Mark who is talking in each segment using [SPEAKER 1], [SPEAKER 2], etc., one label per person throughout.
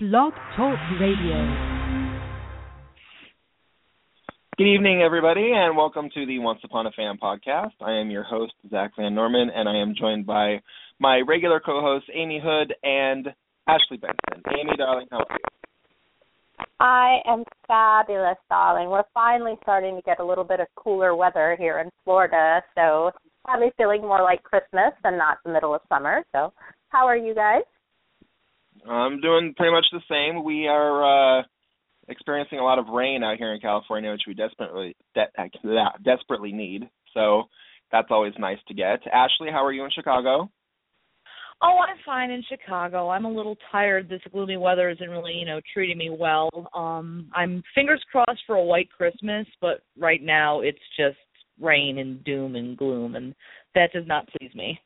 [SPEAKER 1] Blog Talk Radio.
[SPEAKER 2] Good evening, everybody, and welcome to the Once Upon a Fan podcast. I am your host, Zach Van Norman, and I am joined by my regular co hosts, Amy Hood and Ashley Benson. Amy, darling, how are you?
[SPEAKER 3] I am fabulous, darling. We're finally starting to get a little bit of cooler weather here in Florida, so it's probably feeling more like Christmas and not the middle of summer. So, how are you guys?
[SPEAKER 2] I'm doing pretty much the same. We are uh experiencing a lot of rain out here in California, which we desperately de- desperately need. So that's always nice to get. Ashley, how are you in Chicago?
[SPEAKER 4] Oh, I'm fine in Chicago. I'm a little tired. This gloomy weather isn't really, you know, treating me well. Um, I'm fingers crossed for a white Christmas, but right now it's just rain and doom and gloom, and that does not please me.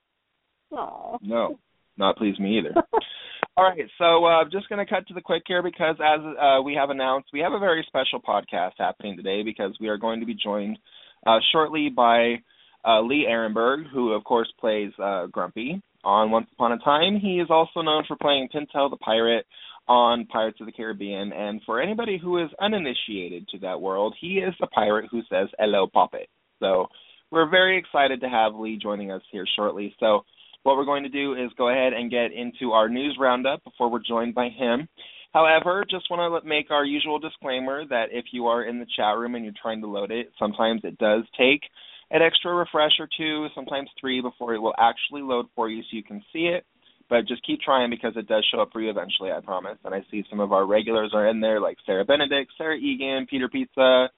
[SPEAKER 3] Oh.
[SPEAKER 2] No, not please me either. All right, so I'm uh, just going to cut to the quick here because as uh, we have announced, we have a very special podcast happening today because we are going to be joined uh, shortly by uh, Lee Arenberg, who of course plays uh, Grumpy on Once Upon a Time. He is also known for playing Pintel the Pirate on Pirates of the Caribbean, and for anybody who is uninitiated to that world, he is the pirate who says "Hello, Poppet." So we're very excited to have Lee joining us here shortly. So what we're going to do is go ahead and get into our news roundup before we're joined by him. However, just want to make our usual disclaimer that if you are in the chat room and you're trying to load it, sometimes it does take an extra refresh or two, sometimes three, before it will actually load for you so you can see it. But just keep trying because it does show up for you eventually, I promise. And I see some of our regulars are in there, like Sarah Benedict, Sarah Egan, Peter Pizza,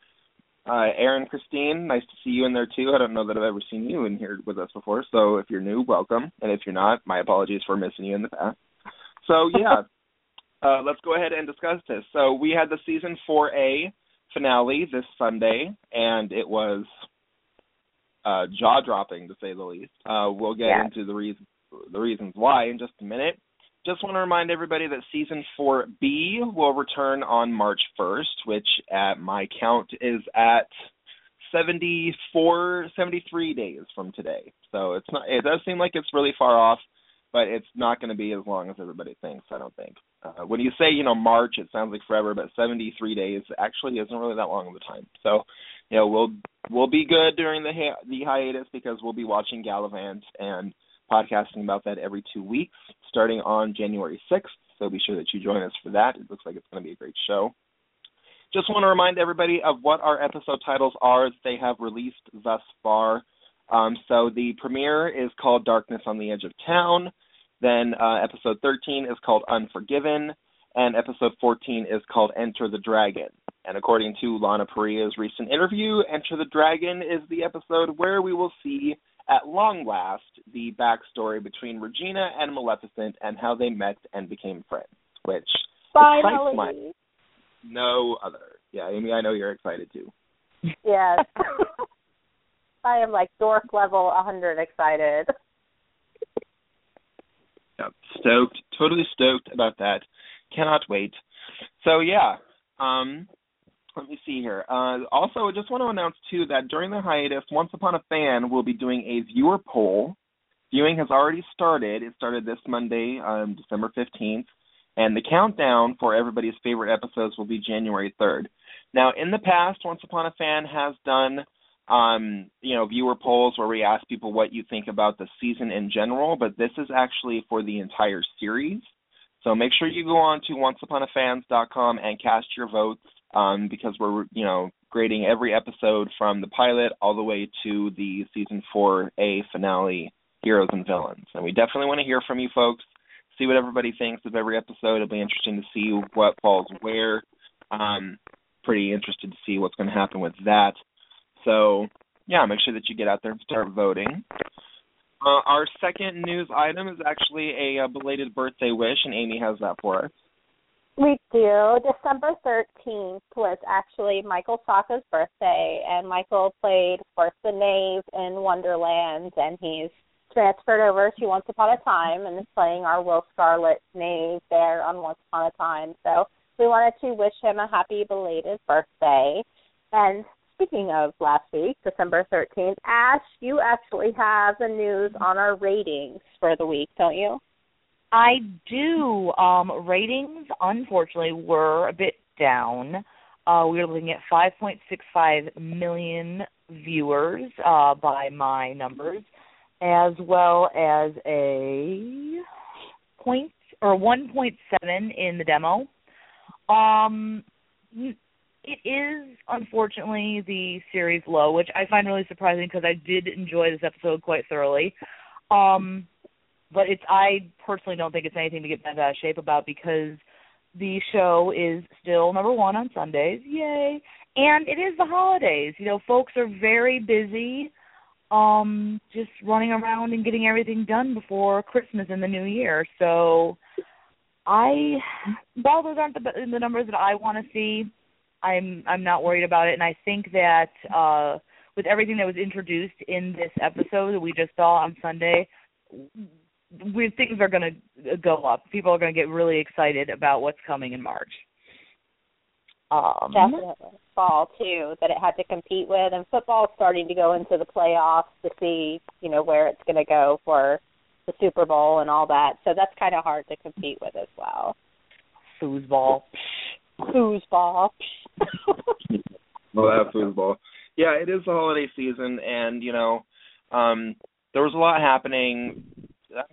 [SPEAKER 2] uh, Aaron Christine, nice to see you in there too. I don't know that I've ever seen you in here with us before, so if you're new, welcome. And if you're not, my apologies for missing you in the past. So yeah, uh, let's go ahead and discuss this. So we had the season 4A finale this Sunday, and it was uh, jaw dropping to say the least. Uh, we'll get
[SPEAKER 3] Yeah.
[SPEAKER 2] into the reasons the reasons why in just a minute. Just want to remind everybody that season 4B will return on March 1st, which at my count is at 74 73 days from today. So it's not it does seem like it's really far off, but it's not going to be as long as everybody thinks, I don't think. Uh, when you say, you know, March, it sounds like forever, but 73 days actually isn't really that long of a time. So, you know, we'll we'll be good during the hi- the hiatus because we'll be watching Galavant and podcasting about that every two weeks, starting on January 6th. So be sure that you join us for that. It looks like it's going to be a great show. Just want to remind everybody of what our episode titles are that they have released thus far. Um, so the premiere is called Darkness on the Edge of Town. Then uh, episode 13 is called Unforgiven, and episode 14 is called Enter the Dragon. And according to Lana Parrilla's recent interview, Enter the Dragon is the episode where we will see, at long last, the backstory between Regina and Maleficent and how they met and became friends, which excites my no other. Yeah, Amy, I know you're excited too.
[SPEAKER 3] Yes. I am like dork level 100 excited.
[SPEAKER 2] Yeah, stoked, totally stoked about that. Cannot wait. So yeah, um, let me see here. Uh, also, I just want to announce too that during the hiatus, Once Upon a Fan will be doing a viewer poll. Viewing has already started. It started this Monday, um, December fifteenth, and the countdown for everybody's favorite episodes will be January third. Now, in the past, Once Upon a Fan has done um, you know, viewer polls where we ask people what you think about the season in general, but this is actually for the entire series. So make sure you go on to onceuponafans.com and cast your votes um, because we're, you know, grading every episode from the pilot all the way to the season 4A finale, Heroes and Villains. And we definitely want to hear from you folks, see what everybody thinks of every episode. It'll be interesting to see what falls where. Um, pretty interested to see what's going to happen with that. So, yeah, make sure that you get out there and start voting. Uh, our second news item is actually a, uh belated birthday wish, and Amy has that for us.
[SPEAKER 3] We do. December 13th was actually Michael Socha's birthday, and Michael played, course, the knave in Wonderland, and he's transferred over to Once Upon a Time and is playing our Will Scarlet knave there on Once Upon a Time. So we wanted to wish him a happy belated birthday. And speaking of last week, December 13th, Ash, you actually have the news on our ratings for the week, don't you?
[SPEAKER 4] I do. Um, ratings, unfortunately, were a bit down. Uh, we were looking at 5.65 million viewers uh, by my numbers, as well as a point or 1.7 in the demo. Um, it is unfortunately the series low, which I find really surprising because I did enjoy this episode quite thoroughly. Um, but it's I personally don't think it's anything to get bent out of shape about because the show is still number one on Sundays, yay! And it is the holidays. You know, folks are very busy, um, just running around and getting everything done before Christmas and the New Year. So, I, while those aren't the, the numbers that I want to see, I'm I'm not worried about it. And I think that uh, with everything that was introduced in this episode that we just saw on Sunday, we things are going to go up. People are going to get really excited about what's coming in March.
[SPEAKER 3] Um, Definitely fall too that it had to compete with, and football starting to go into the playoffs to see you know where it's going to go for the Super Bowl and all that. So that's kind of hard to compete with as well.
[SPEAKER 4] Foosball.
[SPEAKER 3] Foosball.
[SPEAKER 2] well, that foosball. Yeah, it is the holiday season, and you know, um, there was a lot happening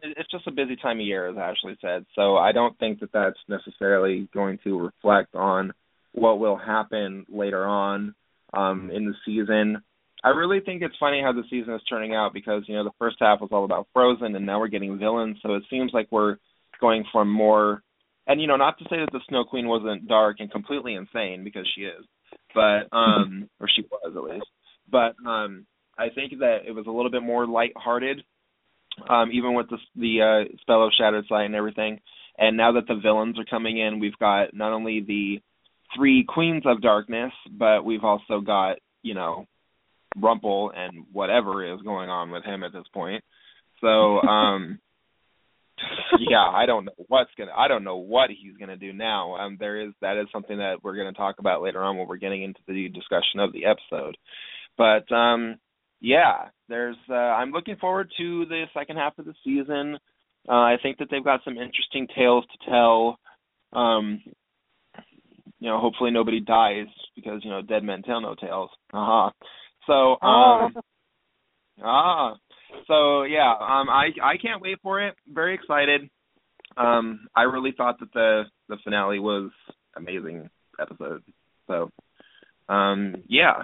[SPEAKER 2] it's just a busy time of year, as Ashley said. So I don't think that that's necessarily going to reflect on what will happen later on um, in the season. I really think it's funny how the season is turning out because you know the first half was all about Frozen, and now we're getting villains. So it seems like we're going from more, and you know, not to say that the Snow Queen wasn't dark and completely insane because she is, but um, or she was at least, but um, I think that it was a little bit more lighthearted um, even with the the uh, spell of Shattered Sight and everything. And now that the villains are coming in, we've got not only the three queens of darkness, but we've also got you know Rumple and whatever is going on with him at this point. So um yeah, I don't know what's gonna I don't know what he's gonna do now. Um there is that is something that we're gonna talk about later on when we're getting into the discussion of the episode. But um yeah, there's uh, I'm looking forward to the second half of the season. Uh, I think that they've got some interesting tales to tell. Um, you know, hopefully nobody dies because you know dead men tell no tales. Uh huh. So um, oh. ah, so yeah, um, I I can't wait for it. Very excited. Um, I really thought that the the finale was amazing episode. So um, yeah,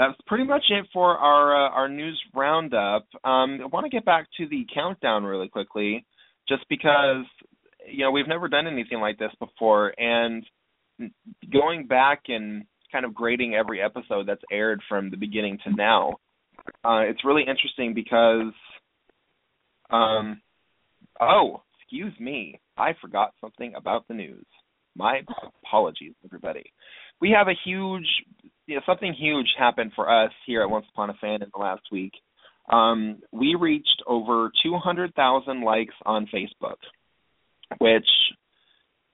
[SPEAKER 2] that's pretty much it for our uh, our news roundup. Um, I want to get back to the countdown really quickly, just because you know we've never done anything like this before, and going back and kind of grading every episode that's aired from the beginning to now, uh, it's really interesting because, um, oh, excuse me, I forgot something about the news. My apologies, everybody. We have a huge you know, something huge happened for us here at Once Upon a Fan in the last week. Um, we reached over 200,000 likes on Facebook, which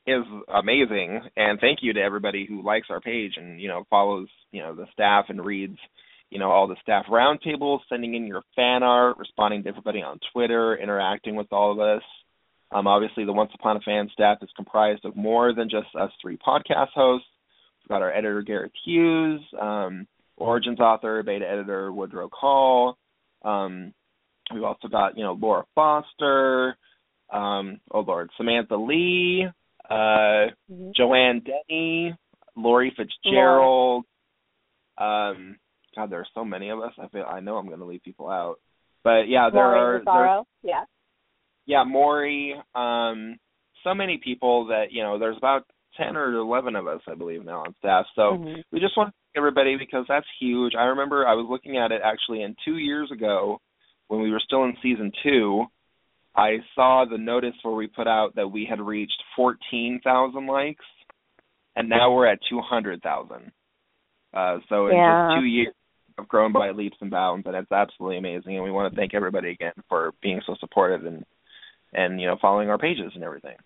[SPEAKER 2] is amazing. And thank you to everybody who likes our page and you know follows you know the staff and reads you know all the staff roundtables, sending in your fan art, responding to everybody on Twitter, interacting with all of us. Um, obviously, the Once Upon a Fan staff is comprised of more than just us three podcast hosts. Got our editor Gareth Hughes, um, Origins author, beta editor Woodrow Call. Um, we've also got you know Laura Foster, um, oh Lord, Samantha Lee, uh, mm-hmm. Joanne Denny, Lori Fitzgerald. Um, God, there are so many of us. I feel I know I'm going to leave people out, but yeah, there are.
[SPEAKER 3] Yeah.
[SPEAKER 2] Yeah, Maury. Um, so many people that you know. There's about ten or eleven of us, I believe, now on staff. So
[SPEAKER 3] mm-hmm.
[SPEAKER 2] we just want to thank everybody because that's huge. I remember I was looking at it actually, and two years ago, when we were still in season two, I saw the notice where we put out that we had reached fourteen thousand likes, and now we're at two hundred thousand. Uh, so in
[SPEAKER 3] yeah.
[SPEAKER 2] just two years, have grown by leaps and bounds, and it's absolutely amazing. And we want to thank everybody again for being so supportive and and you know following our pages and everything.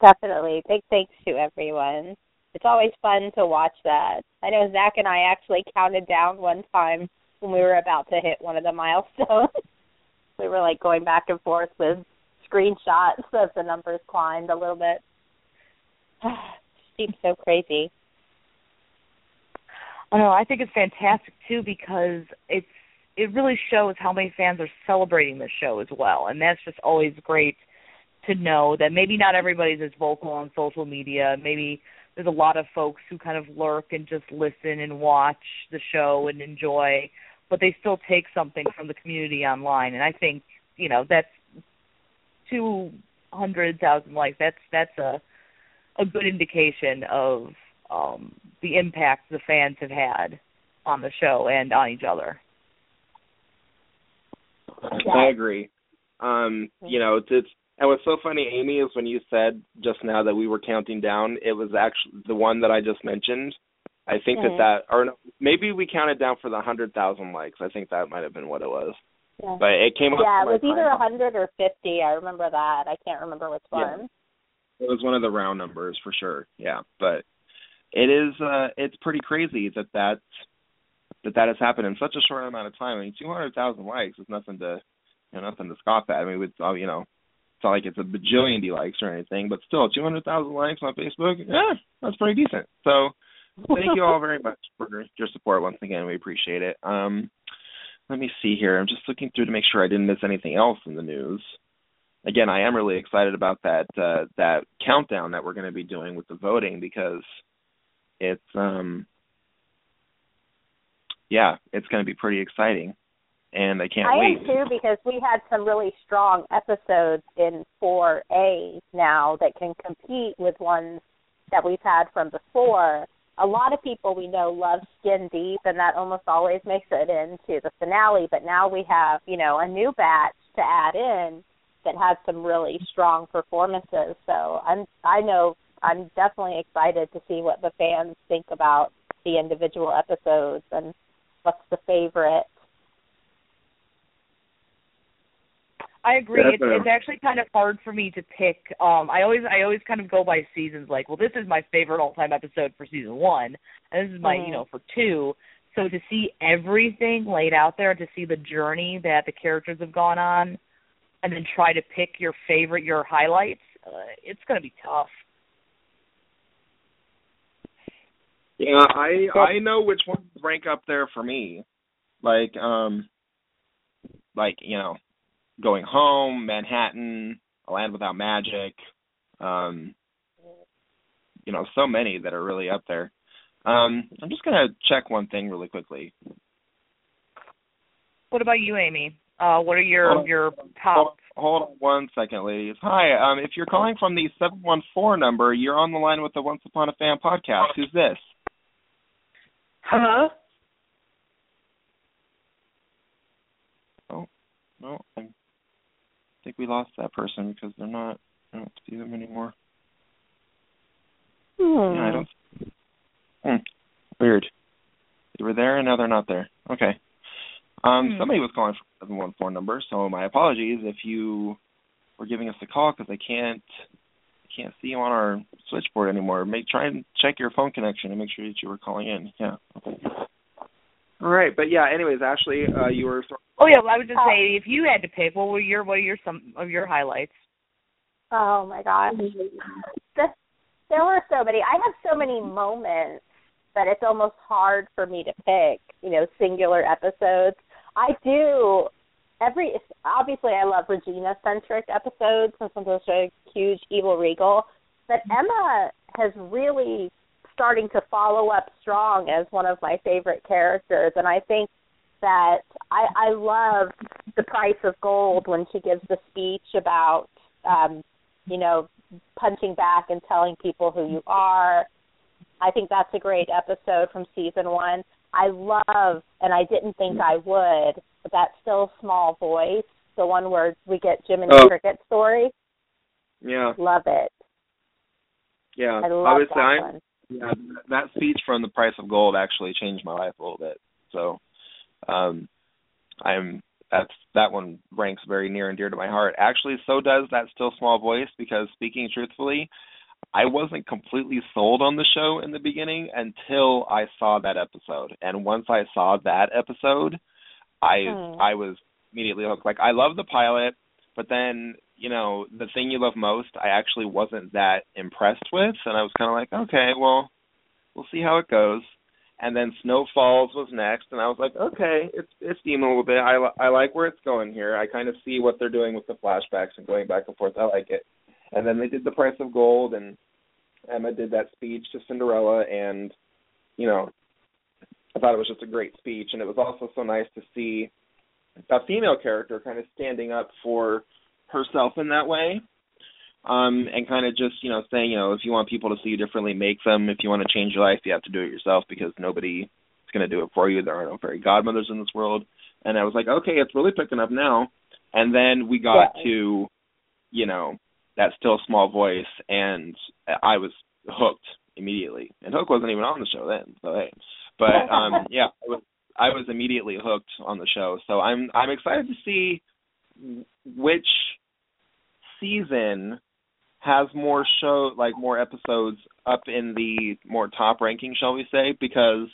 [SPEAKER 3] Definitely. Big thanks to everyone. It's always fun to watch that. I know Zach and I actually counted down one time when we were about to hit one of the milestones. we were like going back and forth with screenshots of the numbers climbed a little bit. Seems so crazy.
[SPEAKER 4] I know. I think it's fantastic too because it's it really shows how many fans are celebrating the show as well, and that's just always great to know that maybe not everybody's as vocal on social media. Maybe there's a lot of folks who kind of lurk and just listen and watch the show and enjoy, but they still take something from the community online. And I think you know that's two hundred thousand likes. That's that's a a good indication of um the impact the fans have had on the show and on each other.
[SPEAKER 2] I agree. Um, you know, it's, it's and what's so funny, Amy, is when you said just now that we were counting down, it was actually the one that I just mentioned. I think
[SPEAKER 3] mm-hmm.
[SPEAKER 2] that that, or maybe we counted down for the hundred thousand likes. I think that might have been what it was.
[SPEAKER 3] Yeah.
[SPEAKER 2] But it came up.
[SPEAKER 3] Yeah, it was either a hundred or fifty. I remember that. I can't remember which one.
[SPEAKER 2] Yeah. It was one of the round numbers for sure. Yeah, but it is. uh It's pretty crazy that that's that that has happened in such a short amount of time. I mean, two hundred thousand likes is nothing to, you know, nothing to scoff at. I mean, it's all you know, it's not like it's a bajillion D likes or anything, but still, two hundred thousand likes on Facebook, yeah, that's pretty decent. So, thank you all very much for your support once again. We appreciate it. Um, let me see here. I'm just looking through to make sure I didn't miss anything else in the news. Again, I am really excited about that uh, that countdown that we're going to be doing with the voting because it's um yeah, it's going to be pretty exciting, and I can't
[SPEAKER 3] I
[SPEAKER 2] wait.
[SPEAKER 3] am too because we had some really strong episodes in 4A now that can compete with ones that we've had from before. A lot of people we know love Skin Deep, and that almost always makes it into the finale. But now we have, you know, a new batch to add in that has some really strong performances. So I'm, I know I'm definitely excited to see what the fans think about the individual episodes and what's the favorite.
[SPEAKER 4] I agree. It's, it's actually kind of hard for me to pick. Um, I always I always kind of go by seasons. Like, well, this is my favorite all time episode for season one, and this is my
[SPEAKER 3] mm-hmm.
[SPEAKER 4] you know for two. So to see everything laid out there, to see the journey that the characters have gone on, and then try to pick your favorite, your highlights, uh, it's going to be tough.
[SPEAKER 2] Yeah, I I know which ones rank up there for me. Like um like, you know, going home, Manhattan, A Land Without Magic, um you know, so many that are really up there. Um I'm just gonna check one thing really quickly.
[SPEAKER 4] What about you, Amy? Uh what are your your top
[SPEAKER 2] hold, hold on one second, ladies. Hi, um if you're calling from the seven one four number, you're on the line with the Once Upon a Fan podcast. Who's this?
[SPEAKER 4] Hello.
[SPEAKER 2] Oh, no, I think we lost that person because they're not. I don't see them anymore.
[SPEAKER 3] Hmm.
[SPEAKER 2] Yeah, I don't. Hmm. Weird. They were there and now they're not there. Okay. Um,
[SPEAKER 4] Hmm.
[SPEAKER 2] somebody was calling for seven one four number, so my apologies if you were giving us a call because I can't can't see you on our switchboard anymore. Make try and check your phone connection and make sure that you were calling in. Yeah. Okay. All right, but yeah. Anyways, Ashley, uh, you were.
[SPEAKER 4] Oh yeah, well, I would just say if you had to pick, what were your what are your some of your highlights?
[SPEAKER 3] Oh my gosh. This, there were so many. I have so many moments that it's almost hard for me to pick, you know, singular episodes. I do every obviously I love Regina centric episodes since I'm such a huge evil regal. But Emma has really starting to follow up strong as one of my favorite characters and I think that I I love the price of gold when she gives the speech about um, you know, punching back and telling people who you are. I think that's a great episode from season one. I love, and I didn't think I would, but that still small voice, the one where we get Jim and
[SPEAKER 2] Oh.
[SPEAKER 3] Cricket story.
[SPEAKER 2] Yeah.
[SPEAKER 3] Love it.
[SPEAKER 2] Yeah.
[SPEAKER 3] I love
[SPEAKER 2] Obviously,
[SPEAKER 3] that one.
[SPEAKER 2] Yeah, that speech from the price of gold actually changed my life a little bit. So, um, I'm that's that one ranks very near and dear to my heart. Actually, so does that still small voice because speaking truthfully, I wasn't completely sold on the show in the beginning until I saw that episode. And once I saw that episode, I
[SPEAKER 3] Hmm.
[SPEAKER 2] I was immediately hooked. Like I love the pilot, but then you know, the thing you love most, I actually wasn't that impressed with, and I was kind of like, okay, well, we'll see how it goes. And then Snow Falls was next, and I was like, okay, it's it's steaming a little bit. I I like where it's going here. I kind of see what they're doing with the flashbacks and going back and forth. I like it. And then they did the Price of Gold, and Emma did that speech to Cinderella, and you know, I thought it was just a great speech, and it was also so nice to see a female character kind of standing up for herself in that way um and kind of just you know saying you know if you want people to see you differently make them. If you want to change your life you have to do it yourself because nobody is going to do it for you. There are no fairy godmothers in this world. And i was like okay it's really picking up now. And then we got yeah. to you know that still small voice and i was hooked immediately. And hook wasn't even on the show then so hey but um yeah i was i was immediately hooked on the show. So i'm i'm excited to see which season has more show like more episodes up in the more top ranking, shall we say, because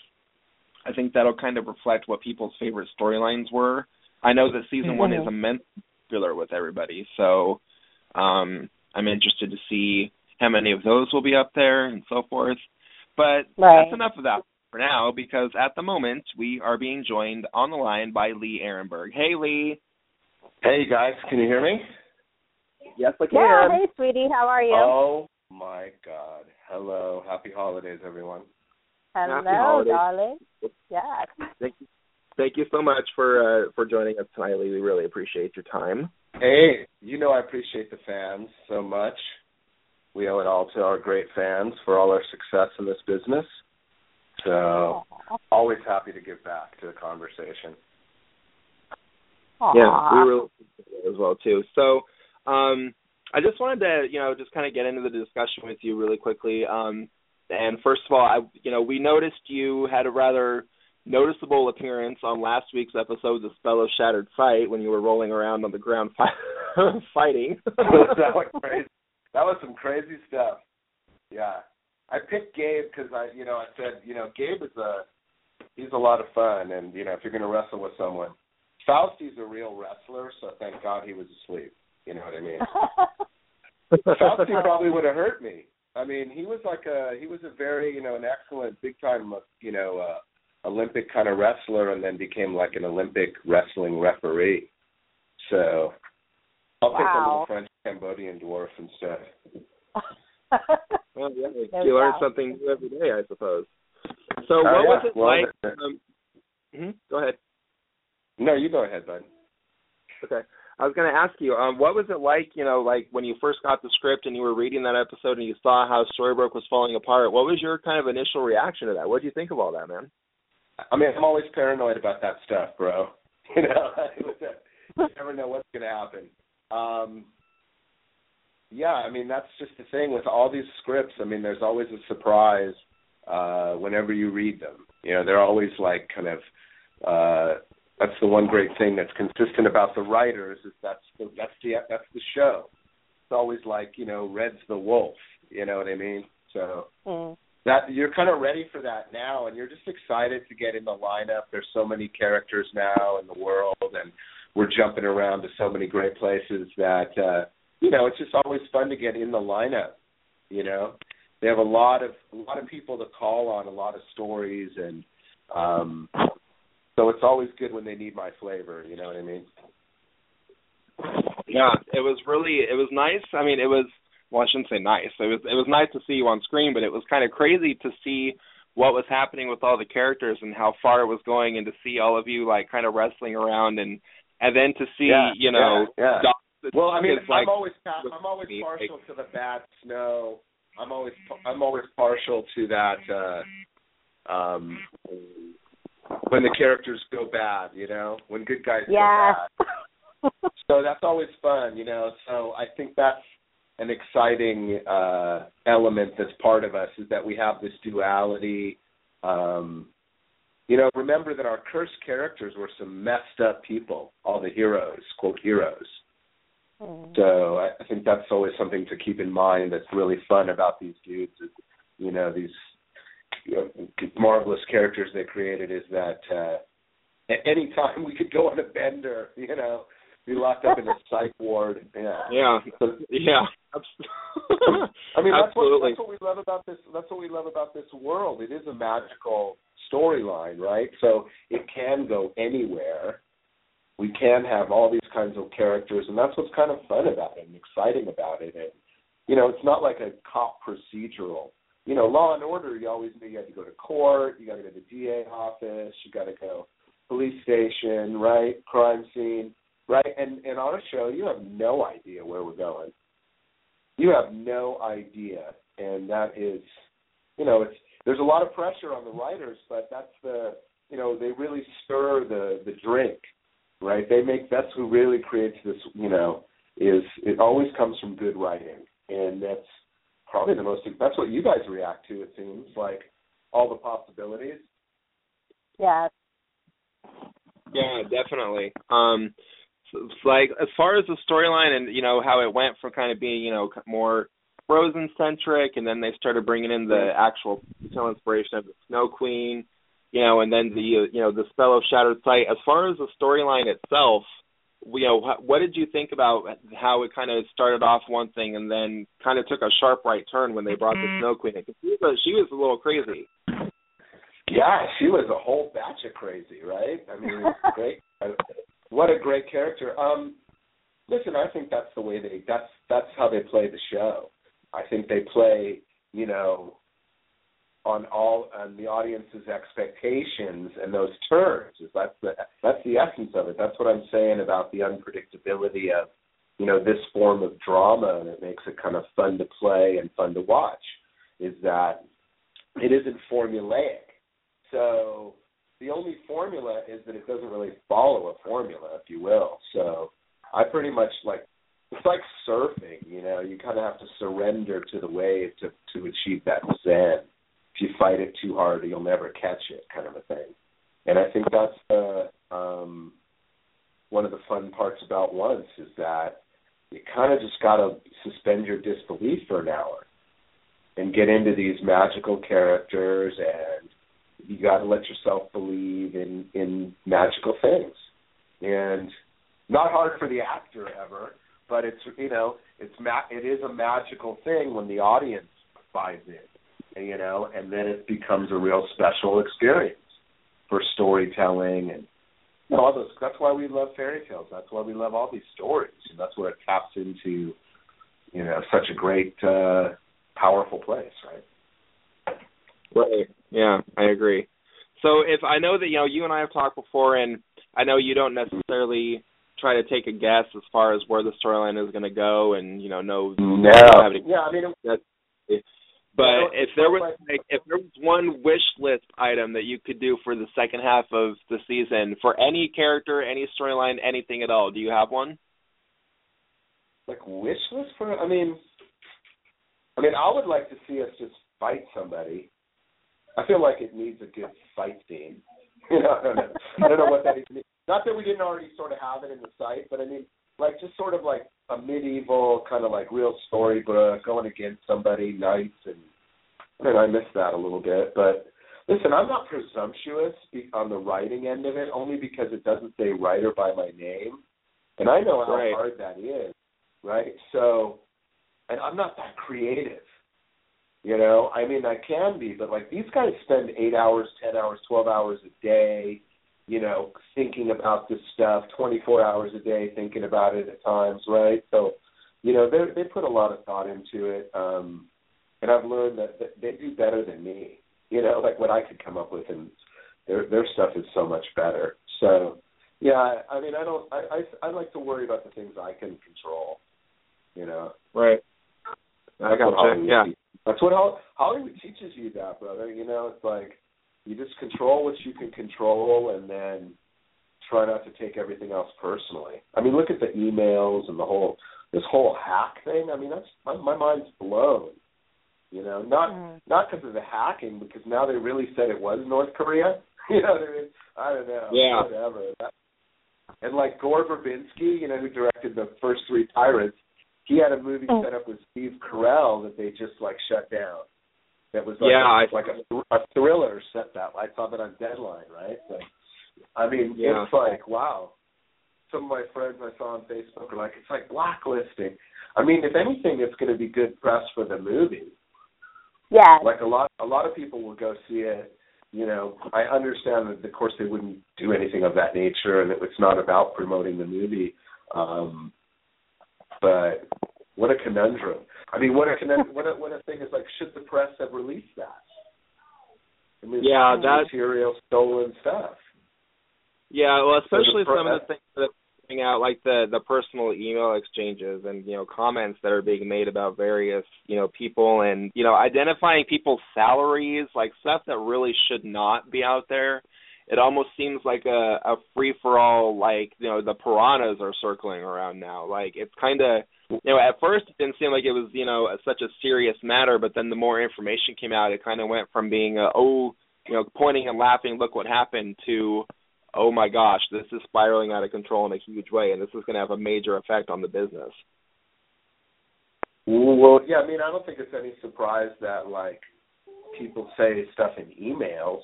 [SPEAKER 2] I think that'll kind of reflect what people's favorite storylines were. I know that season mm-hmm. one is immensely popular with everybody, so um I'm interested to see how many of those will be up there and so forth. But right. that's enough of that for now because at the moment we are being joined on the line by Lee Arenberg. Hey Lee.
[SPEAKER 5] Hey guys, can you hear me?
[SPEAKER 2] Yes, I can.
[SPEAKER 3] Yeah, hey, sweetie, how are you?
[SPEAKER 5] Oh my God! Hello, happy holidays, everyone.
[SPEAKER 3] Hello, darling. Yes.
[SPEAKER 2] Thank you. Thank you so much for uh, for joining us tonight, Lee. We really appreciate your time.
[SPEAKER 5] Hey, you know I appreciate the fans so much. We owe it all to our great fans for all our success in this business. So, Aww. always happy to give back to the conversation.
[SPEAKER 3] Aww.
[SPEAKER 2] Yeah, we really appreciate it as well too. So, um, I just wanted to, you know, just kind of get into the discussion with you really quickly. Um, and first of all, I, you know, we noticed you had a rather noticeable appearance on last week's episode, "The Spell of Shattered Fight," when you were rolling around on the ground fi- fighting.
[SPEAKER 5] that was crazy. That was some crazy stuff. Yeah, I picked Gabe because I, you know, I said, you know, Gabe is a he's a lot of fun, and you know, if you're going to wrestle with someone, Fausti's a real wrestler, so thank God he was asleep. You know what I mean? Fausti probably would have hurt me. I mean, he was like a he was a very you know an excellent big time you know uh, Olympic kind of wrestler, and then became like an Olympic wrestling referee. So I'll wow. take a little French Cambodian dwarf instead.
[SPEAKER 2] well, yeah, you learn something new every day, I suppose. So, what uh, yeah. was it well, like? Um, mm-hmm, go ahead.
[SPEAKER 5] No, you go ahead, bud.
[SPEAKER 2] Okay. I was going to ask you, um, what was it like, you know, like when you first got the script and you were reading that episode and you saw how Storybrooke was falling apart? What was your kind of initial reaction to that? What do you think of all that, man?
[SPEAKER 5] I mean, I'm always paranoid about that stuff, bro. You know, you never know what's going to happen. Um, yeah, I mean, that's just the thing with all these scripts. I mean, there's always a surprise uh, whenever you read them. You know, they're always like kind of uh, that's the one great thing that's consistent about the writers is that's the that's the that's the show. It's always like you know Red's the wolf. You know what I mean? So
[SPEAKER 3] mm.
[SPEAKER 5] that you're kind of ready for that now, and you're just excited to get in the lineup. There's so many characters now in the world, and we're jumping around to so many great places that uh, you know it's just always fun to get in the lineup. You know, they have a lot of a lot of people to call on, a lot of stories, and um so it's always good when they need my flavor. You know what I mean?
[SPEAKER 2] Yeah, it was really it was nice. I mean, it was well, I shouldn't say nice. It was it was nice to see you on screen, but it was kind of crazy to see what was happening with all the characters and how far it was going, and to see all of you like kind of wrestling around, and and then to see
[SPEAKER 5] yeah,
[SPEAKER 2] you know.
[SPEAKER 5] Yeah, yeah. well, I mean,
[SPEAKER 2] I'm like,
[SPEAKER 5] always I'm always partial to the bad snow. I'm always I'm always partial to that. uh um when the characters go bad, you know, when good guys
[SPEAKER 3] yeah.
[SPEAKER 5] go bad. so that's always fun, you know. So I think that's an exciting uh element that's part of us is that we have this duality. Um you know, remember that our cursed characters were some messed up people, all the heroes, quote heroes.
[SPEAKER 3] Mm.
[SPEAKER 5] So I, think that's always something to keep in mind that's really fun about these dudes is you know, these marvelous characters they created is that uh, at any time we could go on a bender, you know, be locked up in a psych ward. Yeah.
[SPEAKER 2] Yeah. Yeah.
[SPEAKER 5] I mean, that's what, that's what we love about this. That's what we love about this world. It is a magical storyline, right? So it can go anywhere. We can have all these kinds of characters, and that's what's kind of fun about it and exciting about it. And you know, it's not like a cop procedural. You know, Law and Order. You always knew you had to go to court. You got to go to the DA office. You got to go police station, right? Crime scene, right? And and on a show, you have no idea where we're going you have no idea and that is you know it's there's a lot of pressure on the writers but that's the you know they really stir the the drink right they make that's who really creates this you know is it always comes from good writing and that's probably the most that's what you guys react to it seems like all the possibilities
[SPEAKER 3] Yeah.
[SPEAKER 2] Yeah, definitely. Um, so like as far as the storyline and you know how it went from kind of being you know more Frozen centric, and then they started bringing in the actual original inspiration of the Snow Queen, you know, and then the uh, you know the spell of Shattered Sight. As far as the storyline itself, you know, what did you think about how it kind of started off one thing and then kind of took a sharp right turn when they brought the Snow Queen? Because she was a, she was a little crazy.
[SPEAKER 5] Yeah, she was a whole batch of crazy, right? I mean, great. What a great character. Um, listen, I think that's the way they. That's that's how they play the show. I think they play, you know, on all on the audience's expectations and those turns. Is that's the that's the essence of it. That's what I'm saying about the unpredictability of, you know, this form of drama, and it makes it kind of fun to play and fun to watch. Is that it isn't formulaic. So the only formula is that it doesn't really follow a formula, if you will. So I pretty much like it's like surfing, you know, you kind of have to surrender to the wave to to achieve that zen. If you fight it too hard, you'll never catch it, kind of a thing. And I think that's uh, um, one of the fun parts about Once is that you kind of just got to suspend your disbelief for an hour and get into these magical characters and you got to let yourself believe in in magical things and not hard for the actor ever but it's you know it's ma- it is a magical thing when the audience buys and, you know and then it becomes a real special experience for storytelling and you know, all those that's why we love fairy tales. That's why we love all these stories. And that's where it taps into you know such a great uh powerful place right?
[SPEAKER 2] Right. Yeah, I agree. So if I know that you know you and I have talked before, and I know you don't necessarily try to take a guess as far as where the storyline is going to go, and you know know
[SPEAKER 5] no. Yeah i mean it,
[SPEAKER 2] But if there was
[SPEAKER 5] like-
[SPEAKER 2] if there was one wish list item that you could do for the second half of the season for any character, any storyline, anything at all, do you have one?
[SPEAKER 5] like wish list for I mean I mean I would like to see us just fight somebody. I feel like it needs a good fight scene. You know, I don't know. I don't know what that even means. Not that we didn't already sort of have it in the site, but I mean like just sort of like a medieval kind of like real storybook going against somebody knights and I mean I miss that a little bit, but listen, I'm not presumptuous be- on the writing end of it only because it doesn't say writer by my name. And I know how
[SPEAKER 2] Right.
[SPEAKER 5] hard that is, right? So and I'm not that creative. You know, I mean, I can be, but like these guys spend eight hours, ten hours, twelve hours a day, you know, thinking about this stuff, twenty four hours a day thinking about it at times, right? So, you know, they they put a lot of thought into it, um, and I've learned that, that they do better than me. You know, like what I could come up with, and their their stuff is so much better. So, yeah, I, I mean, I don't, I, I I like to worry about the things I can control. You know.
[SPEAKER 2] Right. I
[SPEAKER 5] That's
[SPEAKER 2] gotcha.
[SPEAKER 5] Hollywood
[SPEAKER 2] Yeah.
[SPEAKER 5] te- That's what Hollywood teaches you that, brother. You know, it's like you just control what you can control and then try not to take everything else personally. I mean, look at the emails and the whole this whole hack thing. I mean, that's my my mind's blown. You know, not
[SPEAKER 3] Mm.
[SPEAKER 5] not because of the hacking, because now they really said it was North Korea. You know what I mean? I don't know.
[SPEAKER 2] Yeah.
[SPEAKER 5] Whatever. That, and like Gore Verbinski, you know, who directed the first three Pirates, he had a movie
[SPEAKER 3] Mm.
[SPEAKER 5] set up with Steve Carell that they just like shut down. That was like
[SPEAKER 2] Yeah,
[SPEAKER 5] a,
[SPEAKER 2] I-
[SPEAKER 5] like a, a thriller set that. I saw that on Deadline, right? So, I mean,
[SPEAKER 2] Yeah.
[SPEAKER 5] it's like wow. some of my friends I saw on Facebook are like, it's like blacklisting. I mean, if anything, it's going to be good press for the movie.
[SPEAKER 3] Yeah.
[SPEAKER 5] Like a lot, a lot of people will go see it. You know, I understand that, of course, they wouldn't do anything of that nature, and it's not about promoting the movie. Um, but what a conundrum! I mean, what a what a what a thing is like. Should the press have released that? I mean,
[SPEAKER 2] Yeah, that-
[SPEAKER 5] material stolen stuff.
[SPEAKER 2] Yeah, well, especially
[SPEAKER 5] the pro-
[SPEAKER 2] some of the things that are coming out, like the the personal email exchanges and you know comments that are being made about various you know people and you know identifying people's salaries, like stuff that really should not be out there. It almost seems like a a free for all, like you know the piranhas are circling around now. Like it's kind of you know at first it didn't seem like it was you know such a serious matter, but then the more information came out, it kind of went from being a, oh you know pointing and laughing, look what happened to oh my gosh, this is spiraling out of control in a huge way, and this is going to have a major effect on the business.
[SPEAKER 5] Well, yeah, I mean, I don't think it's any surprise that like people say stuff in emails,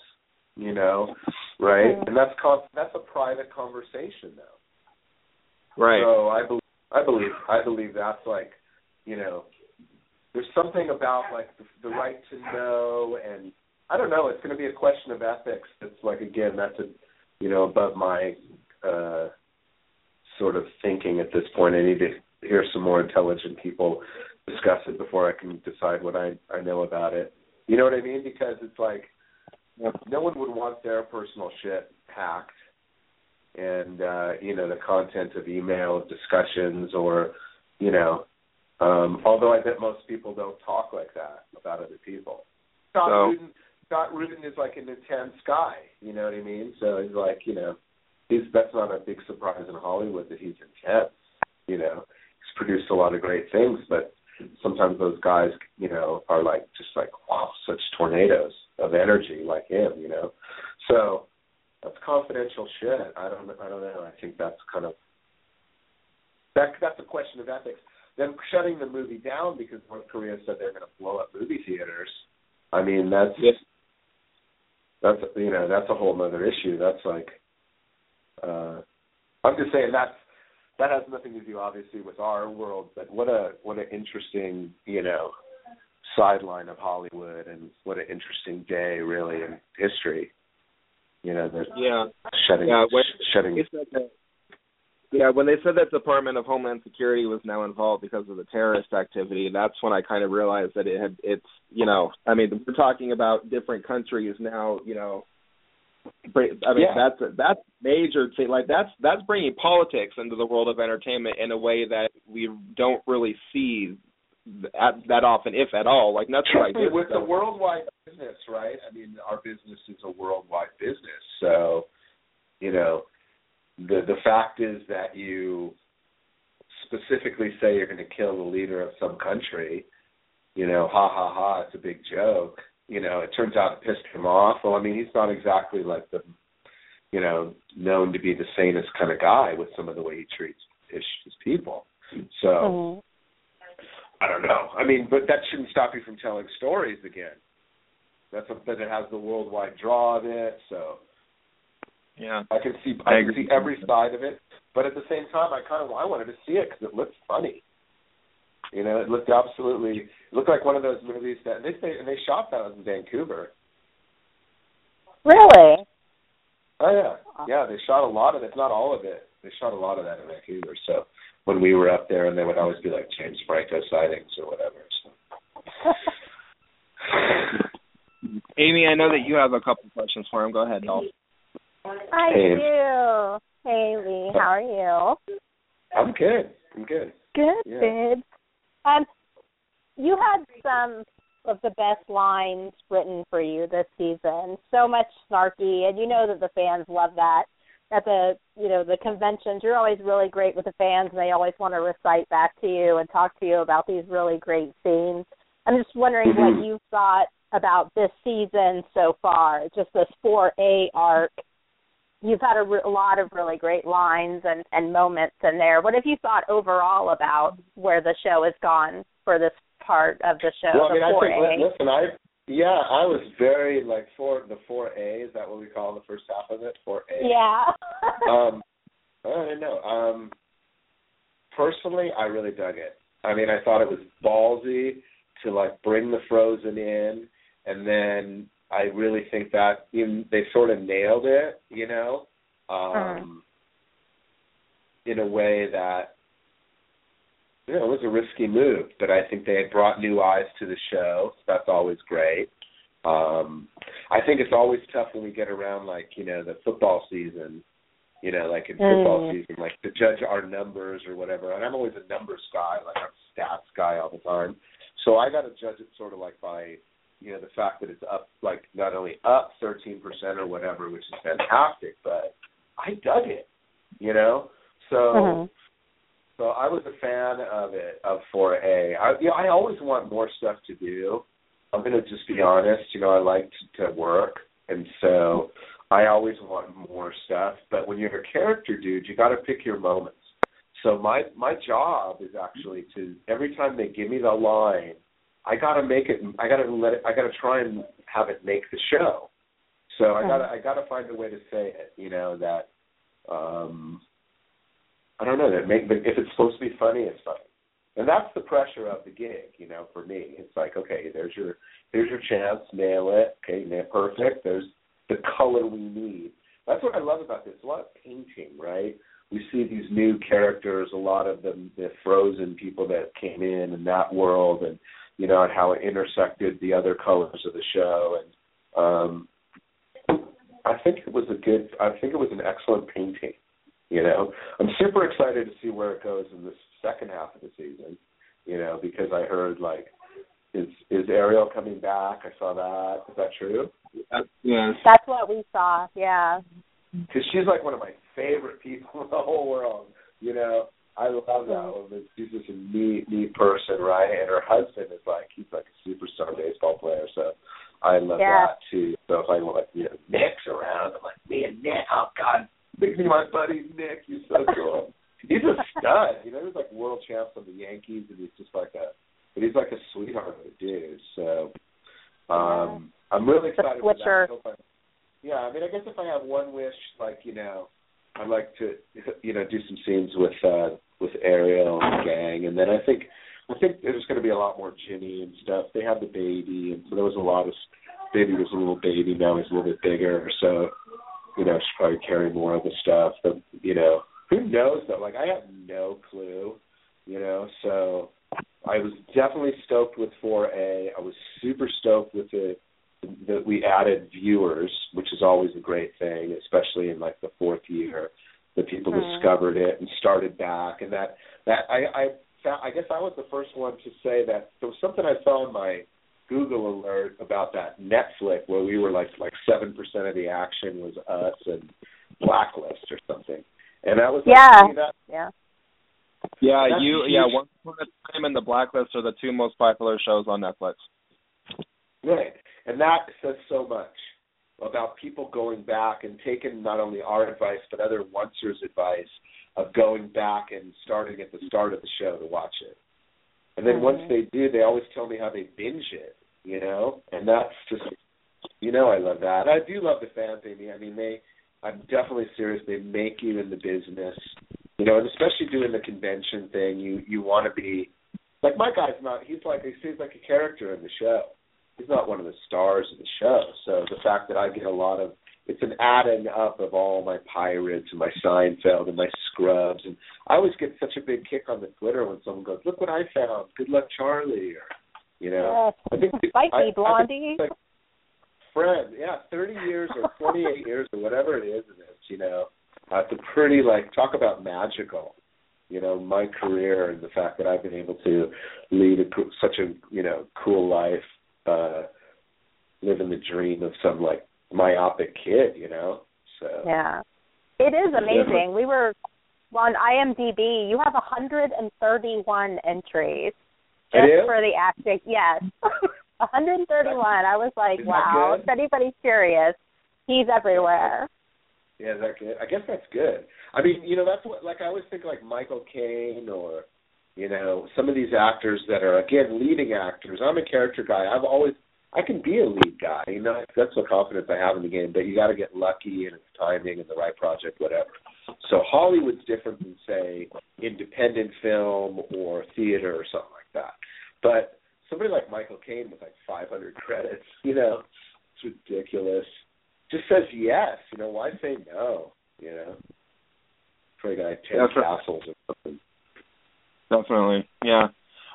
[SPEAKER 5] you know, right? Mm-hmm. And that's con- that's a private conversation though.
[SPEAKER 2] Right.
[SPEAKER 5] So I believe I believe I believe that's like, you know, there's something about like the, the right to know, and I don't know. It's going to be a question of ethics. That's like again, that's a, you know, above my uh sort of thinking at this point. I need to hear some more intelligent people discuss it before I can decide what I I know about it. You know what I mean? Because it's like no one would want their personal shit hacked and uh you know the content of email discussions or you know um although I bet most people don't talk like that about other people. Scott
[SPEAKER 2] So-
[SPEAKER 5] Rudin Scott Rudin is like an intense guy, you know what I mean? So he's like, you know, he's that's not a big surprise in Hollywood that he's intense. You know, he's produced a lot of great things, but sometimes those guys, you know, are like just like wow, such tornadoes of energy like him, you know. So that's confidential shit. I don't I don't know. I think that's kind of that that's a question of ethics. Then shutting the movie down because North Korea said they're going to blow up movie theaters. I mean, that's
[SPEAKER 2] Yes.
[SPEAKER 5] that's you know that's a whole other issue. That's like, uh, I'm just saying that's that has nothing to do obviously with our world, but what a what an interesting you know sideline of Hollywood and what an interesting day really in history. You know, they're
[SPEAKER 2] Yeah.
[SPEAKER 5] shutting
[SPEAKER 2] Yeah, when-
[SPEAKER 5] shutting.
[SPEAKER 2] They said that, yeah, when they said that Department of Homeland Security was now involved because of the terrorist activity, that's when I kind of realized that it had it's you know I mean we're talking about different countries now you know. I mean
[SPEAKER 5] Yeah.
[SPEAKER 2] that's that's major to like that's that's bringing politics into the world of entertainment in a way that we don't really see that, that often, if at all. Like nothing like
[SPEAKER 5] Truthfully,
[SPEAKER 2] this.
[SPEAKER 5] with the worldwide business, right? I mean, our business is a worldwide business, so you know, the the fact is that you specifically say you're going to kill the leader of some country. You know, ha ha ha! It's a big joke. You know, it turns out it pissed him off. Well, I mean, he's not exactly like the, you know, known to be the sanest kind of guy with some of the way he treats his, his people. So.
[SPEAKER 3] Mm-hmm.
[SPEAKER 5] I don't know. I mean, but that shouldn't stop you from telling stories again. That's something that has the worldwide draw of it, so
[SPEAKER 2] yeah.
[SPEAKER 5] I can see
[SPEAKER 2] I
[SPEAKER 5] I, can see every side of it. But at the same time, I kind of I wanted to see it because it looked funny. You know, it looked absolutely it looked like one of those movies that they say and they shot that in Vancouver.
[SPEAKER 3] Really?
[SPEAKER 5] Oh yeah, yeah. They shot a lot of it, not all of it. They shot a lot of that in Vancouver. So when we were up there, and there would always be like James Franco sightings or whatever. So.
[SPEAKER 2] Amy, I know that you have a couple questions for him. Go ahead, doll.
[SPEAKER 3] I
[SPEAKER 5] Hey.
[SPEAKER 3] do. Hey Lee, how are you?
[SPEAKER 5] I'm good. I'm good.
[SPEAKER 3] Good,
[SPEAKER 5] Yeah.
[SPEAKER 3] good. Um, you had some of the best lines written for you this season. So much snarky, and you know that the fans love that. At the you know the conventions, you're always really great with the fans, and they always want to recite back to you and talk to you about these really great scenes. I'm just wondering
[SPEAKER 5] Mhm.
[SPEAKER 3] what you thought about this season so far, just this 4A arc. You've had a, re- a lot of really great lines and, and moments in there. What have you thought overall about where the show has gone for this part of the show,
[SPEAKER 5] Well, I mean, I
[SPEAKER 3] 4A?
[SPEAKER 5] think listen, I yeah, I was very like four the four A. Is that what we call the first half of it? Four A.
[SPEAKER 3] yeah.
[SPEAKER 5] Um, I don't know. Um, personally, I really dug it. I mean, I thought it was ballsy to like bring the Frozen in, and then I really think that you they sort of nailed it, you know, um,
[SPEAKER 3] Uh-huh.
[SPEAKER 5] in a way that you know it was a risky move, but I think they had brought new eyes to the show. So that's always great. Um, I think it's always tough when we get around like you know the football season, you know, like in football
[SPEAKER 3] Mm.
[SPEAKER 5] season, like to judge our numbers or whatever. And I'm always a numbers guy, like I'm a stats guy all the time. So I got to judge it sort of like by you know the fact that it's up like not only up 13% or whatever, which is fantastic, but I dug it, you know. So
[SPEAKER 3] Mhm.
[SPEAKER 5] So I was a fan of it of 4A. I you know I always want more stuff to do. I'm gonna just be honest. You know I like to, to work, and so I always want more stuff. But when you're a character dude, you got to pick your moments. So my my job is actually to every time they give me the line, I gotta make it. I gotta let it. I gotta try and have it make the show. So I gotta I gotta find a way to say it. You know that. um I don't know that make. If it's supposed to be funny, it's funny. And that's the pressure of the gig, you know, for me. It's like, okay, there's your there's your chance, nail it, okay, nail perfect. There's the color we need. That's what I love about this. A lot of painting, right? We see these new characters, a lot of them the frozen people that came in in that world and you know, and how it intersected the other colors of the show and um I think it was a good I think it was an excellent painting. You know, I'm super excited to see where it goes in the second half of the season. You know, because I heard like, is is Ariel coming back? I saw that. Is that true?
[SPEAKER 2] Yes.
[SPEAKER 3] That's what we saw. Yeah.
[SPEAKER 5] Because she's like one of my favorite people in the whole world. You know, I love that mm-hmm. woman. She's just a neat, neat person, right? And her husband is like he's like a superstar baseball player. So I love
[SPEAKER 3] Yeah.
[SPEAKER 5] that too. So if I want, you know, Nick's around, I'm like, me and Nick, oh God, make me my buddy Nick. He's so cool. he's a stud. You know, he's like world champs on the Yankees, and he's just like a, but he's like a sweetheart of a dude. So um I'm really
[SPEAKER 3] The
[SPEAKER 5] excited for that. I I- yeah, I mean, I guess if I have one wish, like you know, I'd like to, you know, do some scenes with uh with Ariel and the gang, and then I think I think there's going to be a lot more Jimmy and stuff. They have the baby, and so there was a lot of baby was a little baby. Now he's a little bit bigger, so you know, should probably carry more of the stuff. But you know, who knows though? Like I have no clue, you know. So I was definitely stoked with 4A. I was super stoked with the that we added viewers, which is always a great thing, especially in like the fourth year that people
[SPEAKER 3] Mhm.
[SPEAKER 5] discovered it and started back, and that that I I I guess I was the first one to say that there was something I saw in my Google alert about that Netflix where we were like like seven percent of the action was us and Blacklist or something, and that was
[SPEAKER 3] Yeah.
[SPEAKER 5] to me, that
[SPEAKER 3] Yeah.
[SPEAKER 2] Yeah,
[SPEAKER 5] That's
[SPEAKER 2] you.
[SPEAKER 5] huge.
[SPEAKER 2] Yeah, Once Upon a Time and The Blacklist are the two most popular shows on Netflix.
[SPEAKER 5] Right. And that says so much about people going back and taking not only our advice but other oncers' advice of going back and starting at the start of the show to watch it. And then once
[SPEAKER 3] Mhm.
[SPEAKER 5] they do, they always tell me how they binge it, you know? And that's just you know I love that. I do love the fan thing. I mean they I'm definitely serious. They make you in the business. You know, and especially doing the convention thing, you you want to be like my guy's not he's like he seems like a character in the show he's not one of the stars of the show. So the fact that I get a lot of it's an adding up of all my pirates and my Seinfeld and my Scrubs, and I always get such a big kick on the Twitter when someone goes, "Look what I found! Good luck, Charlie," or you know.
[SPEAKER 3] Yes.
[SPEAKER 5] I think
[SPEAKER 3] Fight
[SPEAKER 5] I-
[SPEAKER 3] me,
[SPEAKER 5] I
[SPEAKER 3] Blondie.
[SPEAKER 5] think, like, friend, yeah, thirty years or twenty eight years or whatever it is, it is, you know. Uh, it's a pretty like talk about magical you know my career and the fact that I've been able to lead a, co- such a you know cool life, uh, living the dream of some like myopic kid, you know. So
[SPEAKER 3] Yeah. It is amazing. We were on IMDb. You have 131 entries
[SPEAKER 5] I
[SPEAKER 3] just for the acting. Yes. 131. I was like,
[SPEAKER 5] Isn't
[SPEAKER 3] wow. If anybody's curious, he's everywhere.
[SPEAKER 5] yeah, that good? I guess that's good. I mean, you know, that's what like I always think like Michael Caine or you know some of these actors that are again leading actors. I'm a character guy. I've always I can be a lead guy. You know, that's the confidence I have in the game. But you got to get lucky and it's timing and the right project, whatever. So Hollywood's different than say independent film or theater or something that. But somebody like Michael Caine with like 500 credits, you know, it's ridiculous. Just says yes. You know, why say no? You know, for a guy ten
[SPEAKER 2] Yeah, for-
[SPEAKER 5] castles or something.
[SPEAKER 2] Definitely, yeah.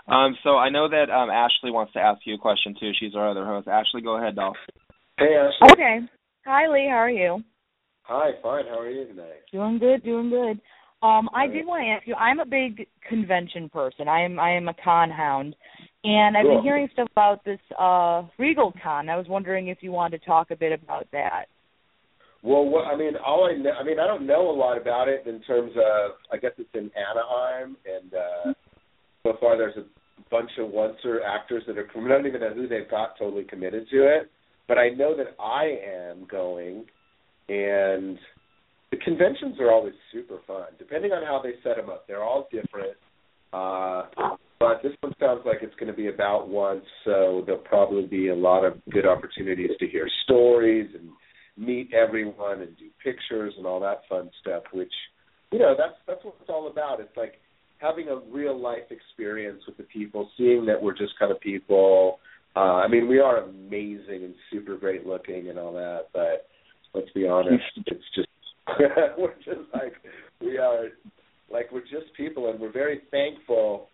[SPEAKER 2] Um, so I know that um, Ashley wants to ask you a question too. She's our other host. Ashley, go ahead, doll.
[SPEAKER 5] Hey Ashley.
[SPEAKER 4] Okay. Hi Lee, how are you?
[SPEAKER 5] Hi, fine. How are you tonight?
[SPEAKER 4] Doing good, doing good. Um, I did want to ask you. I'm a big convention person. I am I am a con hound, and I've been hearing stuff about this uh Regal Con. I was wondering if you wanted to talk a bit about that.
[SPEAKER 5] Well, what, I mean, all I know, I mean, I don't know a lot about it in terms of. I guess it's in Anaheim, and uh so far there's a bunch of once-er actors that are. I don't even know who they've got totally committed to it, but I know that I am going, and the conventions are always super fun. Depending on how they set them up, they're all different. Uh, but this one sounds like it's going to be about once, so there'll probably be a lot of good opportunities to hear stories and meet everyone and do pictures and all that fun stuff. Which, you know, that's that's what it's all about. It's like having a real life experience with the people, seeing that we're just kind of people. Uh, I mean, we are amazing and super great looking and all that, but let's be honest, it's just we're just like we are like we're just people and we're very thankful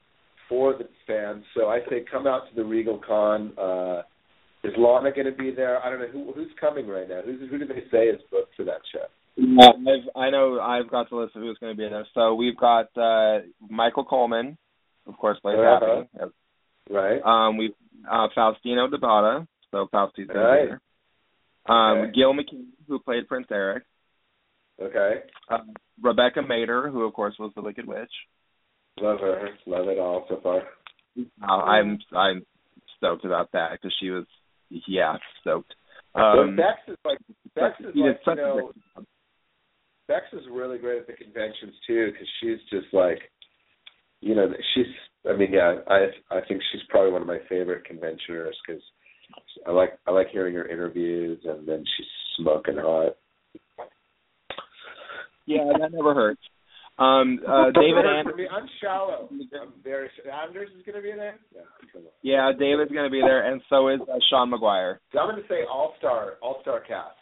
[SPEAKER 5] for the fans. So I say come out to the Regal Con. Uh is Lana going to be there? I don't know who who's coming right now. Who's who do they say is booked for that show?
[SPEAKER 2] Yeah, I've, I know I've got the list of who's going to be there. So we've got uh, Michael Coleman, of course, plays
[SPEAKER 5] Uh-huh.
[SPEAKER 2] Happy.
[SPEAKER 5] Right.
[SPEAKER 2] Um, we've uh, Faustino Di Bauda, so Fausti's going
[SPEAKER 5] Right.
[SPEAKER 2] there. Um,
[SPEAKER 5] Okay.
[SPEAKER 2] Gil McKinney, who played Prince Eric.
[SPEAKER 5] Okay.
[SPEAKER 2] Um, Rebecca Mader, who of course was the Wicked Witch.
[SPEAKER 5] Love her. Love it all so far.
[SPEAKER 2] Uh, I'm I'm stoked about that because she was yeah stoked. Um,
[SPEAKER 5] Bex is like Bex is like you know. Bex is really great at the conventions too because she's just like, you know, she's. I mean, yeah, I I think she's probably one of my favorite conventioners because I like I like hearing her interviews and then she's smoking hot.
[SPEAKER 2] Yeah, that never hurts. Um, uh, David
[SPEAKER 5] For
[SPEAKER 2] Anderson.
[SPEAKER 5] I'm shallow. I'm very. Anders is going to be there. Yeah.
[SPEAKER 2] Yeah, David's going to be there, and so is uh, Sean Maguire.
[SPEAKER 5] I'm going to say all star, all star cast,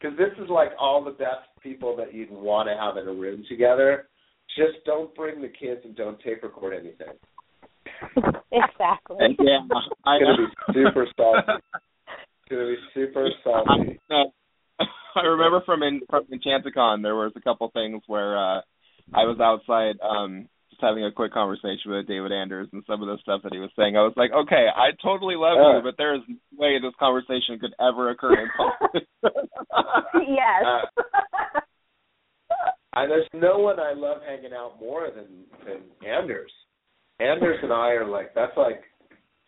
[SPEAKER 5] because this is like all the best people that you'd want to have in a room together. Just don't bring the kids and don't tape record anything.
[SPEAKER 3] exactly.
[SPEAKER 2] And, yeah, I
[SPEAKER 5] It's gonna be super salty. It's gonna be super salty.
[SPEAKER 2] I, I remember from in from Enchanticon there was a couple things where uh I was outside um just having a quick conversation with David Anders and some of the stuff that he was saying. I was like, okay, I totally love
[SPEAKER 5] Uh.
[SPEAKER 2] you, but there is no way this conversation could ever occur in public.
[SPEAKER 3] yes.
[SPEAKER 5] Uh, And there's no one I love hanging out more than than Anders. Anders and I are like that's like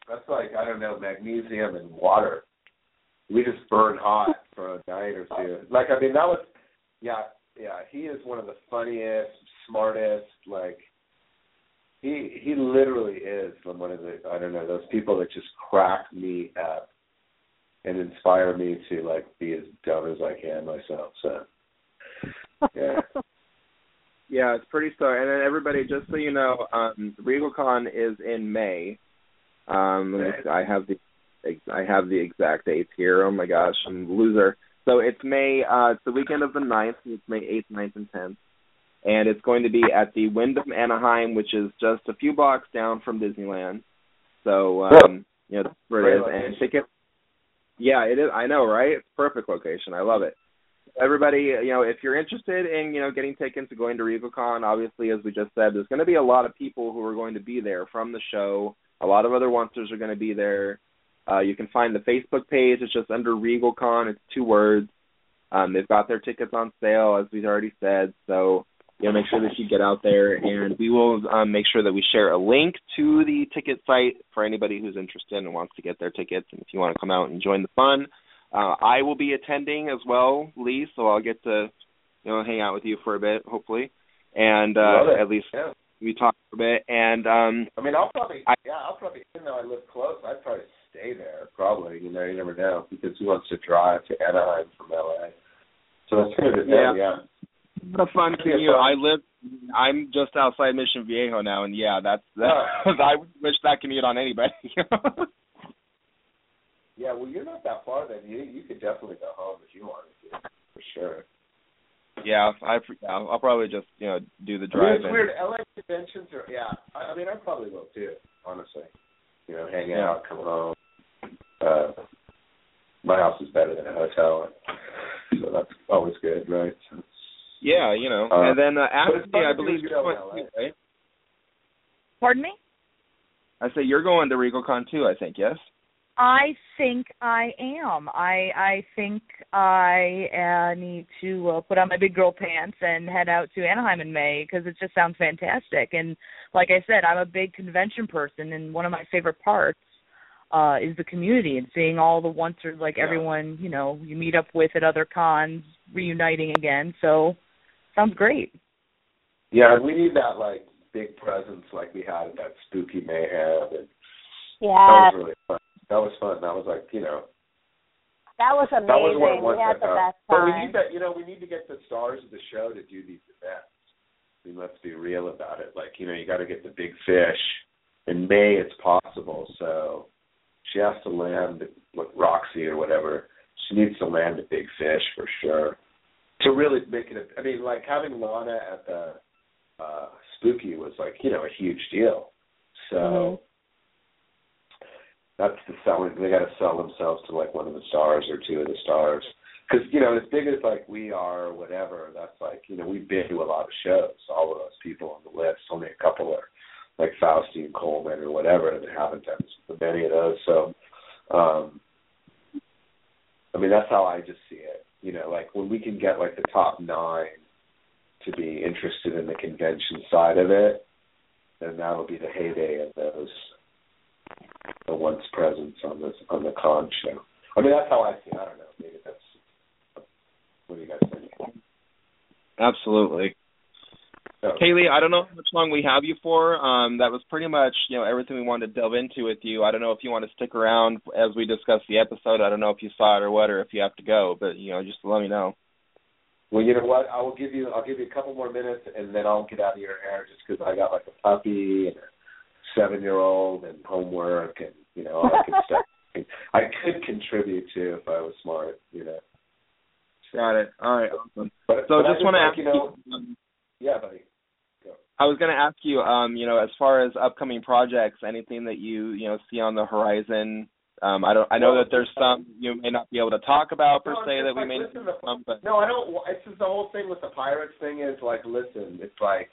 [SPEAKER 5] that's like I don't know magnesium and water. We just burn hot for a night or two. Like I mean that was yeah yeah he is one of the funniest smartest like he he literally is one of the I don't know those people that just crack me up and inspire me to like be as dumb as I can myself. So yeah.
[SPEAKER 2] yeah, it's pretty stoked. And then everybody, just so you know, um RegalCon is in May. Um let me see, I have the I have the exact dates here. Oh my gosh, I'm a loser. So it's May uh it's the weekend of the ninth, it's May eighth, 9th and tenth. And it's going to be at the Wyndham Anaheim, which is just a few blocks down from Disneyland. So um you know that's where it is. And tickets Yeah, it is I know, right? It's perfect location. I love it. Everybody, you know, if you're interested in, you know, getting taken to going to RegalCon, obviously as we just said, there's going to be a lot of people who are going to be there from the show. A lot of other onesters are going to be there. Uh, you can find the Facebook page. It's just under RegalCon. It's two words. Um, they've got their tickets on sale, as we've already said. So, you know, make sure that you get out there, and we will um, make sure that we share a link to the ticket site for anybody who's interested and wants to get their tickets. And if you want to come out and join the fun, uh, I will be attending as well, Lee. So I'll get to, you know, hang out with you for a bit, hopefully, and uh, at least
[SPEAKER 5] Yeah.
[SPEAKER 2] we talk for a bit. And um,
[SPEAKER 5] I mean, I'll probably
[SPEAKER 2] I-
[SPEAKER 5] yeah, I'll probably even though I live close, I'd probably stay there. Probably, you know, you never know because he wants to drive to Anaheim from LA. So that's kind of the
[SPEAKER 2] Yeah.
[SPEAKER 5] thing, yeah.
[SPEAKER 2] What a fun commute. I live. I'm just outside Mission Viejo now, and yeah, that's. that
[SPEAKER 5] Oh.
[SPEAKER 2] I wish that commute on anybody.
[SPEAKER 5] Yeah, well, you're not that far then. You you could definitely go home if you wanted to, for sure.
[SPEAKER 2] yeah, I. Yeah, I'll probably just you know do the
[SPEAKER 5] I mean,
[SPEAKER 2] drive.
[SPEAKER 5] it's weird. LA conventions are yeah. I, I mean, I probably will too. Honestly, you know, hang
[SPEAKER 2] Yeah.
[SPEAKER 5] out, come home. Uh, my house is better than a hotel, so that's always good, right? So,
[SPEAKER 2] Yeah, you know,
[SPEAKER 5] Uh,
[SPEAKER 2] and then uh,
[SPEAKER 5] but it's
[SPEAKER 2] Ashley, I believe you're going
[SPEAKER 5] in LA.
[SPEAKER 2] too, right?
[SPEAKER 4] Pardon me?
[SPEAKER 2] I say you're going to RegalCon too. I think yes.
[SPEAKER 4] I think I am. I I think I uh, need to uh, put on my big girl pants and head out to Anaheim in May because it just sounds fantastic. And like I said, I'm a big convention person, and one of my favorite parts uh is the community and seeing all the once or like
[SPEAKER 5] Yeah.
[SPEAKER 4] everyone you know you meet up with at other cons reuniting again. So sounds great.
[SPEAKER 5] Yeah, we need that like big presence like we had at that spooky mayhem, and
[SPEAKER 3] yeah that
[SPEAKER 5] was really fun. That was fun. That was like you know
[SPEAKER 3] that was
[SPEAKER 5] that was
[SPEAKER 3] amazing.
[SPEAKER 5] what it was.
[SPEAKER 3] we had the best
[SPEAKER 5] But we need that. You know, we need to get the stars of the show to do these events. I mean, let's be real about it. Like you know, you got to get the big fish. In May, it's possible. So she has to land with Roxy or whatever. She needs to land a big fish for sure. To really make it. A, I mean, like having Lana at the uh Spooky was like you know a huge deal. So.
[SPEAKER 3] Mhm.
[SPEAKER 5] That's the selling. They got to sell themselves to like one of the stars or two of the stars. Because you know, as big as like we are, or whatever. That's like you know, we've been to a lot of shows. All of those people on the list. Only a couple are like Faustine Coleman or whatever, and they haven't done many of those. So, um, I mean, that's how I just see it. You know, like when we can get like the top nine to be interested in the convention side of it, then that'll be the heyday of those the once presence on this on the con show. I mean, that's how I see. it. I don't know. Maybe that's what do you guys think?
[SPEAKER 2] Absolutely.
[SPEAKER 5] So,
[SPEAKER 2] Kaylee, I don't know how much long we have you for. Um, that was pretty much, you know, everything we wanted to delve into with you. I don't know if you want to stick around as we discuss the episode. I don't know if you saw it or what, or if you have to go. But you know, just let me know.
[SPEAKER 5] well, you know what? I will give you. I'll give you a couple more minutes, and then I'll get out of your hair just because I got like a puppy and a seven-year-old and homework and you know all that good stuff. I could contribute to if I was smart, you know.
[SPEAKER 2] Got it. All right. Awesome.
[SPEAKER 5] But
[SPEAKER 2] So
[SPEAKER 5] but I
[SPEAKER 2] just want to ask
[SPEAKER 5] you know,
[SPEAKER 2] you. Um,
[SPEAKER 5] yeah, buddy.
[SPEAKER 2] I was going to ask you, um, you know, as far as upcoming projects, anything that you, you know, see on the horizon. Um, I don't. I know
[SPEAKER 5] Well,
[SPEAKER 2] that there's some you may not be able to talk about per
[SPEAKER 5] No,
[SPEAKER 2] se that we may.
[SPEAKER 5] the-
[SPEAKER 2] Some, but
[SPEAKER 5] No, I don't. It's just the whole thing with the pirates thing is like, listen, it's like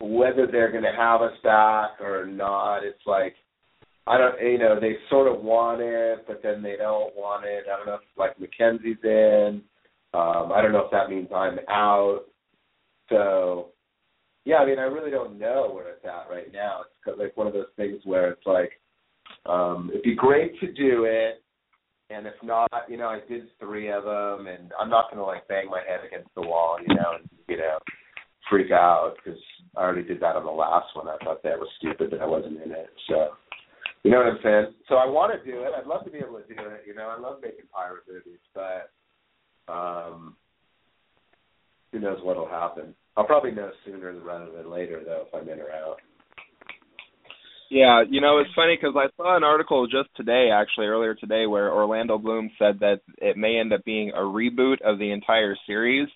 [SPEAKER 5] whether they're going to have us back or not. It's like I don't, you know, they sort of want it, but then they don't want it. I don't know if like Mackenzie's in. Um, I don't know if that means I'm out. So, yeah, I mean, I really don't know where it's at right now. It's like one of those things where it's like, um, it'd be great to do it, and if not, you know, I did three of them, and I'm not to like bang my head against the wall, you know, and you know, freak out because I already did that on the last one. I thought that was stupid that I wasn't in it. So, you know what I'm saying? So I want to do it. I'd love to be able to do it. You know, I love making pirate movies, but um, who knows what'll happen? I'll probably know sooner rather than later, though, if I'm in or out.
[SPEAKER 2] Yeah, you know, it's funny because I saw an article just today, actually earlier today, where Orlando Bloom said that it may end up being a reboot of the entire series.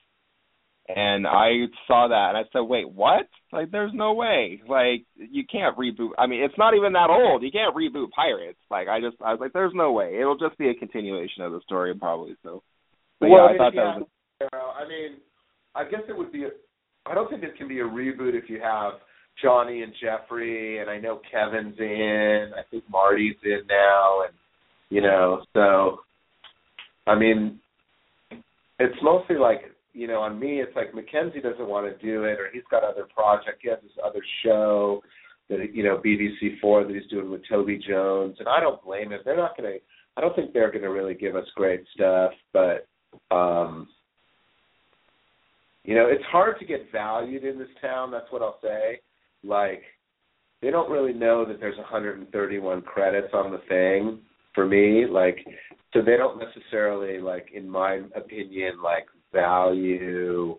[SPEAKER 2] And I saw that and I said, "Wait, what? Like, there's no way. Like, you can't reboot. I mean, it's not even that old. You can't reboot Pirates. Like, I just, I was like, there's no way. It'll just be a continuation of the story, probably. So, but
[SPEAKER 5] well,
[SPEAKER 2] yeah, I thought
[SPEAKER 5] yeah,
[SPEAKER 2] that was.
[SPEAKER 5] Arrow. I mean, I guess it would be. A, I don't think it can be a reboot if you have Johnny and Jeffrey, and I know Kevin's in. I think Marty's in now, and you know, so I mean, it's mostly like you know, on me, it's like Mackenzie doesn't want to do it, or he's got other project. He has this other show that you know BBC Four that he's doing with Toby Jones, and I don't blame him. They're not going to. I don't think they're going to really give us great stuff, but um you know, it's hard to get valued in this town, that's what I'll say. Like they don't really know that there's 131 credits on the thing for me. Like, so they don't necessarily like, in my opinion, like value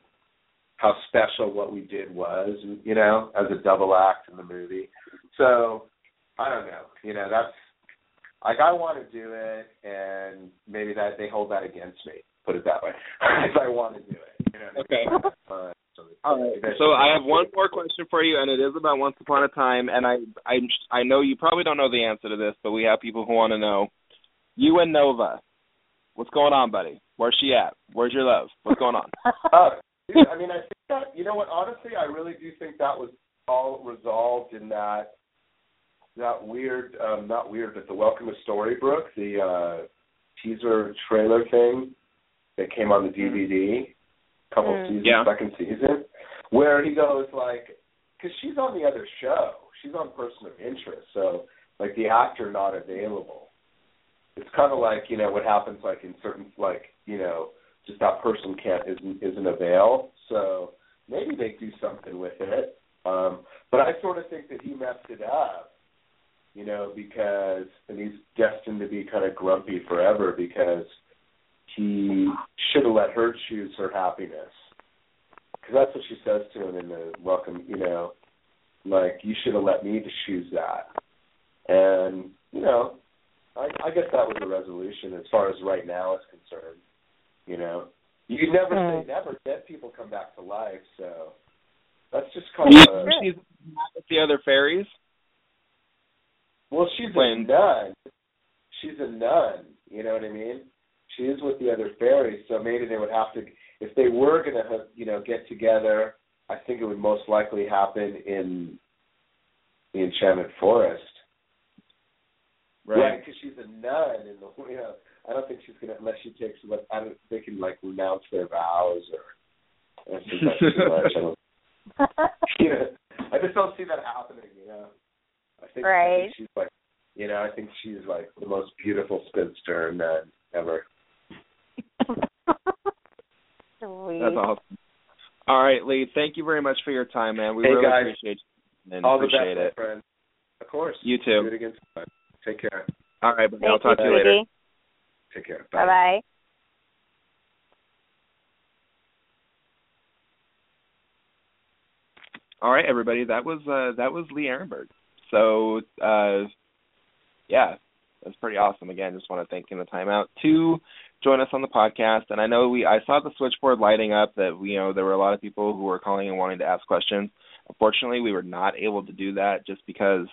[SPEAKER 5] how special what we did was, you know, as a double act in the movie. So I don't know, you know, that's like I want to do it, and maybe that they hold that against me. Put it that way, if I want to do it. You know
[SPEAKER 2] okay. Uh, all right. So I have one more question for you, and it is about Once Upon a Time. And I, I, I know you probably don't know the answer to this, but we have people who want to know. You and Nova, what's going on, buddy? Where's she at? Where's your love? What's going on?
[SPEAKER 5] uh, I mean, I think that you know what. Honestly, I really do think that was all resolved in that that weird, um, not weird, but the Welcome to Storybrooke, the uh, teaser trailer thing that came on the DVD, mm-hmm. Couple mm. seasons, yeah. second season, where he goes like, because she's on the other show, she's on Person of Interest, so like the actor not available. It's kind of like you know what happens like in certain like you know just that person can't isn't isn't avail. So maybe they do something with it. Um, but I sort of think that he messed it up, you know, because and he's destined to be kind of grumpy forever because he should have let her choose her happiness. Because that's what she says to him in the welcome, you know, like you should have let me to choose that. And you know, I, I guess that was the resolution as far as right now is concerned. You know, you can never mm. say never. Dead people come back to life, so that's just kind of. A,
[SPEAKER 2] she's with the other fairies.
[SPEAKER 5] Well, she's when? a nun. She's a nun. You know what I mean? She is with the other fairies, so maybe they would have to. If they were going to, you know, get together, I think it would most likely happen in the Enchanted Forest. Right, because she's a nun in the you know I don't think she's gonna unless she takes what I don't they can like renounce their vows or I that's too much. I don't you know, I just don't see that happening, you know. I think,
[SPEAKER 3] right.
[SPEAKER 5] I think she's like you know, I think she's like the most beautiful spinster nun ever.
[SPEAKER 3] Sweet.
[SPEAKER 2] That's awesome. All right, Lee, thank you very much for your time, man. We
[SPEAKER 5] hey,
[SPEAKER 2] really
[SPEAKER 5] guys.
[SPEAKER 2] appreciate you and
[SPEAKER 5] All
[SPEAKER 2] appreciate
[SPEAKER 5] the best,
[SPEAKER 2] it.
[SPEAKER 5] friend. Of course.
[SPEAKER 2] You too.
[SPEAKER 5] Do it again sometime. Take care.
[SPEAKER 2] All right, but I'll
[SPEAKER 3] talk
[SPEAKER 2] to you later.
[SPEAKER 5] Take care. Bye
[SPEAKER 3] bye.
[SPEAKER 2] All right, everybody. That was uh, that was Lee Arenberg. So uh, yeah, that's pretty awesome. Again, just want to thank him the time out to join us on the podcast. And I know we I saw the switchboard lighting up that you know there were a lot of people who were calling and wanting to ask questions. Unfortunately, we were not able to do that just because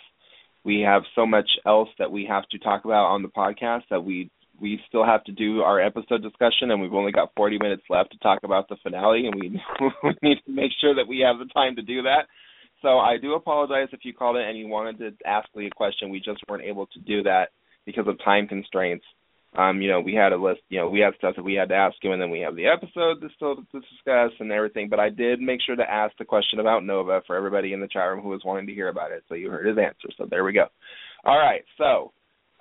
[SPEAKER 2] we have so much else that we have to talk about on the podcast that we we still have to do our episode discussion and we've only got 40 minutes left to talk about the finale and we, we need to make sure that we have the time to do that. So I do apologize if you called in and you wanted to ask me a question. We just weren't able to do that because of time constraints um, you know, we had a list, you know, we had stuff that we had to ask you, and then we have the episode to still to discuss and everything. But I did make sure to ask the question about Nova for everybody in the chat room who was wanting to hear about it. So you heard his answer. So there we go. All right. So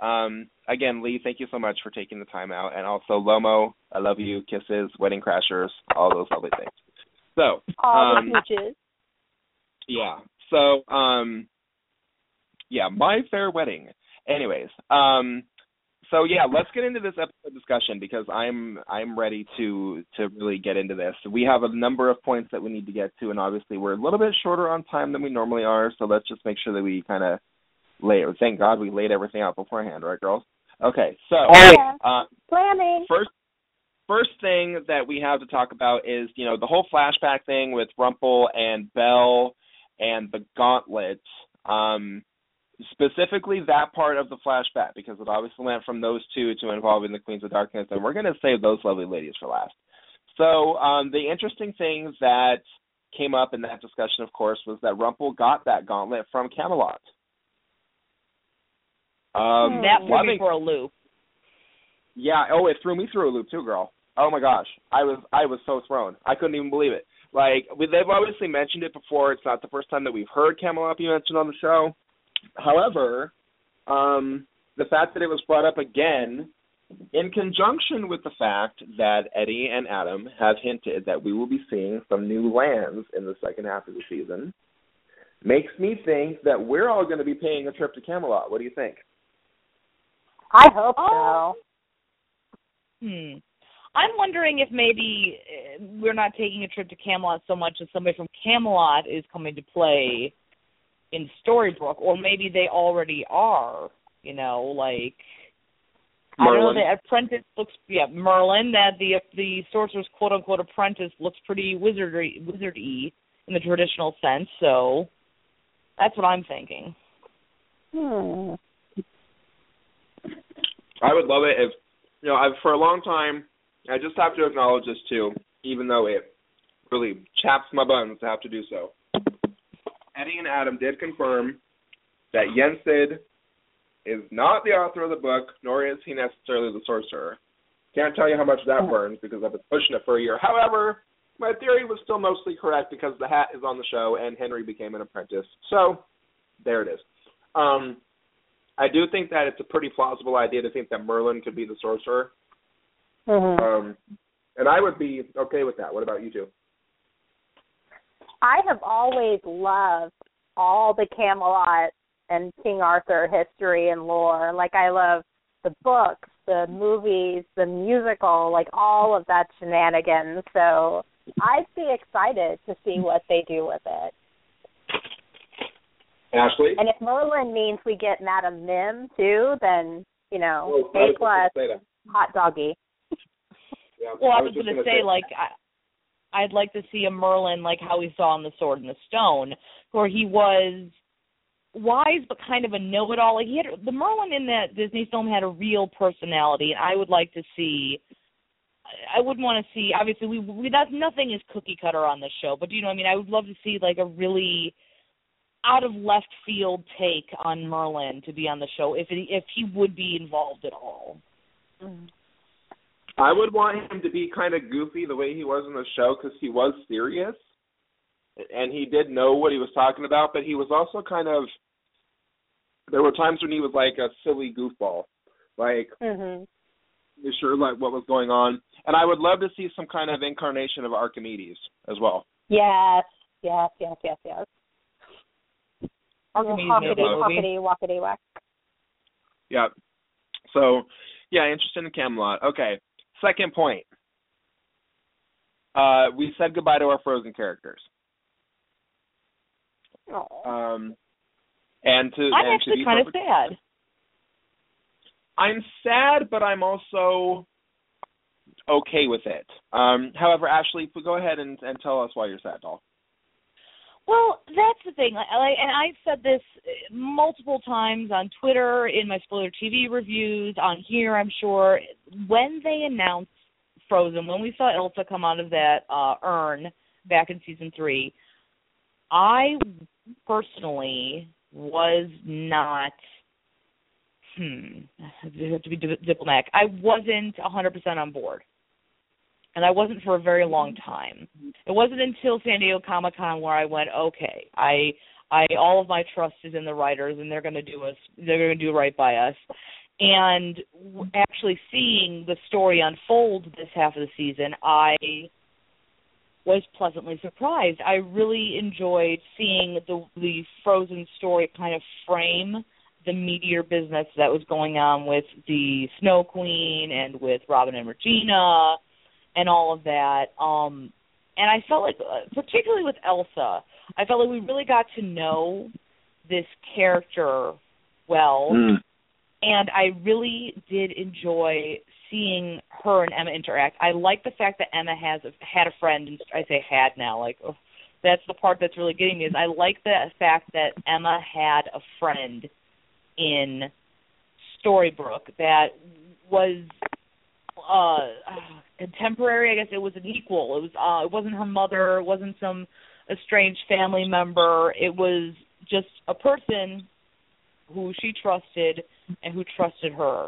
[SPEAKER 2] um, again, Lee, thank you so much for taking the time out, and also Lomo, I love you, kisses, wedding crashers, all those lovely things. So
[SPEAKER 3] all
[SPEAKER 2] um,
[SPEAKER 3] the peaches.
[SPEAKER 2] Yeah. So um, yeah, my fair wedding. Anyways, um, so yeah, let's get into this episode discussion because I'm I'm ready to to really get into this. We have a number of points that we need to get to, and obviously we're a little bit shorter on time than we normally are. So let's just make sure that we kind of lay. Thank God we laid everything out beforehand, right, girls? Okay, so
[SPEAKER 3] yeah.
[SPEAKER 2] uh,
[SPEAKER 3] planning
[SPEAKER 2] first. First thing that we have to talk about is, you know, the whole flashback thing with Rumple and Belle and the gauntlet. Um, specifically that part of the flashback because it obviously went from those two to involving the Queens of Darkness, and we're going to save those lovely ladies for last. So um, the interesting thing that came up in that discussion, of course, was that Rumple got that gauntlet from Camelot. Um,
[SPEAKER 4] that threw me for a loop.
[SPEAKER 2] Yeah. Oh, it threw me through a loop too, girl. Oh my gosh, I was I was so thrown. I couldn't even believe it. Like they've obviously mentioned it before. It's not the first time that we've heard Camelot be mentioned on the show. However, um, the fact that it was brought up again in conjunction with the fact that Eddie and Adam have hinted that we will be seeing some new lands in the second half of the season, makes me think that we're all going to be paying a trip to Camelot. What do you think?
[SPEAKER 3] I hope
[SPEAKER 4] Oh.
[SPEAKER 3] so.
[SPEAKER 4] Hmm. I'm wondering if maybe uh, we're not taking a trip to Camelot so much as somebody from Camelot is coming to play in Storybrooke, or maybe they already are. You know, like I don't know.
[SPEAKER 2] Merlin.
[SPEAKER 4] The apprentice looks, yeah, Merlin. That the the sorcerer's quote unquote apprentice looks pretty wizardry wizardy in the traditional sense. So that's what I'm thinking.
[SPEAKER 3] Hmm.
[SPEAKER 2] I would love it if, you know, I've, for a long time, I just have to acknowledge this too, even though it really chaps my buns to have to do so. Eddie and Adam did confirm that Yensid is not the author of the book, nor is he necessarily the sorcerer. Can't tell you how much that burns because I've been pushing it for a year. However, my theory was still mostly correct because the hat is on the show and Henry became an apprentice. So, there it is. Um, I do think that it's a pretty plausible idea to think that Merlin could be the sorcerer.
[SPEAKER 3] Mhm.
[SPEAKER 2] Um, and I would be okay with that. What about you two?
[SPEAKER 3] I have always loved all the Camelot and King Arthur history and lore. Like I love the books, the movies, the musical, like all of that shenanigans. So I'd be excited to see what they do with it.
[SPEAKER 2] Ashley?
[SPEAKER 3] And if Merlin means we get Madame Mim too, then you know,
[SPEAKER 2] Oh, I
[SPEAKER 3] A
[SPEAKER 2] was
[SPEAKER 3] plus
[SPEAKER 2] just gonna say that.
[SPEAKER 3] hot doggy.
[SPEAKER 2] Yeah,
[SPEAKER 4] Well, I,
[SPEAKER 2] was
[SPEAKER 4] was
[SPEAKER 2] just
[SPEAKER 4] going to
[SPEAKER 2] gonna
[SPEAKER 4] say, like, I, I'd like to see a Merlin like how we saw in The Sword in the Stone, where he was wise but kind of a know-it-all. Like he had the Merlin in that Disney film had a real personality, and I would like to see. I wouldn't want to see. Obviously, we we that's nothing is cookie cutter on this show, but you know, I mean, I would love to see like a really out of left field take on Merlin to be on the show if it, if he would be involved at all. Mm-hmm.
[SPEAKER 2] I would want him to be kind of goofy the way he was in the show because he was serious, and he did know what he was talking about. But he was also kind of. There were times when he was like a silly goofball, like
[SPEAKER 3] Mhm.
[SPEAKER 2] you sure like what was going on. And I would love to see some kind of incarnation of Archimedes as well.
[SPEAKER 3] Yes, yes, yes, yes, yes.
[SPEAKER 4] Archimedes made
[SPEAKER 3] Hockety,
[SPEAKER 4] that movie.
[SPEAKER 3] hockety, walkety, whack.
[SPEAKER 2] Yeah. So, yeah, interested in Camelot. Okay. Second point. Uh, we said goodbye to our Frozen characters. Um, and to
[SPEAKER 4] I'm
[SPEAKER 2] and
[SPEAKER 4] actually kind of sad.
[SPEAKER 2] I'm sad, but I'm also okay with it. Um, however, Ashley, go ahead and, and tell us why you're sad, doll.
[SPEAKER 4] Well, that's the thing. Like, and I've said this multiple times on Twitter, in my spoiler TV reviews, on here. I'm sure when they announced Frozen, when we saw Elsa come out of that uh, urn back in season three, I personally was not. Hmm. I have to be diplomatic. I wasn't 100% on board, and I wasn't for a very long time. It wasn't until San Diego Comic Con where I went, okay, I I all of my trust is in the writers and they're going to do us they're going to do right by us. And actually seeing the story unfold this half of the season, I was pleasantly surprised. I really enjoyed seeing the the Frozen story kind of frame the meteor business that was going on with the Snow Queen and with Robin and Regina and all of that. Um and I felt like, uh, particularly with Elsa, I felt like we really got to know this character well, and I really did enjoy seeing her and Emma interact. I like the fact that Emma has a, had a friend, and I say had now, like oh, that's the part that's really getting me. Is I like the fact that Emma had a friend in Storybrooke that was uh contemporary. I guess it was an equal. It was uh it wasn't her mother. It wasn't some estranged family member. It was just a person who she trusted and who trusted her.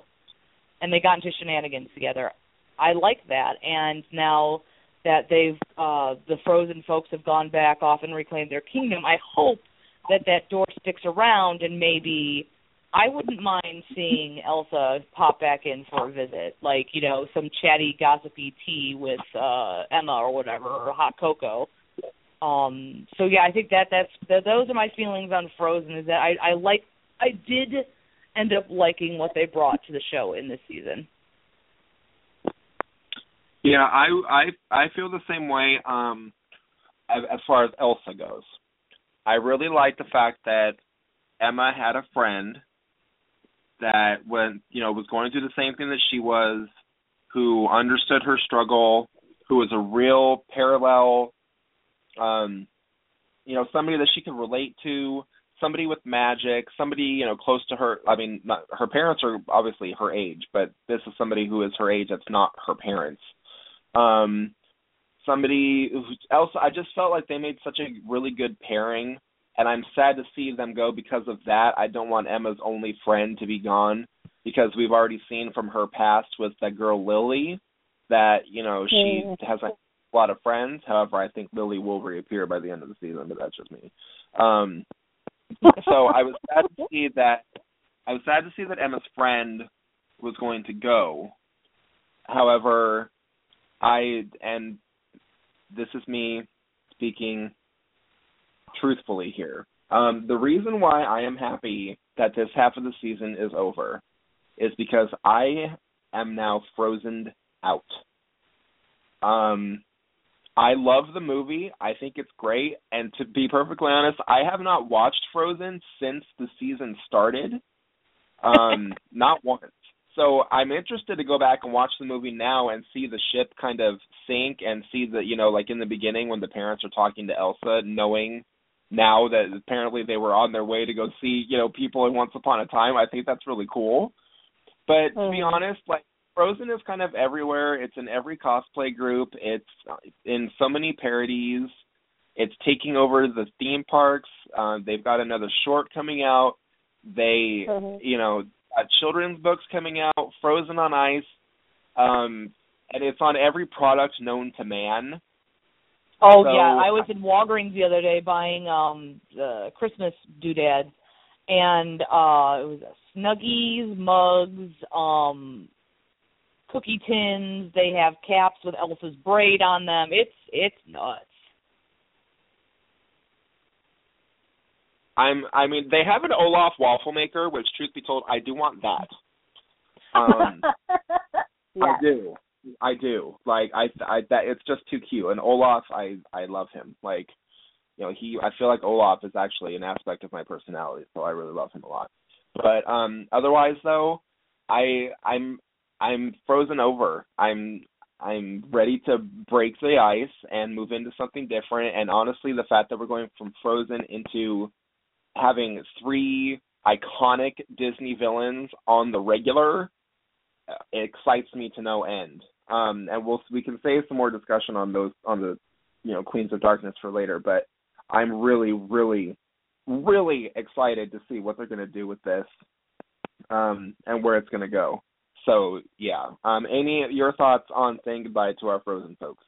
[SPEAKER 4] And they got into shenanigans together. I like that. And now that they've uh the frozen folks have gone back off and reclaimed their kingdom i hope that that door sticks around and maybe I wouldn't mind seeing Elsa pop back in for a visit, like you know, some chatty, gossipy tea with uh Emma or whatever, or hot cocoa. Um, so yeah, I think that that's that, those are my feelings on Frozen. Is that I I like I did end up liking what they brought to the show in this season.
[SPEAKER 2] Yeah, I I I feel the same way. Um, as, as far as Elsa goes, I really like the fact that Emma had a friend that when you know was going through the same thing that she was, who understood her struggle, who was a real parallel, um, you know, somebody that she could relate to, somebody with magic, somebody you know close to her. I mean, not, her parents are obviously her age, but this is somebody who is her age that's not her parents. Um, somebody else. I just felt like they made such a really good pairing, and I'm sad to see them go because of that. I don't want Emma's only friend to be gone because we've already seen from her past with that girl Lily that you know she
[SPEAKER 3] Mm.
[SPEAKER 2] has a lot of friends. However, I think Lily will reappear by the end of the season, but that's just me. Um, so I was sad to see that. I was sad to see that Emma's friend was going to go. However, I and this is me speaking truthfully here. Um, the reason why I am happy that this half of the season is over is because I am now frozen out. Um, I love the movie. I think it's great. And to be perfectly honest, I have not watched Frozen since the season started. Um, not once. So I'm interested to go back and watch the movie now and see the ship kind of sink and see the you know like in the beginning when the parents are talking to Elsa, knowing now that apparently they were on their way to go see you know people in Once Upon a Time. I think that's really cool. But to be
[SPEAKER 3] Mhm.
[SPEAKER 2] honest, like Frozen is kind of everywhere. It's in every cosplay group. It's in so many parodies. It's taking over the theme parks. Uh, they've got another short coming out. They,
[SPEAKER 3] Mhm.
[SPEAKER 2] you know, children's books coming out. Frozen on Ice, um, and it's on every product known to man.
[SPEAKER 4] Oh
[SPEAKER 2] So-
[SPEAKER 4] yeah, I was in Walgreens the other day buying um the Christmas doodads, and uh it was uh, Snuggies, mugs, um cookie tins. They have caps with Elsa's braid on them. It's it's nuts.
[SPEAKER 2] I'm, I mean, they have an Olaf waffle maker, which, truth be told, I do want that. Um,
[SPEAKER 3] yes.
[SPEAKER 2] I do. I do. Like I I that it's just too cute. And Olaf I I love him. Like you know, he I feel like Olaf is actually an aspect of my personality, so I really love him a lot. But um otherwise though, I I'm I'm frozen over. I'm I'm ready to break the ice and move into something different and honestly the fact that we're going from Frozen into having three iconic Disney villains on the regular uh, it excites me to no end. Um, and we'll we can save some more discussion on those on the you know Queens of Darkness for later. But I'm really, really, really excited to see what they're going to do with this, um, and where it's going to go. So yeah, um, Amy, your thoughts on saying goodbye to our Frozen folks?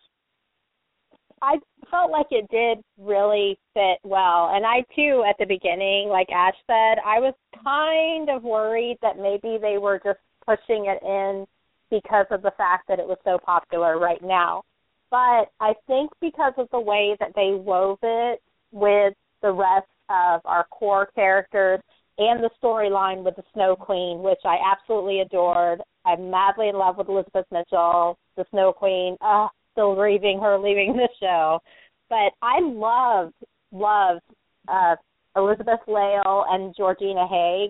[SPEAKER 3] I felt like it did really fit well. And I too at the beginning, like Ash said, I was kind of worried that maybe they were just pushing it in because of the fact that it was so popular right now. But I think because of the way that they wove it with the rest of our core characters and the storyline with the Snow Queen, which I absolutely adored. I'm madly in love with Elizabeth Mitchell, the Snow Queen. Uh, still grieving her leaving the show. But I loved, loved uh, Elizabeth Lail and Georgina Haig.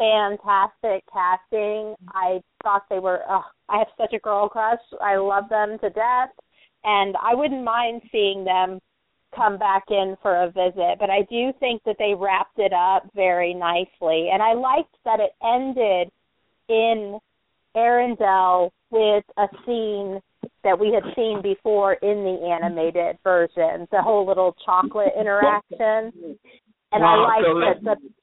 [SPEAKER 3] Fantastic casting. I thought they were. Oh, I have such a girl crush. I love them to death, and I wouldn't mind seeing them come back in for a visit. But I do think that they wrapped it up very nicely, and I liked that it ended in Arendelle with a scene that we had seen before in the animated version, the whole little chocolate interaction. And
[SPEAKER 2] Wow,
[SPEAKER 3] I
[SPEAKER 2] so
[SPEAKER 3] liked
[SPEAKER 2] that-
[SPEAKER 3] that the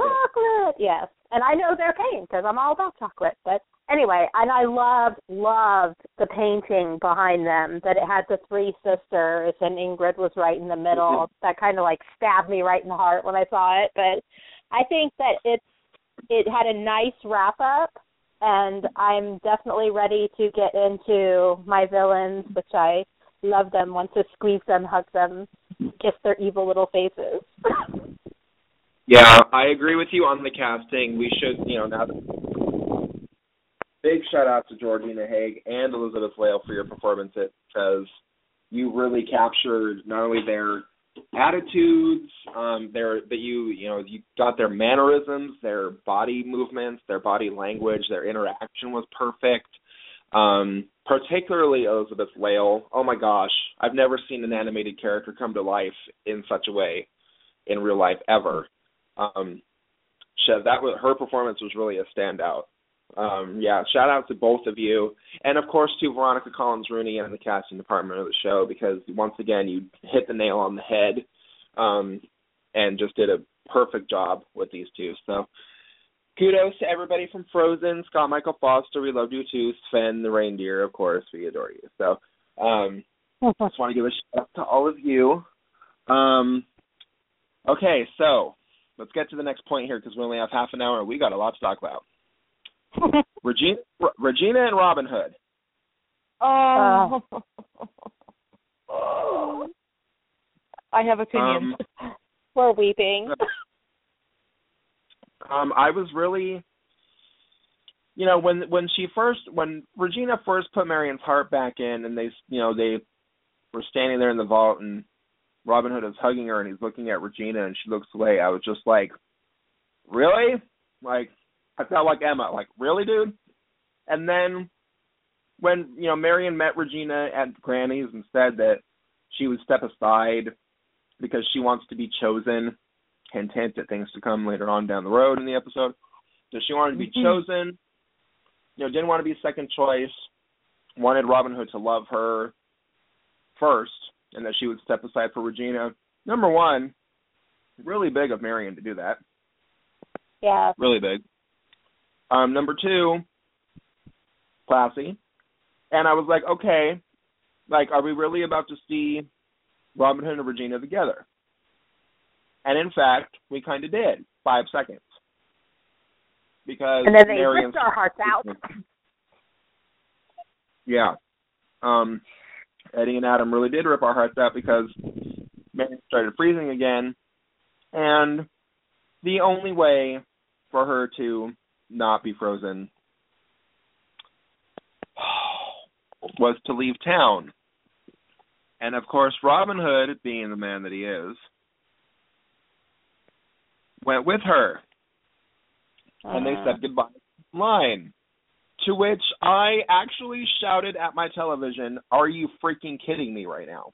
[SPEAKER 3] chocolate, yes. And I know they're paying because I'm all about chocolate. But anyway, and I loved, loved the painting behind them that it had the three sisters and Ingrid was right in the middle. Mm-hmm. That kind of like stabbed me right in the heart when I saw it. But I think that it's it had a nice wrap up and I'm definitely ready to get into my villains, which I love them, want to squeeze them, hug them, just their evil little faces.
[SPEAKER 2] Yeah, I agree with you on the casting. We should, you know, now. Big shout out to Georgina Haig and Elizabeth Lail for your performance It because you really captured not only their attitudes, um, their that you you know you got their mannerisms, their body movements, their body language, their interaction was perfect. Um, particularly Elizabeth Lail. Oh my gosh, I've never seen an animated character come to life in such a way in real life ever. Um, that was her performance was really a standout. Um, yeah, shout out to both of you, and of course to Veronica Collins Rooney and the casting department of the show because once again you hit the nail on the head, um, and just did a perfect job with these two. So kudos to everybody from Frozen, Scott Michael Foster, we love you too, Sven the reindeer, of course, we adore you. So um, I just want to give a shout out to all of you. Um, okay, so let's get to the next point here because we only have half an hour we got a lot to talk about. Regina, Regina and Robin Hood.
[SPEAKER 4] Oh. I have opinions.
[SPEAKER 2] Um,
[SPEAKER 3] We're weeping.
[SPEAKER 2] um, I was really, you know, when when she first when Regina first put Marion's heart back in, and they, you know, they were standing there in the vault, and Robin Hood is hugging her, and he's looking at Regina, and she looks away. I was just like, really, like I felt like Emma, like really, dude. And then when you know Marion met Regina at Granny's and said that she would step aside because she wants to be chosen. Hint, hint at things to come later on down the road in the episode. So she wanted to be
[SPEAKER 3] Mhm.
[SPEAKER 2] chosen. You know, didn't want to be second choice. Wanted Robin Hood to love her first, and that she would step aside for Regina. Number one, really big of Marion to do that.
[SPEAKER 3] Yeah.
[SPEAKER 2] Really big. Um, number two, classy. And I was like, okay, like, are we really about to see Robin Hood and Regina together? And in fact, we kind of did. Five seconds. Because
[SPEAKER 3] And then they
[SPEAKER 2] Marion's
[SPEAKER 3] ripped our hearts out.
[SPEAKER 2] Yeah. Um, Eddie and Adam really did rip our hearts out because Marion started freezing again. And the only way for her to not be frozen was to leave town. And of course, Robin Hood, being the man that he is, went with her. And they
[SPEAKER 3] Uh,
[SPEAKER 2] said goodbye line. To which I actually shouted at my television, Are you freaking kidding me right now?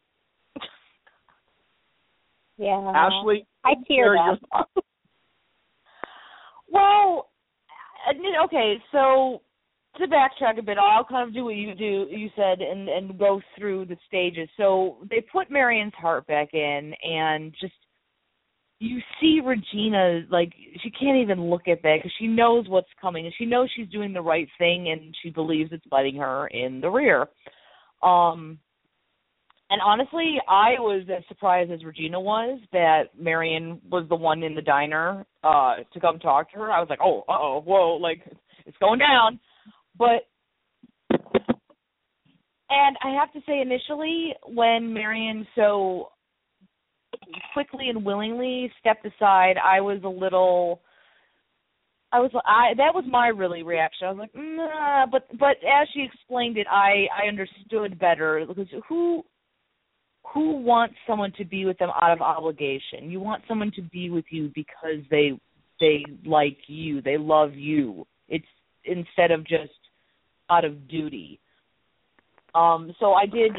[SPEAKER 3] yeah.
[SPEAKER 2] Ashley,
[SPEAKER 3] I teared up.
[SPEAKER 4] Well, okay, so to backtrack a bit, I'll kind of do what you do you said and and go through the stages. So they put Marion's heart back in and just you see Regina like she can't even look at that because she knows what's coming and she knows she's doing the right thing and she believes it's biting her in the rear. Um and honestly, I was as surprised as Regina was that Marion was the one in the diner uh to come talk to her. I was like, "Oh, uh-oh, whoa, like it's going down." But and I have to say initially when Marion so quickly and willingly stepped aside, I was a little I was I that was my really reaction. I was like, nah, but but as she explained it, I I understood better because who who wants someone to be with them out of obligation? You want someone to be with you because they they like you, they love you. It's instead of just out of duty. Um, so I did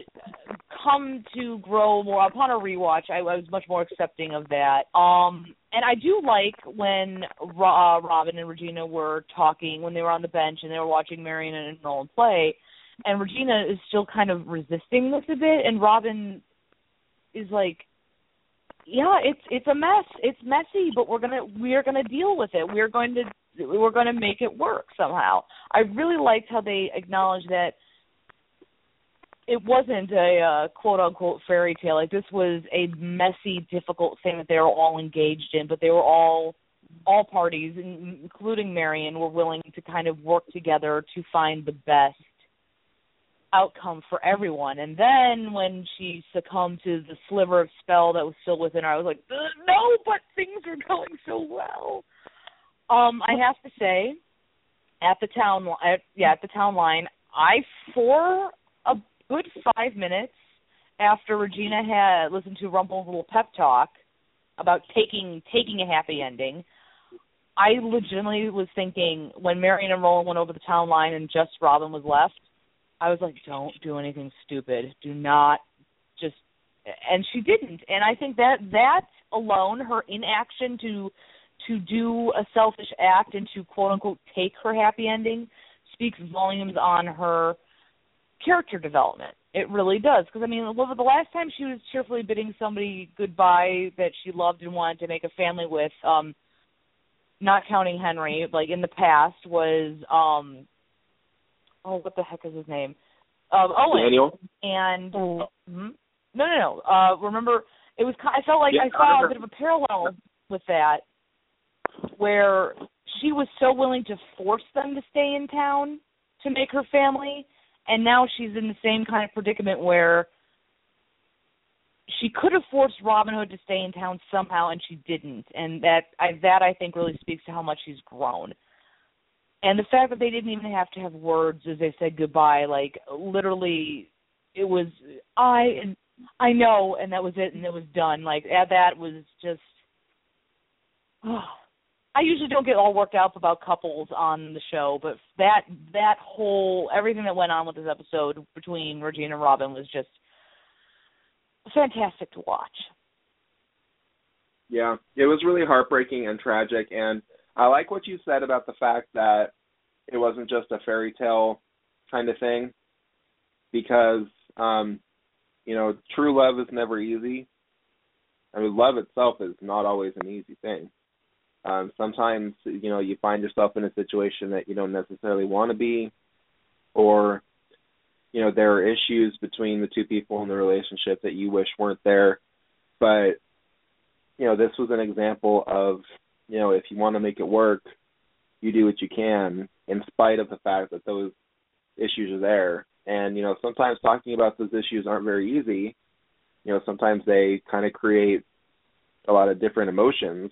[SPEAKER 4] come to grow more upon a rewatch. I, I was much more accepting of that. Um, and I do like when Ro- uh, Robin and Regina were talking when they were on the bench and they were watching Marion and Nolan play, and Regina is still kind of resisting this a bit, and Robin is like, "Yeah, it's it's a mess. It's messy, but we're gonna we're gonna deal with it. We're going to we're going to make it work somehow." I really liked how they acknowledged that it wasn't a uh, quote unquote fairy tale. Like this was a messy, difficult thing that they were all engaged in, but they were all all parties, including Marion, were willing to kind of work together to find the best outcome for everyone. And then when she succumbed to the sliver of spell that was still within her, I was like, no, but things are going so well. Um, I have to say, at the town, at, yeah, at the town line, I for good five minutes after Regina had listened to Rumple's little pep talk about taking taking a happy ending, I legitimately was thinking when Marion and Roland went over the town line and just Robin was left, I was like, don't do anything stupid. Do not just and she didn't. And I think that that alone, her inaction to to do a selfish act and to quote unquote take her happy ending speaks volumes on her character development. It really does. Because I mean, the last time she was cheerfully bidding somebody goodbye that she loved and wanted to make a family with, um, not counting Henry, like in the past, was um, oh, what the heck is his name? Um, Owen.
[SPEAKER 2] Daniel.
[SPEAKER 4] And oh. mm-hmm. no, no, no. Uh, remember, it was. I felt like
[SPEAKER 2] yeah,
[SPEAKER 4] I saw
[SPEAKER 2] I
[SPEAKER 4] a bit of a parallel with that, where she was so willing to force them to stay in town to make her family and now she's in the same kind of predicament where she could have forced Robin Hood to stay in town somehow and she didn't. And that I that I think really speaks to how much she's grown. And the fact that they didn't even have to have words as they said goodbye like literally it was I and I know and that was it and it was done. Like that was just oh, I usually don't get all worked up about couples on the show, but that that whole everything that went on with this episode between Regina and Robin was just fantastic to watch.
[SPEAKER 2] Yeah, it was really heartbreaking and tragic, and I like what you said about the fact that it wasn't just a fairy tale kind of thing, because um, you know, true love is never easy. I mean, love itself is not always an easy thing. Um, sometimes you know you find yourself in a situation that you don't necessarily want to be, or you know there are issues between the two people in the relationship that you wish weren't there. But you know this was an example of you know if you want to make it work, you do what you can in spite of the fact that those issues are there. And you know sometimes talking about those issues aren't very easy. You know sometimes they kind of create a lot of different emotions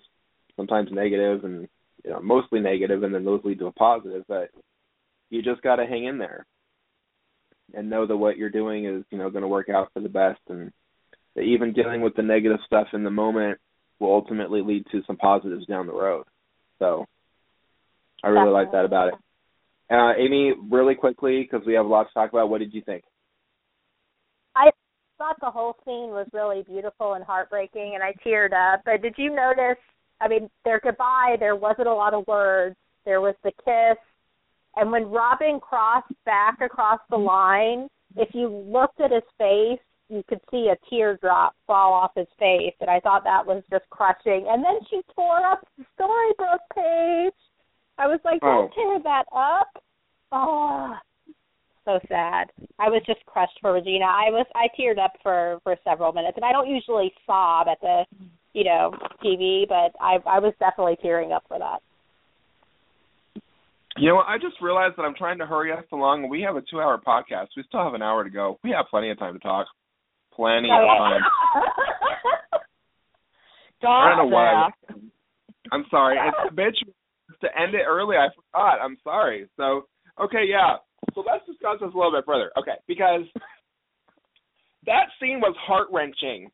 [SPEAKER 2] sometimes negative and you know mostly negative and then those lead to a positive but you just got to hang in there and know that what you're doing is you know going to work out for the best and that even dealing with the negative stuff in the moment will ultimately lead to some positives down the road. So i really like that about it. Uh, amy really quickly because we have a lot to talk about what did you think?
[SPEAKER 3] I thought the whole scene was really beautiful and heartbreaking and i teared up but did you notice I mean, their goodbye, there wasn't a lot of words. There was the kiss. And when Robin crossed back across the line, if you looked at his face, you could see a teardrop fall off his face. And I thought that was just crushing. And then she tore up the storybook page. I was like, oh. don't oh. tear that up. Oh, so sad. I was just crushed for Regina. I was I teared up for for several minutes, and I don't usually sob at the you know TV, but I I was definitely tearing up for that.
[SPEAKER 2] You know, I just realized that I'm trying to hurry us along. We have a two-hour podcast. We still have an hour to go. We have plenty of time to talk. Plenty of time. I don't know why. I'm sorry. It's bitch to end it early. I forgot. I'm sorry. So okay, yeah. So let's discuss this a little bit further. Okay, because that scene was heart wrenching.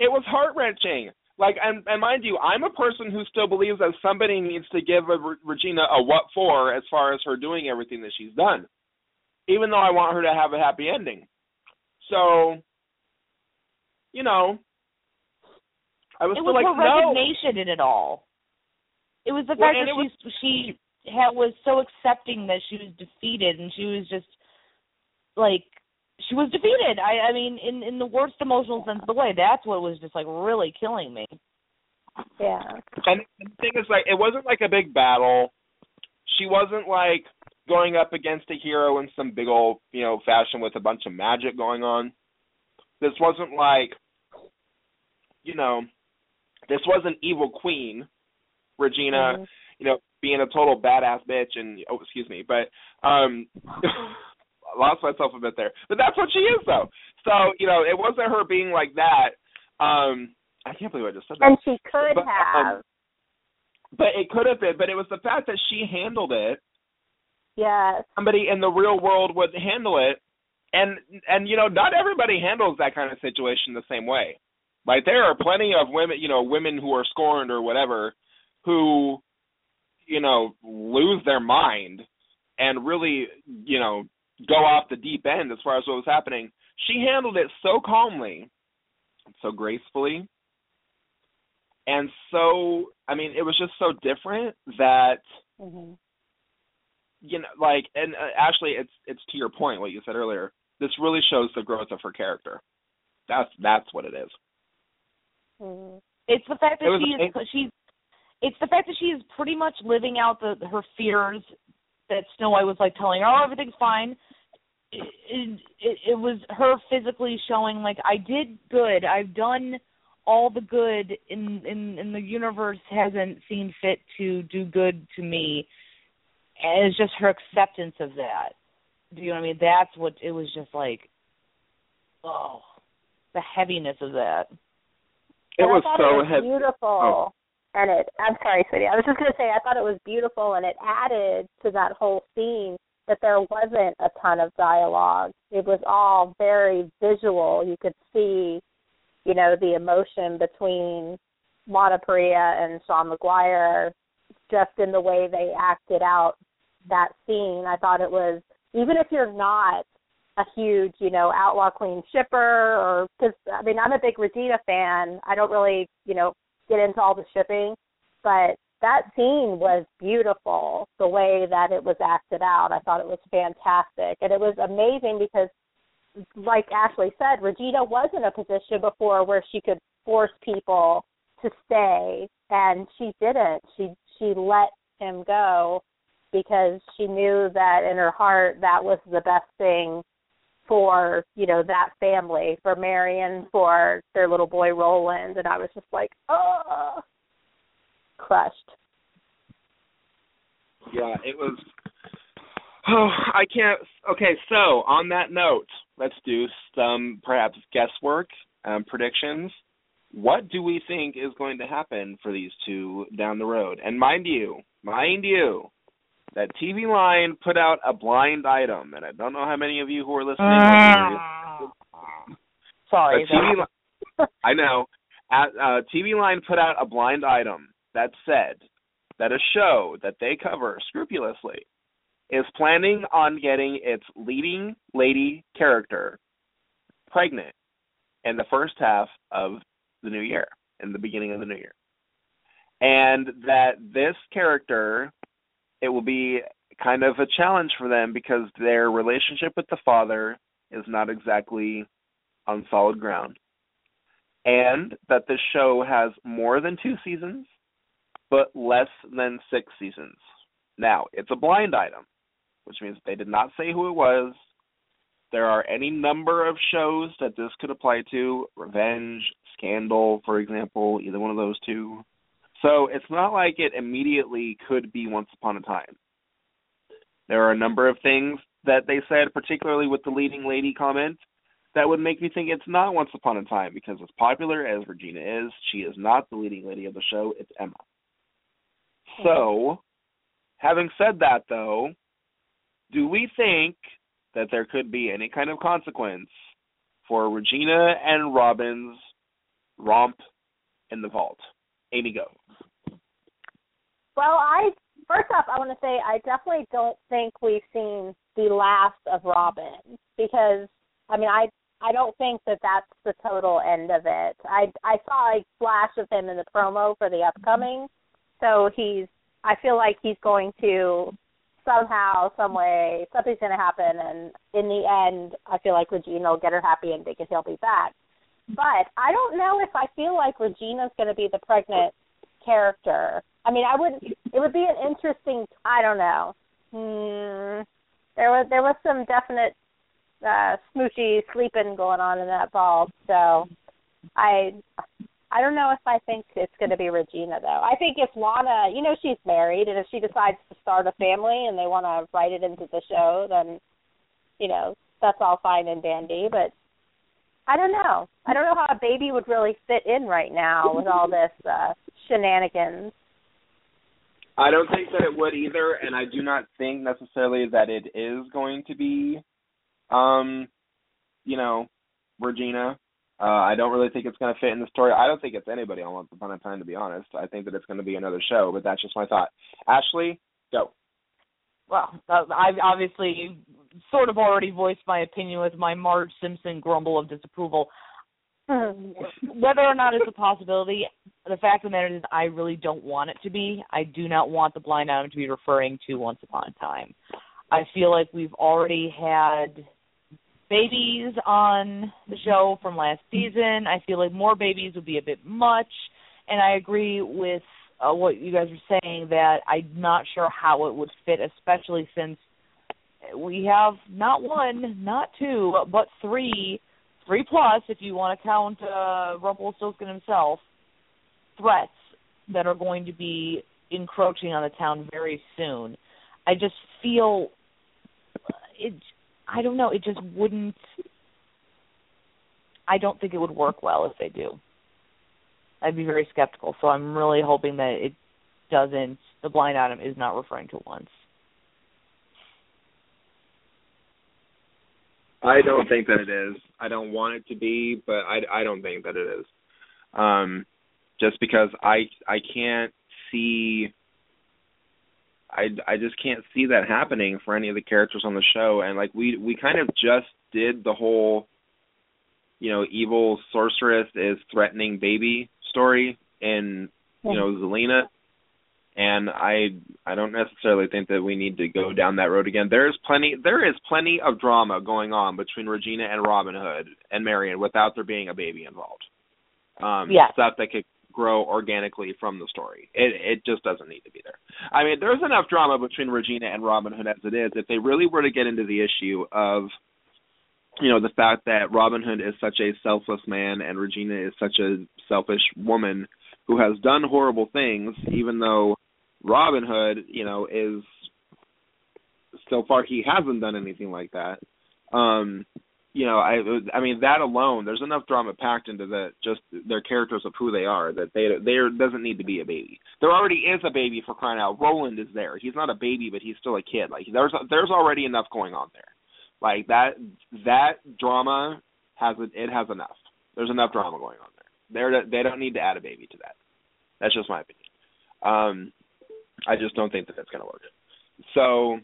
[SPEAKER 2] It was heart wrenching like and, and mind you i'm a person who still believes that somebody needs to give a, regina a what for as far as her doing everything that she's done even though i want her to have a happy ending so you know i was
[SPEAKER 4] it
[SPEAKER 2] still
[SPEAKER 4] was
[SPEAKER 2] like
[SPEAKER 4] her
[SPEAKER 2] no.
[SPEAKER 4] resignation in it all it was the
[SPEAKER 2] well,
[SPEAKER 4] fact that
[SPEAKER 2] was,
[SPEAKER 4] she she had, was so accepting that she was defeated and she was just like she was defeated. I I mean in in the worst emotional sense of the way. That's what was just like really killing me.
[SPEAKER 3] Yeah.
[SPEAKER 2] And the thing is like it wasn't like a big battle. She wasn't like going up against a hero in some big old, you know, fashion with a bunch of magic going on. This wasn't like you know, this wasn't evil queen Regina, mm-hmm. you know, being a total badass bitch and oh excuse me, but um lost myself a bit there, but that's what she is though. So you know, it wasn't her being like that. Um, I can't believe I just said that.
[SPEAKER 3] And she could
[SPEAKER 2] But,
[SPEAKER 3] have.
[SPEAKER 2] um, but it could have been. But it was the fact that she handled it.
[SPEAKER 3] yes.
[SPEAKER 2] Somebody in the real world would handle it, and and you know, not everybody handles that kind of situation the same way. Like there are plenty of women, you know, women who are scorned or whatever, who, you know, lose their mind and really, you know, go off the deep end as far as what was happening. She handled it so calmly, so gracefully, and so I mean, it was just so different that
[SPEAKER 3] hmm
[SPEAKER 2] you know, like, and uh, actually, it's it's to your point what you said earlier. This really shows the growth of her character. That's that's what it is.
[SPEAKER 3] hmm
[SPEAKER 4] It's the fact that
[SPEAKER 2] was
[SPEAKER 4] she is she's it's the fact that she is pretty much living out the her fears that Snow White was like telling her, "Oh, everything's fine." It, it, it was her physically showing like I did good. I've done all the good in in in the universe hasn't seen fit to do good to me. And it's just her acceptance of that. Do you know what I mean? That's what it was just like oh, the heaviness of that.
[SPEAKER 2] It
[SPEAKER 3] And
[SPEAKER 2] was so
[SPEAKER 3] it was
[SPEAKER 2] heavy.
[SPEAKER 3] beautiful.
[SPEAKER 2] Oh.
[SPEAKER 3] And it I'm sorry, sweetie. I was just gonna say I thought it was beautiful and it added to that whole scene that there wasn't a ton of dialogue. It was all very visual. You could see, you know, the emotion between Lana Parrilla and Sean Maguire just in the way they acted out that scene. I thought it was even if you're not a huge, you know, outlaw queen shipper or because I mean I'm a big Regina fan. I don't really, you know, get into all the shipping, but that scene was beautiful. The way that it was acted out, I thought it was fantastic, and it was amazing because, like Ashley said, Regina was in a position before where she could force people to stay, and she didn't. She she let him go because she knew that in her heart that was the best thing for you know that family for Marion for their little boy Roland and I was just like oh crushed
[SPEAKER 2] Yeah, it was. Oh, I can't. Okay, so on that note, let's do some perhaps guesswork um, predictions. What do we think is going to happen for these two down the road? And mind you, mind you, that TV line put out a blind item, and I don't know how many of you who are listening. are
[SPEAKER 4] Sorry.
[SPEAKER 2] TV li- I know. At, uh, TV Line put out a blind item that said that a show that they cover scrupulously is planning on getting its leading lady character pregnant in the first half of the new year, in the beginning of the new year. And that this character, it will be kind of a challenge for them because their relationship with the father is not exactly on solid ground. And that the show has more than two seasons, but less than six seasons. Now, it's a blind item, which means they did not say who it was. There are any number of shows that this could apply to Revenge, Scandal, for example, either one of those two. So it's not like it immediately could be Once Upon a Time. There are a number of things that they said, particularly with the leading lady comment, that would make me think it's not Once Upon a Time because as popular as Regina is, she is not the leading lady of the show, it's Emma. Hmm. So, having said that though, do we think that there could be any kind of consequence for Regina and Robin's romp in the vault? Amy, go.
[SPEAKER 3] well I first off I want to say I definitely don't think we've seen the last of Robin because I mean I I don't think that that's the total end of it. I I saw a flash of him in the promo for the upcoming, so he's. I feel like he's going to somehow, some way, something's going to happen, and in the end, I feel like Regina will get her happy ending and he'll be back. But I don't know if I feel like Regina's going to be the pregnant character. I mean, I would. It would be an interesting. I don't know. Hmm. There was there was some definite uh smoochy sleeping going on in that ball. So I I don't know if I think it's going to be Regina though. I think if Lana, you know, she's married, and if she decides to start a family and they want to write it into the show, then you know, that's all fine and dandy, but I don't know. I don't know how a baby would really fit in right now with all this uh shenanigans.
[SPEAKER 2] I don't think that it would either, and I do not think necessarily that it is going to be, um, you know, Regina. Uh, I don't really think it's going to fit in the story. I don't think it's anybody on Once Upon a Time, to be honest. I think that it's going to be another show, but that's just my thought. Ashley, go.
[SPEAKER 4] Well, uh, I've obviously sort of already voiced my opinion with my Marge Simpson grumble of disapproval. Whether or not it's a possibility, the fact of the matter is I really don't want it to be. I do not want the blind item to be referring to Once Upon a Time. I feel like we've already had babies on the show from last season. I feel like more babies would be a bit much, and I agree with uh, what you guys are saying that I'm not sure how it would fit, especially since we have not one, not two, but three, three plus if you want to count uh, Rumpelstiltskin himself, threats that are going to be encroaching on the town very soon. I just feel it I don't know, it just wouldn't I don't think it would work well if they do. I'd be very skeptical. So I'm really hoping that it doesn't the blind item is not referring to once.
[SPEAKER 2] I don't think that it is. I don't want it to be, but I I don't think that it is. Um just because I I can't see I I just can't see that happening for any of the characters on the show and like we we kind of just did the whole you know evil sorceress is threatening baby story in you know Zelena and I I don't necessarily think that we need to go down that road again. There's plenty there is plenty of drama going on between Regina and Robin Hood and Marion without there being a baby involved. Um
[SPEAKER 4] yes.
[SPEAKER 2] stuff that could grow organically from the story. It it just doesn't need to be there. I mean, there's enough drama between Regina and Robin Hood as it is. If they really were to get into the issue of you know, the fact that Robin Hood is such a selfless man and Regina is such a selfish woman who has done horrible things, even though Robin Hood, you know, is so far he hasn't done anything like that. Um, you know, I I mean that alone, there's enough drama packed into the just their characters of who they are that they there doesn't need to be a baby. There already is a baby for crying out. Roland is there. He's not a baby, but he's still a kid. Like there's there's already enough going on there. Like that that drama has it has enough. There's enough drama going on there. They they don't need to add a baby to that. That's just my opinion. Um, I just don't think that that's going to work. So,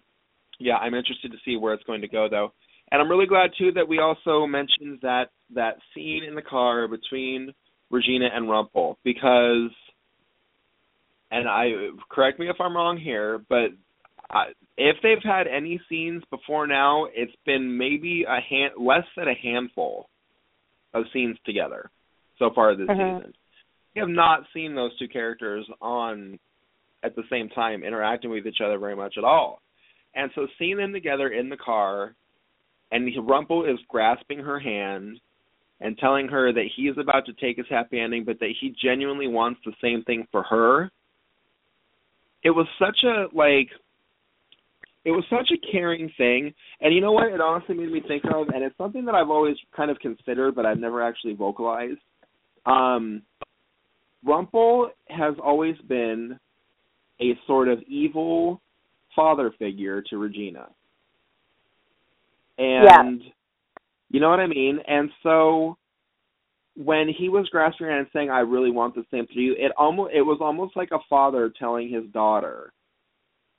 [SPEAKER 2] yeah, I'm interested to see where it's going to go, though. And I'm really glad too that we also mentioned that that scene in the car between Regina and Rumple because, and I correct me if I'm wrong here, but uh, if they've had any scenes before now, it's been maybe a hand less than a handful of scenes together so far this
[SPEAKER 3] Mhm.
[SPEAKER 2] season. We have not seen those two characters on at the same time interacting with each other very much at all. And so seeing them together in the car and Rumple is grasping her hand and telling her that he is about to take his happy ending but that he genuinely wants the same thing for her. It was such a like it was such a caring thing. And you know what it honestly made me think of and it's something that I've always kind of considered but I've never actually vocalized. Um Rumple has always been a sort of evil father figure to Regina. And you know what I mean? And so when he was grasping her and saying, I really want the same for you, it almost it was almost like a father telling his daughter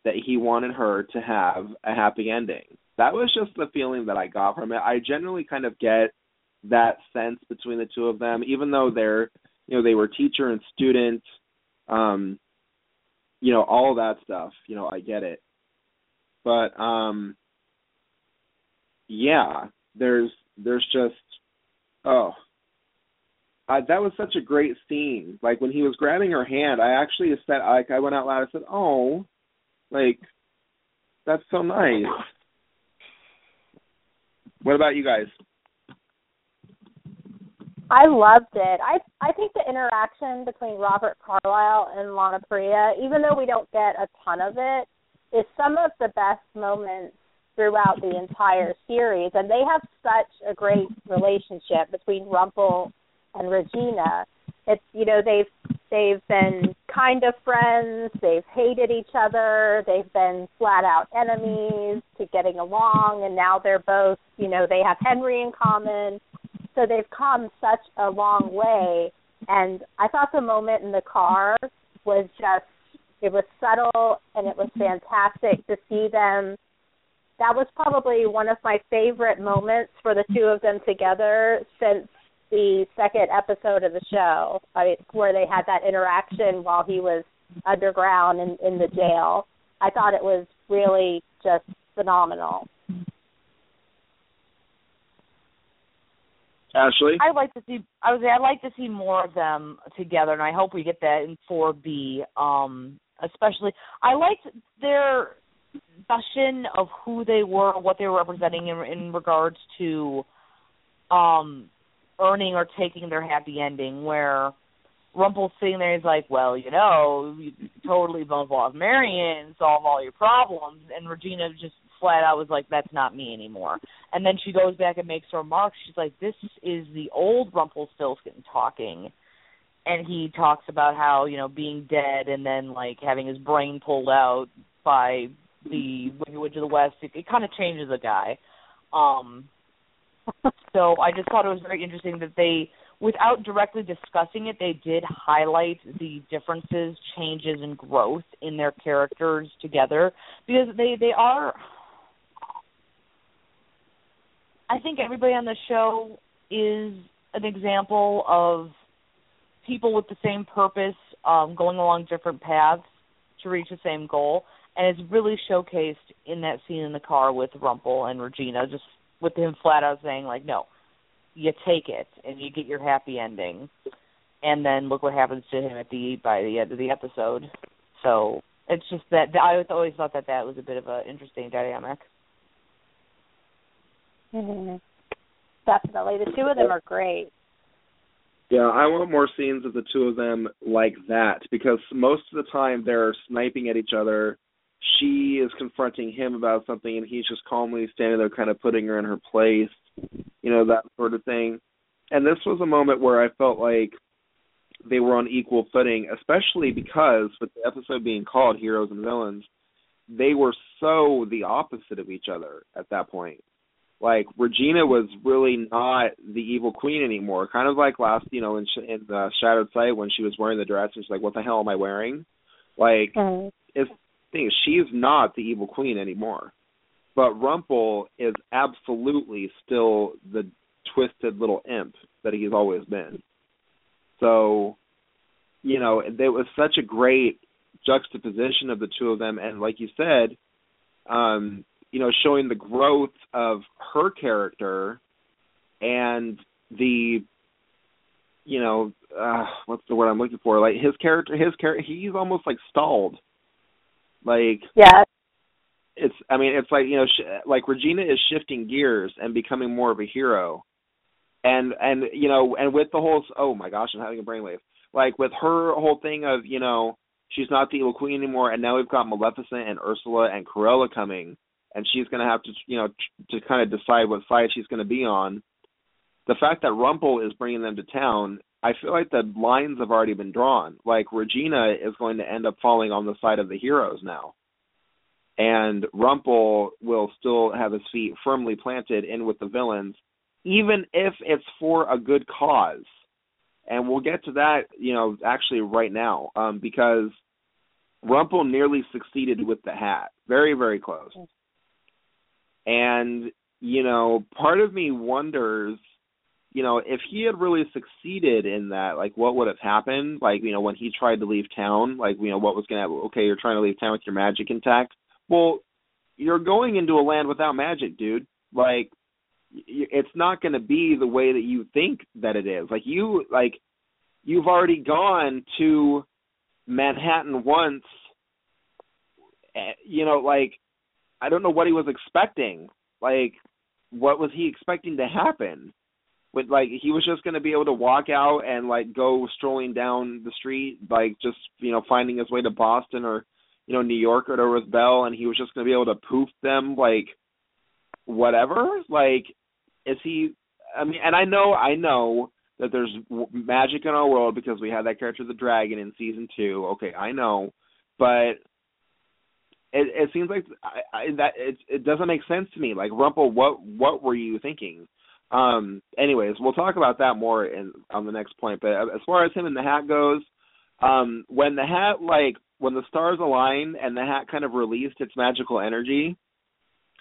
[SPEAKER 2] that he wanted her to have a happy ending. That was just the feeling that I got from it. I generally kind of get that sense between the two of them, even though they're you know, they were teacher and student, um, you know, all that stuff, you know, I get it. But um yeah, there's there's just oh I, that was such a great scene. Like when he was grabbing her hand, I actually said like I went out loud. I said, "Oh, like that's so nice." What about you guys?
[SPEAKER 3] I loved it. I I think the interaction between Robert Carlyle and Lana Parrilla, even though we don't get a ton of it, is some of the best moments throughout the entire series, and they have such a great relationship between Rumple and Regina. It's you know they've they've been kind of friends, they've hated each other, they've been flat out enemies to getting along, and now they're both you know they have Henry in common, so they've come such a long way. And I thought the moment in the car was just it was subtle and it was fantastic to see them. That was probably one of my favorite moments for the two of them together since the second episode of the show, I, where they had that interaction while he was underground in, in the jail. I thought it was really just phenomenal.
[SPEAKER 2] Ashley,
[SPEAKER 4] I'd like to see. I would say I'd like to see more of them together, and I hope we get that in 4B. Um, especially, I liked their discussion of who they were, what they were representing in, in regards to um earning or taking their happy ending. Where Rumple's sitting there, he's like, "Well, you know, you totally move off Marion, solve all your problems," and Regina just flat out was like, "That's not me anymore." And then she goes back and makes her remarks. She's like, "This is the old Rumpelstiltskin talking." And he talks about how you know being dead and then like having his brain pulled out by the Witch of the West. It, it kind of changes a guy. Um, so I just thought it was very interesting that they, without directly discussing it, they did highlight the differences, changes, and growth in their characters together because they they are. I think everybody on the show is an example of people with the same purpose, um, going along different paths to reach the same goal and it's really showcased in that scene in the car with Rumple and Regina, just with him flat out saying like, "No, you take it and you get your happy ending," and then look what happens to him at the by the end of the episode. So it's just that I always thought that that was a bit of an interesting dynamic.
[SPEAKER 3] Mm-hmm. Definitely, the two of them are great.
[SPEAKER 2] Yeah, I want more scenes of the two of them like that because most of the time they're sniping at each other she is confronting him about something and he's just calmly standing there kind of putting her in her place you know that sort of thing. And this was a moment where i felt like they were on equal footing especially because with the episode being called heroes and villains they were so the opposite of each other at that point. Like regina was really not the evil queen anymore kind of like last you know in, in the shattered sight when she was wearing the dress and she's like what the hell am i wearing? Like
[SPEAKER 3] mm-hmm.
[SPEAKER 2] it's thing is she is not the evil queen anymore. But Rumple is absolutely still the twisted little imp that he's always been. So, you know, there was such a great juxtaposition of the two of them and like you said, um, you know, showing the growth of her character and the you know, uh what's the word I'm looking for? Like his character his character he's almost like stalled like
[SPEAKER 3] yeah,
[SPEAKER 2] it's I mean it's like you know sh- like Regina is shifting gears and becoming more of a hero, and and you know and with the whole oh my gosh I'm having a brainwave. Like with her whole thing of you know she's not the evil queen anymore and now we've got Maleficent and Ursula and Cruella coming and she's going to have to you know to kind of decide what side she's going to be on. The fact that Rumple is bringing them to town I feel like the lines have already been drawn. Like Regina is going to end up falling on the side of the heroes now. And Rumple will still have his feet firmly planted in with the villains, even if it's for a good cause. And we'll get to that, you know, actually right now, um, because Rumple nearly succeeded with the hat. Very, very close. And, you know, part of me wonders you know, if he had really succeeded in that, like what would have happened? Like, you know, when he tried to leave town, like, you know, what was going to happen? Okay, you're trying to leave town with your magic intact. Well, you're going into a land without magic, dude. Like, it's not going to be the way that you think that it is. Like, you, like, you've already gone to Manhattan once. Eh, you know, like, I don't know what he was expecting. Like, what was he expecting to happen? With like he was just going to be able to walk out and like go strolling down the street like just you know finding his way to Boston or you know New York or to Belle and he was just going to be able to poof them like whatever. Like, is he? I mean, and I know, I know that there's magic in our world because we had that character, the dragon, in season two. Okay, I know, but it it seems like I, I, that it it doesn't make sense to me. Like Rumple, what what were you thinking? Um. Anyways, we'll talk about that more in on the next point. But as far as him and the hat goes, um, when the hat like when the stars align and the hat kind of released its magical energy.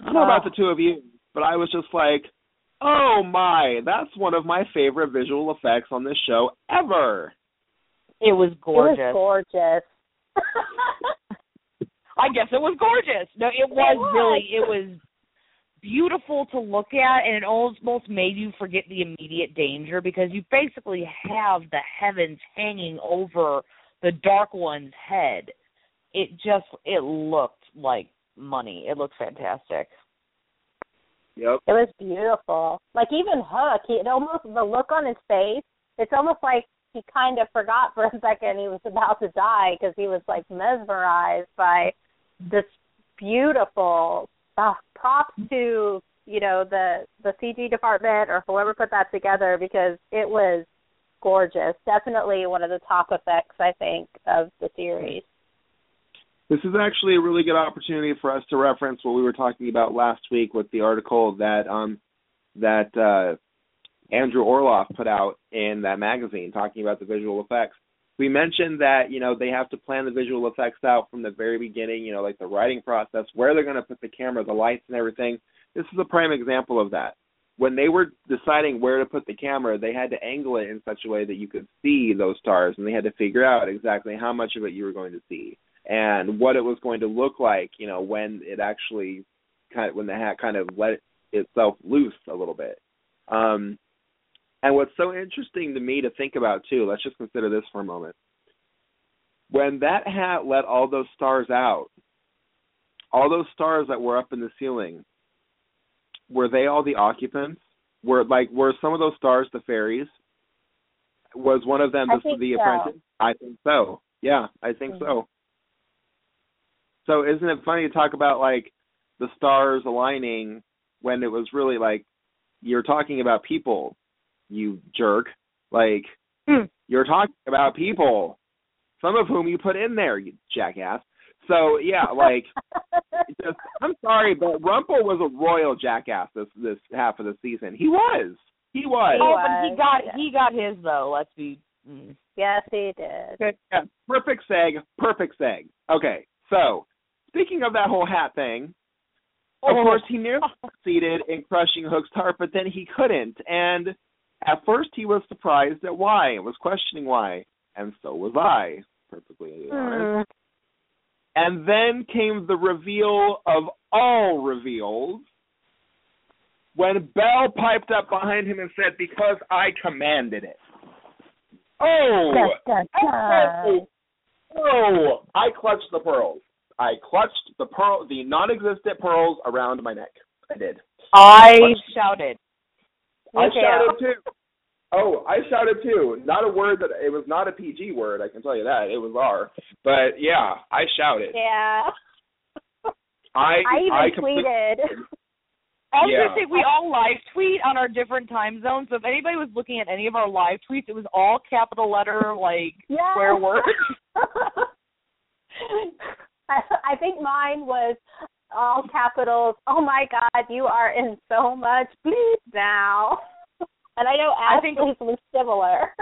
[SPEAKER 2] I don't know about the two of you, but I was just like, oh my, that's one of my favorite visual effects on this show ever.
[SPEAKER 4] It was gorgeous.
[SPEAKER 3] It was gorgeous.
[SPEAKER 4] I guess it was gorgeous. No, it was,
[SPEAKER 3] was.
[SPEAKER 4] really it was beautiful to look at and it almost made you forget the immediate danger because you basically have the heavens hanging over the dark one's head. It just it looked like money. It looked fantastic.
[SPEAKER 2] Yep.
[SPEAKER 3] It was beautiful. Like even Hook, he it almost the look on his face. It's almost like he kind of forgot for a second he was about to die because he was like mesmerized by this beautiful uh, props to you know the the CG department or whoever put that together because it was gorgeous. Definitely one of the top effects I think of the series.
[SPEAKER 2] This is actually a really good opportunity for us to reference what we were talking about last week with the article that um that uh Andrew Orloff put out in that magazine talking about the visual effects. We mentioned that, you know, they have to plan the visual effects out from the very beginning, you know, like the writing process, where they're going to put the camera, the lights and everything. This is a prime example of that. When they were deciding where to put the camera, they had to angle it in such a way that you could see those stars and they had to figure out exactly how much of it you were going to see and what it was going to look like, you know, when it actually kind of when the hat kind of let itself loose a little bit. Um and what's so interesting to me to think about too, let's just consider this for a moment. When that hat let all those stars out, all those stars that were up in the ceiling, were they all the occupants? Were like were some of those stars the fairies? Was one of them the, the
[SPEAKER 3] so.
[SPEAKER 2] apprentice? I think so. Yeah, I think
[SPEAKER 3] Mhm.
[SPEAKER 2] so. So isn't it funny to talk about like the stars aligning when it was really like you're talking about people, you jerk. Like
[SPEAKER 4] Hmm.
[SPEAKER 2] you're talking about people, some of whom you put in there, you jackass. So yeah, like just, I'm sorry, but Rumple was a royal jackass this this half of the season. He was. He was.
[SPEAKER 4] Oh,
[SPEAKER 3] was,
[SPEAKER 4] but he got
[SPEAKER 3] yeah.
[SPEAKER 4] he got his though. Let's be. Mm.
[SPEAKER 3] yes, he did.
[SPEAKER 2] Okay, yeah, perfect seg, perfect seg. Okay, so speaking of that whole hat thing, of
[SPEAKER 4] Oh.
[SPEAKER 2] course he nearly succeeded in crushing Hook's heart, but then he couldn't. And at first he was surprised at why, and was questioning why, and so was I, perfectly honest.
[SPEAKER 3] Mm.
[SPEAKER 2] And then came the reveal of all reveals when Belle piped up behind him and said, Because I commanded it. Oh!
[SPEAKER 3] Dun, dun, dun.
[SPEAKER 2] Oh! Oh! I clutched the pearls. I clutched the pearl, the non-existent pearls around my neck. I did.
[SPEAKER 4] I shouted.
[SPEAKER 2] I shouted too. Oh, I shouted too. Not a word that it was not a PG word. I can tell you that it was R. But yeah, I shouted.
[SPEAKER 3] Yeah.
[SPEAKER 2] I
[SPEAKER 3] I even
[SPEAKER 2] I
[SPEAKER 3] tweeted.
[SPEAKER 4] I was
[SPEAKER 2] Yeah.
[SPEAKER 4] gonna say we all live tweet on our different time zones. So if anybody was looking at any of our live tweets, it was all capital letter like
[SPEAKER 3] Yeah.
[SPEAKER 4] swear words.
[SPEAKER 3] I think mine was all capitals. Oh my God, you are in so much bleep now. And I know
[SPEAKER 4] I think-
[SPEAKER 3] Ashley's was similar.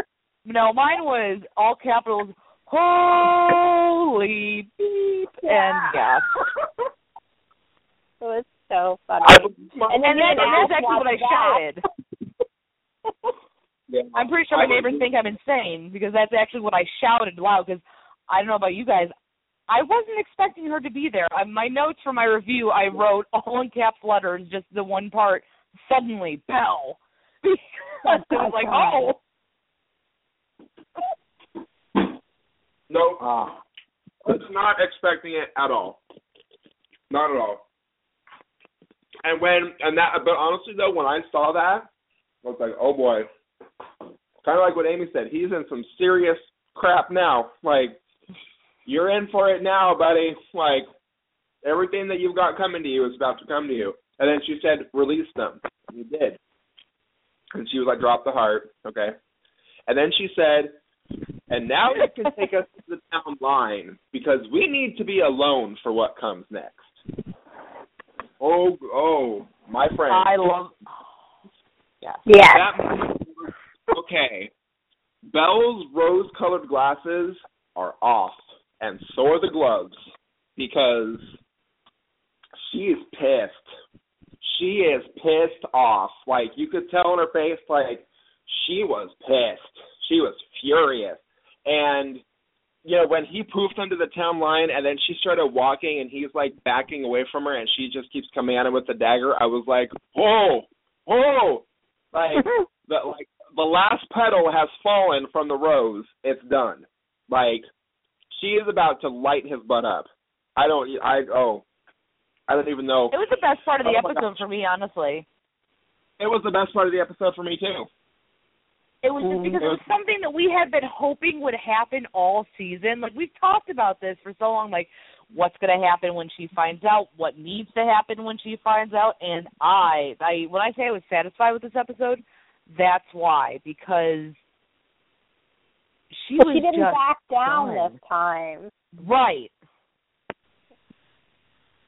[SPEAKER 4] No, mine was all capitals. Holy beep and yeah.
[SPEAKER 3] it was so funny.
[SPEAKER 2] I,
[SPEAKER 3] and then
[SPEAKER 4] And
[SPEAKER 3] me
[SPEAKER 4] then
[SPEAKER 3] and
[SPEAKER 4] that's actually what I
[SPEAKER 3] that.
[SPEAKER 4] shouted.
[SPEAKER 2] yeah.
[SPEAKER 4] I'm pretty sure
[SPEAKER 2] I
[SPEAKER 4] my neighbors think I'm insane because that's actually what I shouted loud. Because I don't know about you guys, I wasn't expecting her to be there. I, my notes for my review, I wrote all in caps letters, just the one part. Suddenly, Belle. Because it was like, oh,
[SPEAKER 2] No, ah.
[SPEAKER 3] Oh.
[SPEAKER 2] was not expecting it at all. Not at all. And when and that, but honestly though, when I saw that, I was like, oh boy. Kind of like what Amy said. He's in some serious crap now. Like, you're in for it now, buddy. Like, everything that you've got coming to you is about to come to you. And then she said, "Release them." And he did. And she was like, "Drop the heart." Okay. And then she said, "And now you can take us to the town line because we need to be alone for what comes next." Oh, oh, my friend.
[SPEAKER 4] I love. Yeah.
[SPEAKER 3] Yes.
[SPEAKER 2] That okay. Belle's rose-colored glasses are off, and so are the gloves because she is pissed. She is pissed off. Like you could tell in her face, like she was pissed. She was furious, and you know when he poofed under the town line, and then she started walking, and he's like backing away from her, and she just keeps coming at him with the dagger. I was like, oh, oh, like the like the last petal has fallen from the rose. It's done. Like she is about to light his butt up. I don't. I oh, I don't even know.
[SPEAKER 4] It was the best part of the
[SPEAKER 2] Oh
[SPEAKER 4] episode for me, honestly.
[SPEAKER 2] It was the best part of the episode for me too.
[SPEAKER 4] It was just because it was something that we had been hoping would happen all season. Like we've talked about this for so long. Like what's going to happen when she finds out? What needs to happen when she finds out? And I, I when I say I was satisfied with this episode, that's why because she
[SPEAKER 3] But
[SPEAKER 4] was
[SPEAKER 3] she didn't
[SPEAKER 4] just
[SPEAKER 3] back down
[SPEAKER 4] done.
[SPEAKER 3] this time.
[SPEAKER 4] right.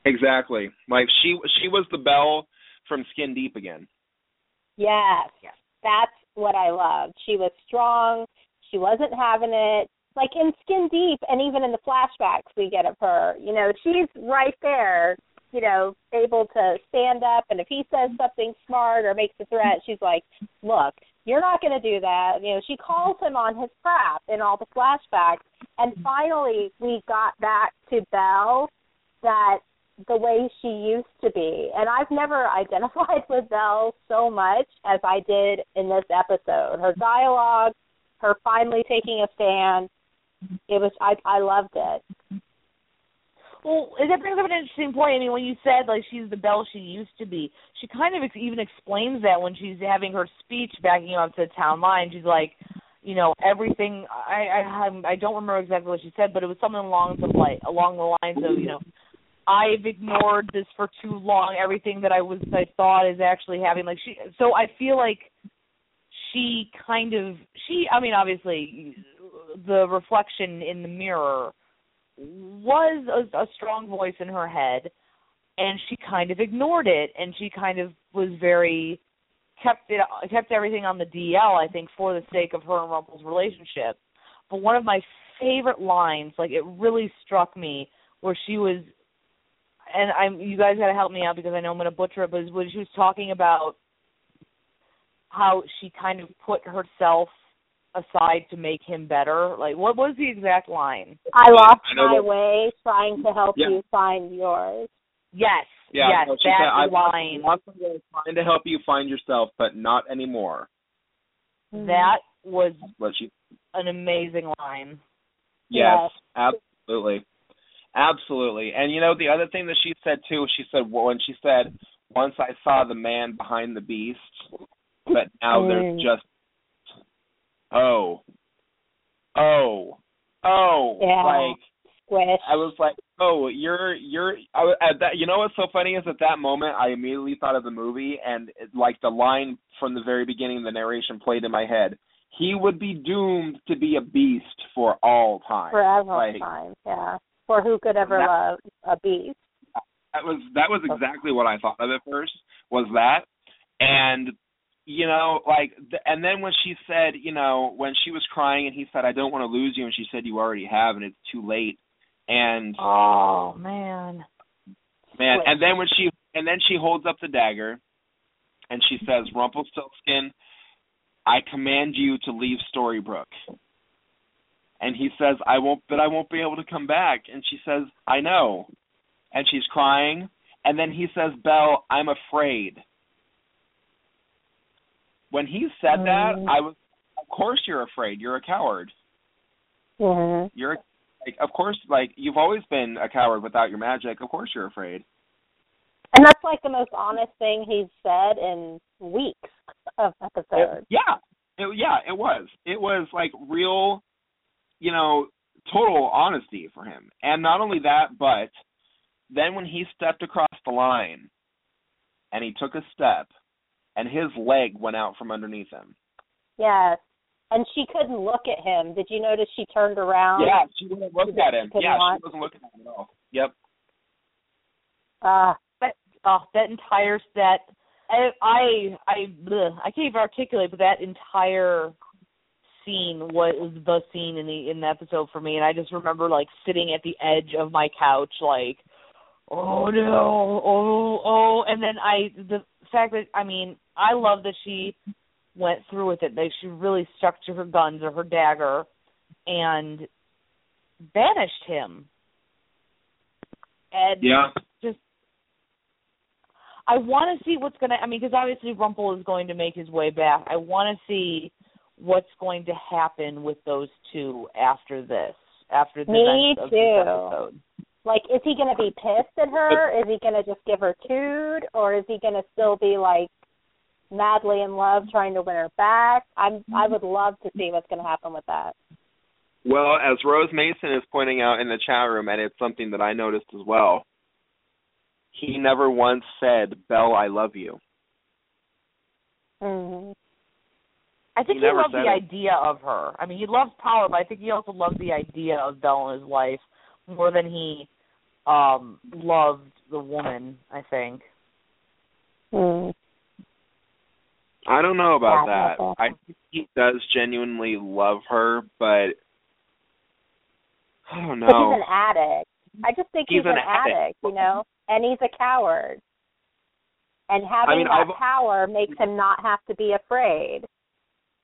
[SPEAKER 2] Exactly. Like she she was the Belle from Skin Deep again.
[SPEAKER 3] Yes.
[SPEAKER 4] Yes.
[SPEAKER 3] That's what I loved. She was strong. She wasn't having it. Like in Skin Deep and even in the flashbacks we get of her, you know, she's right there, you know, able to stand up and if he says something smart or makes a threat, she's like, Look, you're not gonna do that. You know, she calls him on his crap in all the flashbacks and finally we got back to Belle that the way she used to be. And I've never identified with Belle so much as I did in this episode. Her dialogue, her finally taking a stand, it was I I loved it.
[SPEAKER 4] Well, that brings up an interesting point. I mean, when you said like she's the Belle she used to be, she kind of ex- even explains that when she's having her speech backing up to the town line. She's like, you know, everything. I I I'm- don't remember exactly what she said, but it was something along the like along the lines of, you know, I've ignored this for too long. Everything that I was I thought is actually having like she. So I feel like she kind of she. I mean, obviously, the reflection in the mirror was a, a strong voice in her head, and she kind of ignored it, and she kind of was very kept it kept everything on the DL. I think for the sake of her and Rumple's relationship. But one of my favorite lines, like it really struck me, where she was and I'm you guys got to help me out because I know I'm going to butcher it, but when she was talking about how she kind of put herself aside to make him better. Like, what was the exact line?
[SPEAKER 3] I lost
[SPEAKER 2] I
[SPEAKER 3] my
[SPEAKER 2] that-
[SPEAKER 3] way trying to help
[SPEAKER 2] Yeah.
[SPEAKER 3] you find yours.
[SPEAKER 4] Yes,
[SPEAKER 2] Yeah,
[SPEAKER 4] yes,
[SPEAKER 2] no, she
[SPEAKER 4] that
[SPEAKER 2] said, I
[SPEAKER 4] line.
[SPEAKER 2] want someone trying to help you find yourself, but not anymore.
[SPEAKER 4] That was
[SPEAKER 2] What she
[SPEAKER 4] an amazing line.
[SPEAKER 2] Yes, absolutely. Absolutely. And you know the other thing that she said too, she said when she said once I saw the man behind the beast, but now there's
[SPEAKER 3] Mm.
[SPEAKER 2] just oh. Oh. Oh.
[SPEAKER 3] Yeah.
[SPEAKER 2] Like
[SPEAKER 3] Squish.
[SPEAKER 2] I was like, "Oh, you're you're." I, at that, you know what's so funny is at that moment I immediately thought of the movie and it, like the line from the very beginning, the narration played in my head. He would be doomed to be a beast for all time.
[SPEAKER 3] Forever
[SPEAKER 2] Like,
[SPEAKER 3] time, yeah. For who could ever
[SPEAKER 2] That-
[SPEAKER 3] love a beast?
[SPEAKER 2] that was that was exactly what I thought of at first was that, and you know, like, th- and then when she said, you know, when she was crying and he said, "I don't want to lose you," and she said, "You already have, and it's too late," and
[SPEAKER 4] Oh man.
[SPEAKER 2] Man, and then when she and then she holds up the dagger and she says, Rumpelstiltskin, I command you to leave Storybrooke. And he says, I won't but I won't be able to come back and she says, I know. And she's crying and then he says, Belle, I'm afraid. When he said that,
[SPEAKER 3] Mm.
[SPEAKER 2] I was of course you're afraid. You're a coward.
[SPEAKER 3] Mhm.
[SPEAKER 2] You're like of course like you've always been a coward without your magic. Of course you're afraid.
[SPEAKER 3] And that's like the most honest thing he's said in weeks of episodes.
[SPEAKER 2] Yeah, it, yeah, it was. It was like real, you know, total honesty for him. And not only that, but then when he stepped across the line, and he took a step, and his leg went out from underneath him.
[SPEAKER 3] Yes. And she couldn't look at him. Did you notice she turned around?
[SPEAKER 2] Yeah, she wasn't look at him.
[SPEAKER 3] Couldn't
[SPEAKER 2] Yeah,
[SPEAKER 3] watch?
[SPEAKER 2] she wasn't looking at him at all. Yep.
[SPEAKER 3] Uh, but
[SPEAKER 4] oh, that entire that I I I, bleh, I can't even articulate, but that entire scene was the scene in the in the episode for me, and I just remember like sitting at the edge of my couch, like, oh no, oh oh, and then I the fact that I mean I love that she went through with it, that she really stuck to her guns or her dagger, and banished him. And
[SPEAKER 2] Yeah.
[SPEAKER 4] just I want to see what's going to. I mean, because obviously Rumpel is going to make his way back. I want to see what's going to happen with those two after this, after the
[SPEAKER 3] Me
[SPEAKER 4] events of
[SPEAKER 3] too.
[SPEAKER 4] this episode.
[SPEAKER 3] like, is he going to be pissed at her? Is he going to just give her tood, or is he going to still be like madly in love, trying to win her back? I'm. I would love to see what's going to happen with that.
[SPEAKER 2] Well, as Rose Mason is pointing out in the chat room, and it's something that I noticed as well, he never once said, Belle, I love you.
[SPEAKER 3] Mm-hmm.
[SPEAKER 4] I think
[SPEAKER 2] He
[SPEAKER 4] he,
[SPEAKER 2] never
[SPEAKER 4] loved the
[SPEAKER 2] it.
[SPEAKER 4] idea of her. I mean, he loves power, but I think he also loved the idea of Belle in his life more than he um loved the woman. I think.
[SPEAKER 3] Mm.
[SPEAKER 2] I don't know about that. I think he does genuinely love her, but I don't
[SPEAKER 3] But he's an addict. I just think
[SPEAKER 2] He's
[SPEAKER 3] he's,
[SPEAKER 2] an
[SPEAKER 3] an,
[SPEAKER 2] addict.
[SPEAKER 3] addict, you know, and he's a coward. And having
[SPEAKER 2] mean,
[SPEAKER 3] that
[SPEAKER 2] I've-
[SPEAKER 3] power makes him not have to be afraid.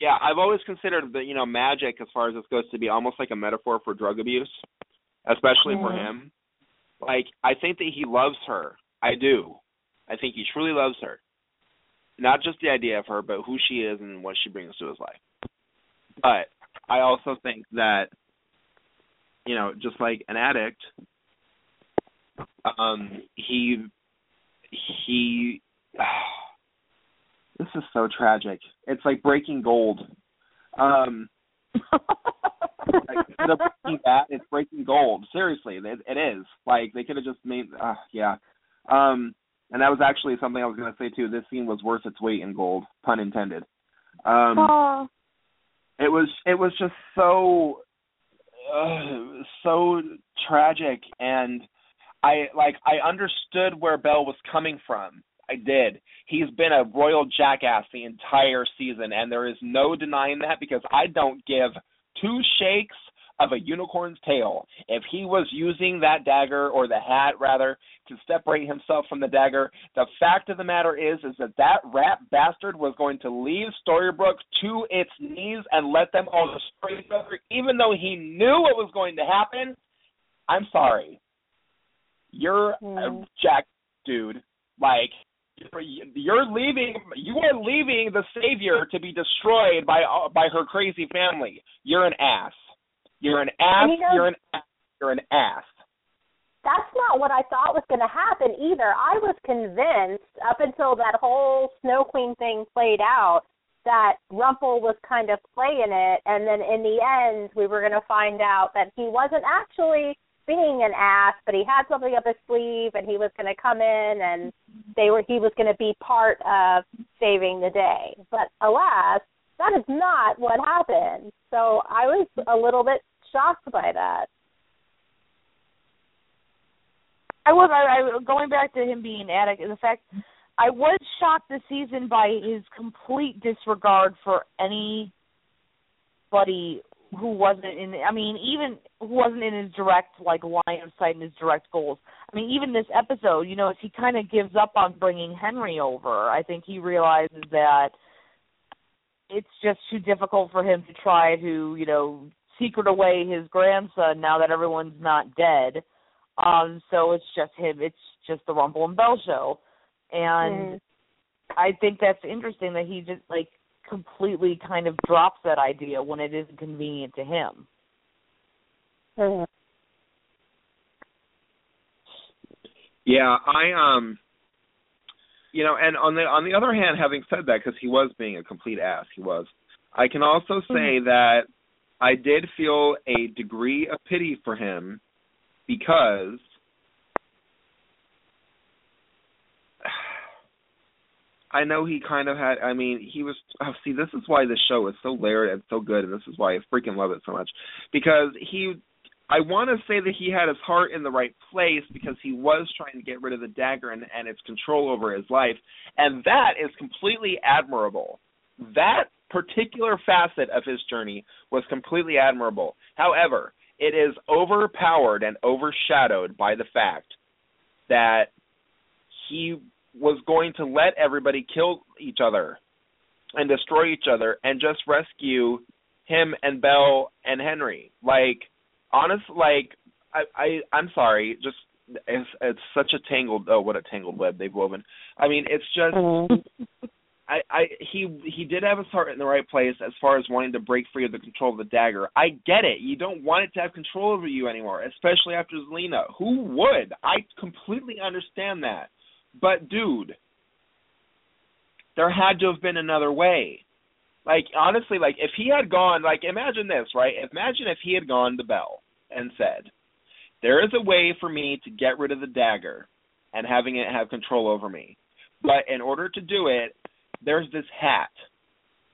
[SPEAKER 2] Yeah, I've always considered that you know magic, as far as this goes, to be almost like a metaphor for drug abuse, especially for
[SPEAKER 3] Mhm.
[SPEAKER 2] him. Like I think that he loves her. I do. I think he truly loves her. Not just the idea of her, but who she is and what she brings to his life. But I also think that you know, just like an addict, um, he he. this is so tragic. It's like breaking gold. Um, like, of breaking that, it's breaking gold. Seriously, it, it is. Like they could have just made. Uh, yeah. Um, and that was actually something I was going to say too. This scene was worth its weight in gold, pun intended. Um, it was it was just so uh, so tragic and i like i understood where Belle was coming from i did he's been a royal jackass the entire season and there is no denying that because i don't give two shakes of a unicorn's tail if he was using that dagger or the hat rather to separate himself from the dagger the fact of the matter is is that that rat bastard was going to leave Storybrooke to its knees and let them all destroy each other, even though he knew what was going to happen. I'm sorry. You're a
[SPEAKER 3] Hmm.
[SPEAKER 2] jack dude. Like you're, you're leaving. You are leaving the savior to be destroyed by by her crazy family. You're an ass. You're an ass.
[SPEAKER 3] You know-
[SPEAKER 2] You're an ass. You're an ass.
[SPEAKER 3] that's not what I thought was going to happen either. I was convinced up until that whole Snow Queen thing played out that Rumple was kind of playing it, and then in the end, we were going to find out that he wasn't actually being an ass, but he had something up his sleeve, and he was going to come in, and they were he was going to be part of saving the day. But alas, that is not what happened. So I was a little bit shocked by that.
[SPEAKER 4] I was I, I going back to him being addict the fact I was shocked this season by his complete disregard for anybody who wasn't in I mean even who wasn't in his direct like line of sight and his direct goals. I mean even this episode, you know, he kind of gives up on bringing Henry over. I think he realizes that it's just too difficult for him to try to, you know, secret away his grandson now that everyone's not dead. Um, so it's just him. It's just the Rumple and Belle show, and
[SPEAKER 3] Mm.
[SPEAKER 4] I think that's interesting that he just like completely kind of drops that idea when it isn't convenient to him.
[SPEAKER 3] Mm.
[SPEAKER 2] Yeah, I um you know, and on the on the other hand, having said that cuz he was being a complete ass, he was. I can also say that I did feel a degree of pity for him because I know he kind of had. I mean, he was. Oh, see, this is why the show is so layered and so good, and this is why I freaking love it so much, because he. I want to say that he had his heart in the right place because he was trying to get rid of the dagger and, and its control over his life, and that is completely admirable. That particular facet of his journey was completely admirable. However, it is overpowered and overshadowed by the fact that he was going to let everybody kill each other and destroy each other and just rescue him and Belle and Henry. Like honest like I, I I'm sorry, just it's it's such a tangled oh what a tangled web they've woven. I mean it's just
[SPEAKER 3] Mm-hmm.
[SPEAKER 2] I, I he he did have his heart in the right place as far as wanting to break free of the control of the dagger. I get it. You don't want it to have control over you anymore, especially after Zelena. Who would? I completely understand that. But dude, there had to have been another way. Like honestly, like if he had gone, like imagine this, right? Imagine if he had gone to Belle and said, "There is a way for me to get rid of the dagger and having it have control over me, but in order to do it, there's this hat,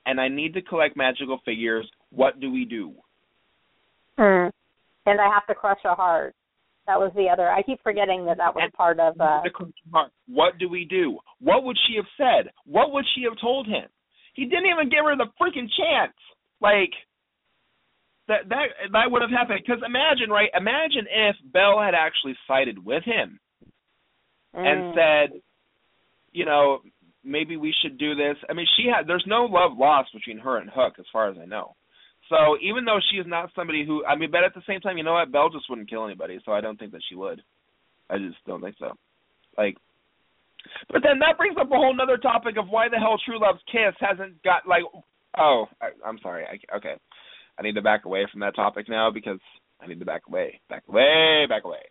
[SPEAKER 2] and I need to collect magical figures. What do we do?"
[SPEAKER 3] Hmm. And I have to crush a heart. That was the other. I keep forgetting that that was
[SPEAKER 2] And-
[SPEAKER 3] part of. uh
[SPEAKER 2] The question mark. What do we do? What would she have said? What would she have told him? He didn't even give her the freaking chance. Like that that that would have happened. Because imagine, right? Imagine if Belle had actually sided with him and
[SPEAKER 3] mm.
[SPEAKER 2] said, you know, maybe we should do this. I mean, she had. There's no love lost between her and Hook, as far as I know. So even though she is not somebody who, I mean, but at the same time, you know what? Belle just wouldn't kill anybody, so I don't think that she would. I just don't think so. Like, but then that brings up a whole nother topic of why the hell True Love's Kiss hasn't got like. Oh, I, I'm sorry. I, okay, I need to back away from that topic now because I need to back away, back away, back away.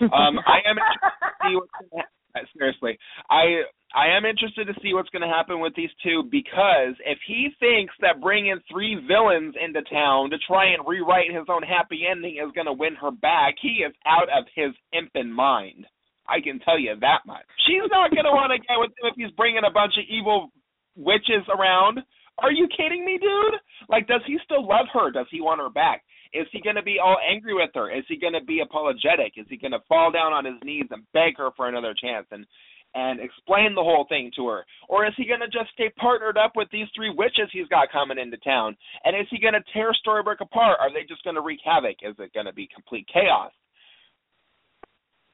[SPEAKER 2] Um, I am interested to see what's gonna, Uh, seriously. I I am interested to see what's going to happen with these two because if he thinks that bringing three villains into town to try and rewrite his own happy ending is going to win her back, he is out of his impin' mind. I can tell you that much. She's not going to want to get with him if he's bringing a bunch of evil witches around. Are you kidding me, dude? Like, does he still love her? Does he want her back? Is he going to be all angry with her? Is he going to be apologetic? Is he going to fall down on his knees and beg her for another chance and and explain the whole thing to her? Or is he going to just stay partnered up with these three witches he's got coming into town? And is he going to tear Storybrooke apart? Are they just going to wreak havoc? Is it going to be complete chaos?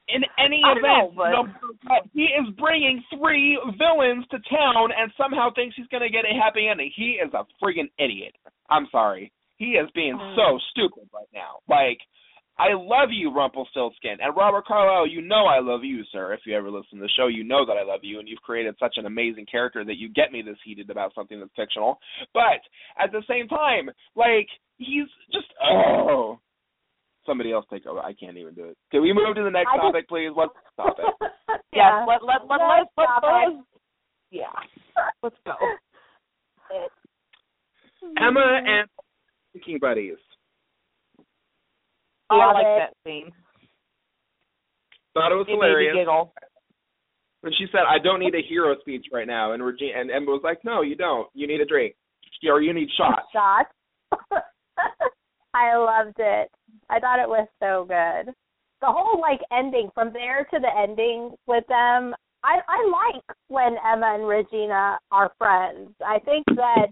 [SPEAKER 2] In any event,
[SPEAKER 4] know, but-
[SPEAKER 2] he is bringing three villains to town and somehow thinks he's going to get a happy ending. He is a friggin' idiot. I'm sorry. He is being oh. so stupid right now. Like, I love you, Rumpelstiltskin. And Robert Carlyle, you know I love you, sir. If you ever listen to the show, you know that I love you, and you've created such an amazing character that you get me this heated about something that's fictional. But at the same time, like, he's just, oh. Somebody else take over. I can't even do it. Can we move to the next
[SPEAKER 3] I just-
[SPEAKER 2] topic, please? What's the topic?
[SPEAKER 3] yeah.
[SPEAKER 4] Yes, let let let
[SPEAKER 3] Let's
[SPEAKER 4] let's
[SPEAKER 3] stop
[SPEAKER 4] let's,
[SPEAKER 3] it.
[SPEAKER 4] yeah. Let's go.
[SPEAKER 2] Emma and Thinking Buddies.
[SPEAKER 4] Oh, I like
[SPEAKER 3] it.
[SPEAKER 4] that scene.
[SPEAKER 2] Thought it was
[SPEAKER 4] It made me
[SPEAKER 2] hilarious.
[SPEAKER 4] giggle.
[SPEAKER 2] when she said, "I don't need a hero speech right now," and Regina and Emma was like, "No, you don't. You need a drink, or you need shots."
[SPEAKER 3] Shots. I loved it. I thought it was so good. The whole like ending from there to the ending with them. I I like when Emma and Regina are friends. I think that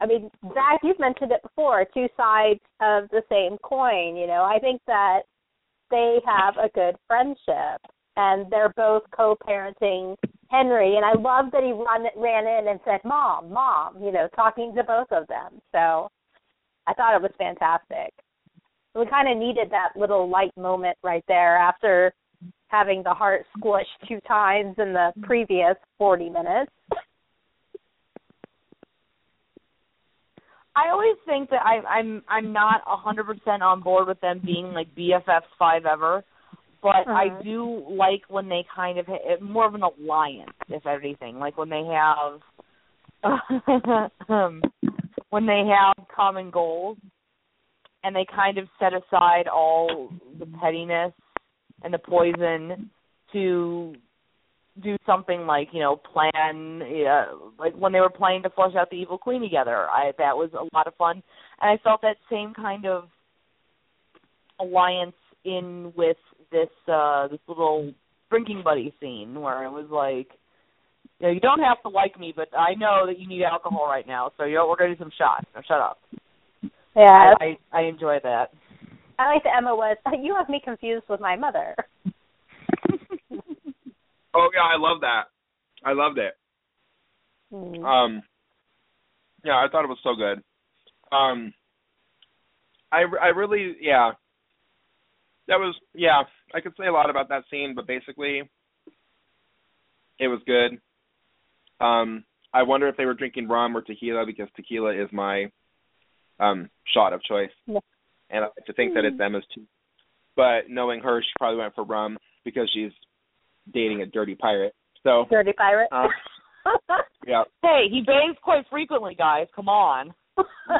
[SPEAKER 3] I mean, Zach, you've mentioned it before, two sides of the same coin, you know. I think that they have a good friendship and they're both co-parenting Henry and I love that he run ran in and said, "Mom, mom," you know, talking to both of them. So I thought it was fantastic. We kind of needed that little light moment right there after having the heart squished two times in the previous 40 minutes.
[SPEAKER 4] I always think that I, I'm I'm not a hundred percent on board with them being like BFFs five ever, but I
[SPEAKER 3] Mhm.
[SPEAKER 4] do like when they kind of ha- more of an alliance, if anything, like when they have um, when they have common goals and they kind of set aside all the pettiness and the poison to do something like you know plan uh, like when they were planning to flush out the evil queen together. I that was a lot of fun, and I felt that same kind of alliance in with this uh this little drinking buddy scene where it was like you know, you don't have to like me, but I know that you need alcohol right now, so you know we're gonna do some shots. Now shut up.
[SPEAKER 3] Yeah.
[SPEAKER 4] I, I I enjoy that.
[SPEAKER 3] I like that Emma was. You have me confused with my mother.
[SPEAKER 2] Oh yeah, I love that. I loved it.
[SPEAKER 3] Mm.
[SPEAKER 2] Um, yeah, I thought it was so good. Um, I I really yeah. That was yeah. I could say a lot about that scene, but basically, it was good. Um, I wonder if they were drinking rum or tequila because tequila is my um shot of choice,
[SPEAKER 3] Yeah.
[SPEAKER 2] and I like to think that it's Emma's too. But knowing her, she probably went for rum because she's dating a dirty pirate. So
[SPEAKER 3] Dirty pirate.
[SPEAKER 2] Uh, yeah.
[SPEAKER 4] Hey, he bathes quite frequently, guys. Come on.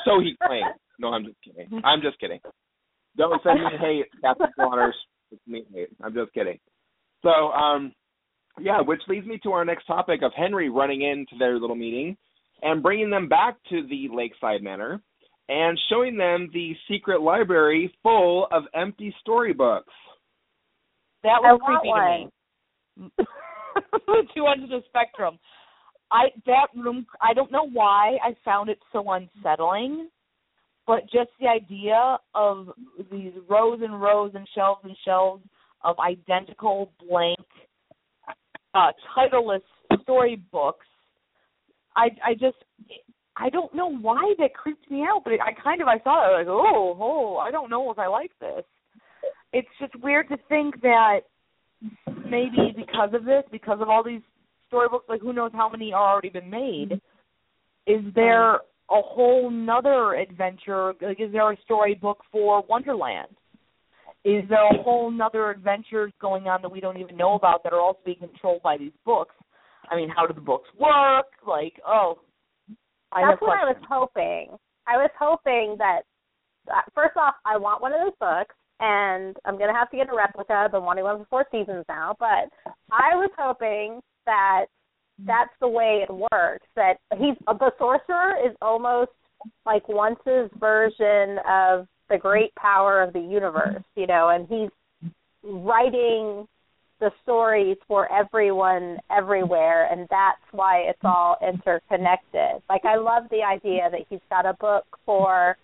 [SPEAKER 2] So he claims. No, I'm just kidding. I'm just kidding. Don't send me hate, Captain Waters. It's me hate. I'm just kidding. So, um, yeah, which leads me to our next topic of Henry running into their little meeting and bringing them back to the Lakeside Manor and showing them the secret library full of empty storybooks.
[SPEAKER 4] That
[SPEAKER 3] I
[SPEAKER 4] was
[SPEAKER 3] want
[SPEAKER 4] creepy to me. Two ends of the spectrum. I that room. I don't know why I found it so unsettling, but just the idea of these rows and rows and shelves and shelves of identical blank, uh, titleless storybooks. I I just I don't know why that creeped me out, but it, I kind of I it like oh oh I don't know if I like this. It's just weird to think that maybe because of this, because of all these storybooks, like who knows how many are already been made, is there a whole nother adventure? Like, is there a storybook for Wonderland? Is there a whole nother adventures going on that we don't even know about that are also being controlled by these books? I mean, how do the books work? Like, oh, I
[SPEAKER 3] That's what I was hoping. I was hoping that uh, first off, I want one of those books, and I'm gonna have to get a replica. I've been wanting one for four seasons now, but I was hoping that that's the way it works. That he's the sorcerer is almost like Once's version of the great power of the universe, you know, and he's writing the stories for everyone everywhere and that's why it's all interconnected. Like I love the idea that he's got a book for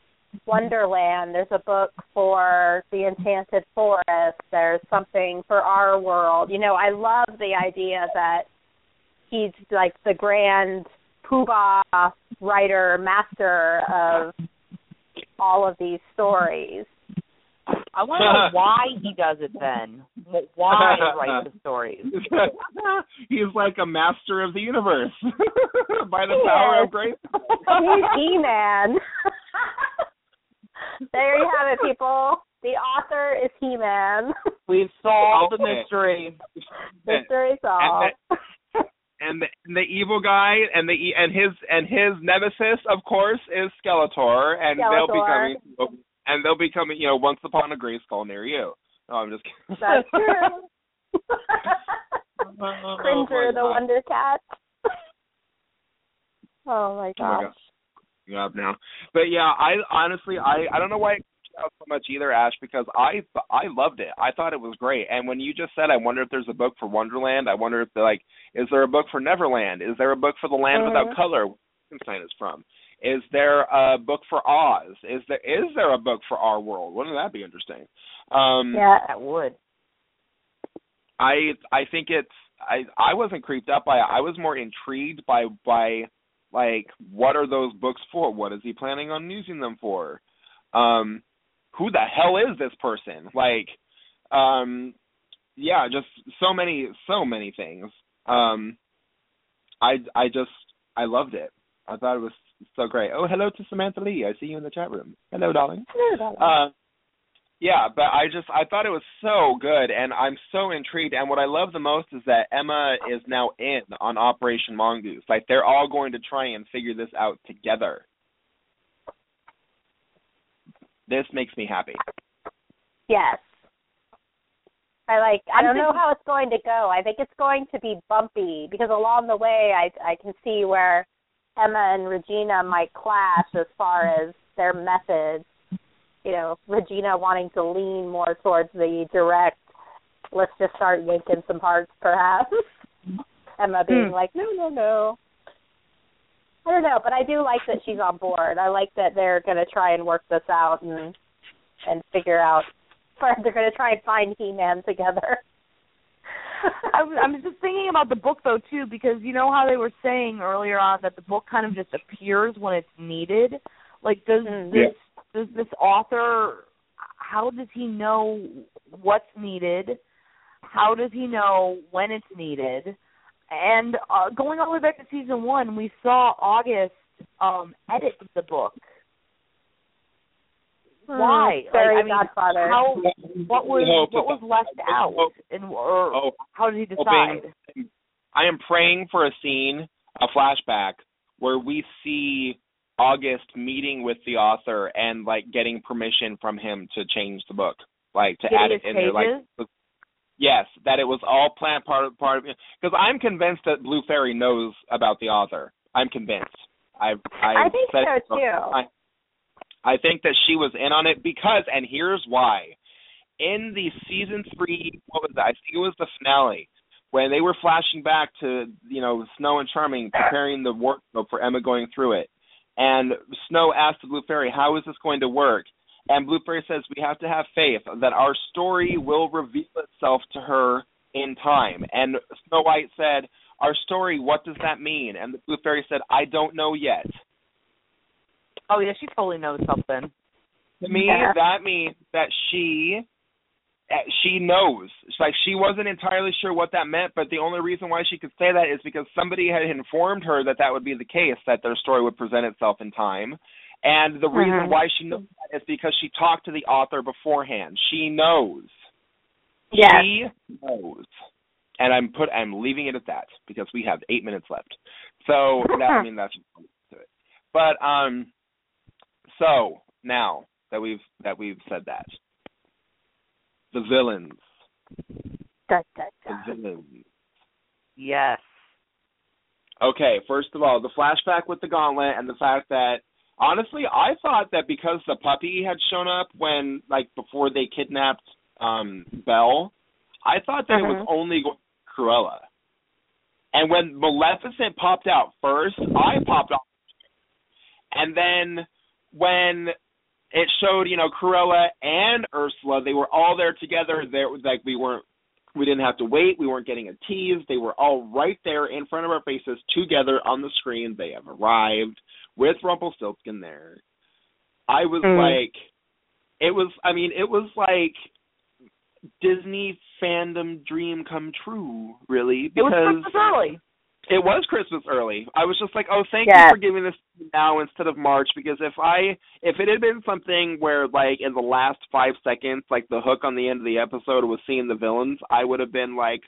[SPEAKER 3] Wonderland, there's a book for the Enchanted Forest, there's something for our world. You know, I love the idea that he's like the grand poobah writer master of all of these stories.
[SPEAKER 4] I want to know why he does it then. Why write the stories?
[SPEAKER 2] He's like a master of the universe by the power of grace.
[SPEAKER 3] He's He Man. there you have it, people. The author is He Man.
[SPEAKER 4] We've solved the mystery.
[SPEAKER 3] Mystery solved.
[SPEAKER 2] and the, and the evil guy and the e- and his and his nemesis, of course, is Skeletor, and they'll be coming and they'll be coming, you know, once upon a Grayskull near you. No, I'm just kidding.
[SPEAKER 3] That's true.
[SPEAKER 2] Oh,
[SPEAKER 3] Cringer
[SPEAKER 2] my
[SPEAKER 3] the
[SPEAKER 2] God.
[SPEAKER 3] Wonder Cat. oh my
[SPEAKER 2] Oh my
[SPEAKER 3] gosh.
[SPEAKER 2] God. up now. But yeah, I honestly I I don't know why it out so much either, Ash, because I I loved it. I thought it was great. And when you just said, I wonder if there's a book for Wonderland. I wonder if they're like, is there a book for Neverland? Is there a book for the Land
[SPEAKER 3] Mhm.
[SPEAKER 2] Without Color? Frankenstein is from. Is there a book for Oz? Is there is there a book for our world? Wouldn't that be interesting? Um
[SPEAKER 3] Yeah.
[SPEAKER 4] That would.
[SPEAKER 2] I I think it's I I wasn't creeped up by it. I was more intrigued by by like what are those books for? What is he planning on using them for? Um who the hell is this person? Like um yeah, just so many so many things. Um I I just I loved it. I thought it was so great. Oh, hello to Samantha Lee. I see you in the chat room. Hello, darling. Hello, darling. Uh, yeah, but I just I thought it was so good, and I'm so intrigued. And what I love the most is that Emma is now in on Operation Mongoose. Like they're all going to try and figure this out together. This makes me happy.
[SPEAKER 3] yes. I like. I don't know how it's going to go. I think it's going to be bumpy because along the way, I I can see where Emma and Regina might clash as far as their methods. You know, Regina wanting to lean more towards the direct. Let's just start yanking some hearts, perhaps. Emma being
[SPEAKER 4] Hmm.
[SPEAKER 3] like, no, no, no. I don't know, but I do like that she's on board. I like that they're going to try and work this out and and figure out. They're going to try and find He-Man together.
[SPEAKER 4] I was, I was just thinking about the book though too, because you know how they were saying earlier on that the book kind of just appears when it's needed. Like, does
[SPEAKER 3] Mm.
[SPEAKER 4] this does this author? How does he know what's needed? How does he know when it's needed? And uh, going all the way back to season one, we saw August um edit the book. Why?
[SPEAKER 3] Mm, Fairy
[SPEAKER 4] like, I mean,
[SPEAKER 3] Godfather.
[SPEAKER 4] how? What was
[SPEAKER 2] Hope
[SPEAKER 4] what was left out, and or
[SPEAKER 2] Oh,
[SPEAKER 4] how did he
[SPEAKER 2] hoping-
[SPEAKER 4] decide?
[SPEAKER 2] I am praying for a scene, a flashback, where we see August meeting with the author and like getting permission from him to change the book, like to add it in there, like
[SPEAKER 4] Pages?
[SPEAKER 2] yes, that it was all planned part of part of it. Because I'm convinced that Blue Fairy knows about the author. I'm convinced. I've I,
[SPEAKER 3] I think
[SPEAKER 2] said
[SPEAKER 3] so, too.
[SPEAKER 2] I, I think that she was in on it because, and here's why. In the season three, what was that? I think it was the finale when they were flashing back to you know Snow and Charming preparing the wardrobe for Emma going through it, and Snow asked the Blue Fairy, "How is this going to work?" And Blue Fairy says, "We have to have faith that our story will reveal itself to her in time." And Snow White said, "Our story, what does that mean?" And the Blue Fairy said, "I don't know yet."
[SPEAKER 4] Oh yeah, she totally knows something.
[SPEAKER 2] To me,
[SPEAKER 3] Yeah.
[SPEAKER 2] that means that she she knows. It's like she wasn't entirely sure what that meant, but the only reason why she could say that is because somebody had informed her that that would be the case, that their story would present itself in time. And the reason
[SPEAKER 3] Mhm.
[SPEAKER 2] why she knows that is because she talked to the author beforehand. She knows.
[SPEAKER 3] Yes.
[SPEAKER 2] She knows. And I'm put I'm leaving it at that because we have eight minutes left. So that I mean that's to it. But um so now that we've that we've said that. The villains.
[SPEAKER 3] Da, da,
[SPEAKER 2] The villains.
[SPEAKER 4] Yes.
[SPEAKER 2] Okay, first of all, the flashback with the gauntlet and the fact that honestly, I thought that because the puppy had shown up when like before they kidnapped um Belle, I thought that it was
[SPEAKER 3] Mhm.
[SPEAKER 2] only going Cruella. And when Maleficent popped out first, I popped off. And then when it showed, you know, Cruella and Ursula, they were all there together. There was like we weren't we didn't have to wait. We weren't getting a tease. They were all right there in front of our faces together on the screen. They have arrived with Rumpelstiltskin there. I was
[SPEAKER 3] Mm.
[SPEAKER 2] like, it was, I mean, it was like Disney fandom dream come true, really.
[SPEAKER 4] It was
[SPEAKER 2] Because
[SPEAKER 4] Christmas early.
[SPEAKER 2] It was Christmas early. I was just like, oh, thank
[SPEAKER 3] Yes.
[SPEAKER 2] you for giving this now instead of March because if I if it had been something where like in the last five seconds, like the hook on the end of the episode was seeing the villains, I would have been like,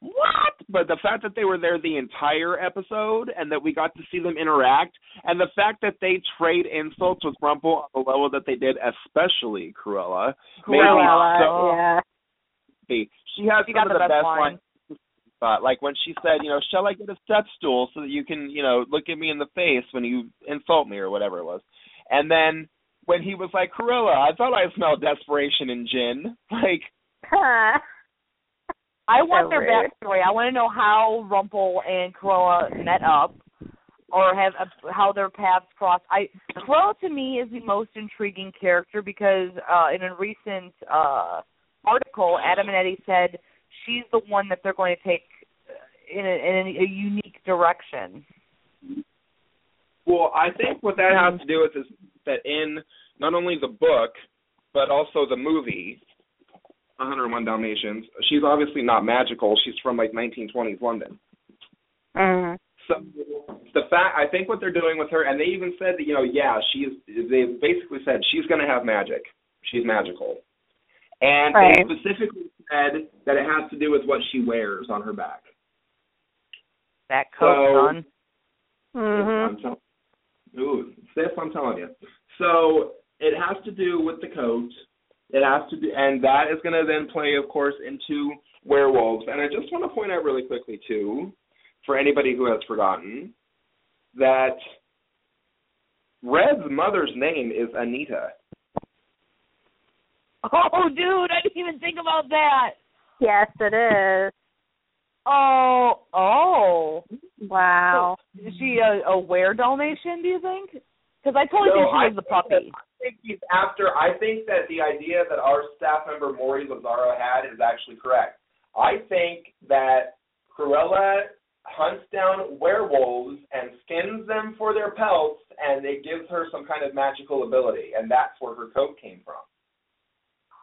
[SPEAKER 2] what? But the fact that they were there the entire episode and that we got to see them interact, and the fact that they trade insults with Rumple on the level that they did, especially Cruella, made me
[SPEAKER 3] Cruella,
[SPEAKER 2] so
[SPEAKER 3] yeah.
[SPEAKER 2] She has
[SPEAKER 4] She got the
[SPEAKER 2] the
[SPEAKER 4] best
[SPEAKER 2] best
[SPEAKER 4] line.
[SPEAKER 2] Lines spot. Like when she said, you know, shall I get a step stool so that you can, you know, look at me in the face when you insult me or whatever it was. And then when he was like, Cruella, I thought I smelled desperation in gin. Like,
[SPEAKER 3] Huh.
[SPEAKER 4] I want
[SPEAKER 3] So
[SPEAKER 4] their
[SPEAKER 3] rude.
[SPEAKER 4] backstory. I want to know how Rumple and Cruella met up, or have uh, how their paths crossed. I Cruella to me is the most intriguing character because uh, in a recent uh, article, Adam and Eddy said she's the one that they're going to take uh, in a, in a, unique direction.
[SPEAKER 2] well, I think what that has to do with is that in not only the book, but also the movie, 101 Dalmatians, she's obviously not magical. She's from like 1920s London.
[SPEAKER 3] Mm.
[SPEAKER 2] So the fact I think what they're doing with her, and they even said that you know, yeah, she's. They basically said she's going to have magic. She's magical, and
[SPEAKER 3] Right.
[SPEAKER 2] they specifically said that it has to do with what she wears on her back.
[SPEAKER 4] That coat,
[SPEAKER 2] So-
[SPEAKER 4] son.
[SPEAKER 3] Mhm.
[SPEAKER 2] I'm tell- Ooh, sis, I'm telling you. So it has to do with the coat, It has to be, and that is going to then play, of course, into werewolves. And I just want to point out really quickly too, for anybody who has forgotten, that Red's mother's name is Anita.
[SPEAKER 4] Oh, dude, I didn't even think about that.
[SPEAKER 3] Yes, it is.
[SPEAKER 4] Oh, oh.
[SPEAKER 3] Wow.
[SPEAKER 4] Is she a, a were Dalmatian? Do you think? Because I totally
[SPEAKER 2] No,
[SPEAKER 4] think she
[SPEAKER 2] I
[SPEAKER 4] was the puppy.
[SPEAKER 2] that- I think he's after. I think that the idea that our staff member Maury Lazaro had is actually correct. I think that Cruella hunts down werewolves and skins them for their pelts, and it gives her some kind of magical ability, and that's where her coat came from.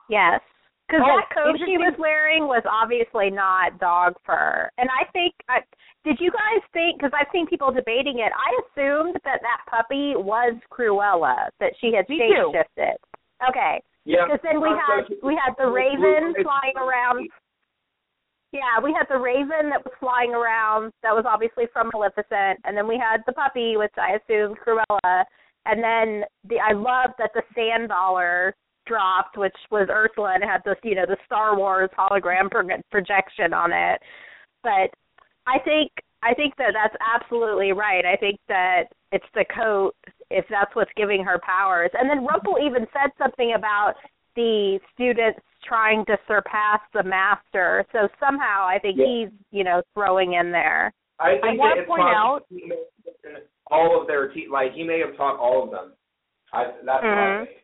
[SPEAKER 3] Yes. Because
[SPEAKER 4] Oh,
[SPEAKER 3] that coat she was wearing was obviously not dog fur. And I think, I, did you guys think, because I've seen people debating it, I assumed that that puppy was Cruella, that she had
[SPEAKER 4] Me
[SPEAKER 3] shape shifted. Okay.
[SPEAKER 2] Yeah.
[SPEAKER 3] Because then we
[SPEAKER 2] I'm
[SPEAKER 3] had
[SPEAKER 2] so-
[SPEAKER 3] we had the raven flying around. Yeah, we had the raven that was flying around. That was obviously from Maleficent, and then we had the puppy, which I assumed Cruella, and then the I loved that the sand dollar dropped, which was Ursula, and had this you know the Star Wars hologram pro- projection on it. But I think I think that that's absolutely right. I think that it's the coat if that's what's giving her powers. And then Rumpel even said something about the students trying to surpass the master. So somehow I think
[SPEAKER 2] Yeah.
[SPEAKER 3] he's, you know, throwing in there.
[SPEAKER 2] I think
[SPEAKER 4] I wanna point out-
[SPEAKER 2] he may have taken all of their te- like he may have taught all of them. I, that's what I
[SPEAKER 3] Mhm.
[SPEAKER 2] think.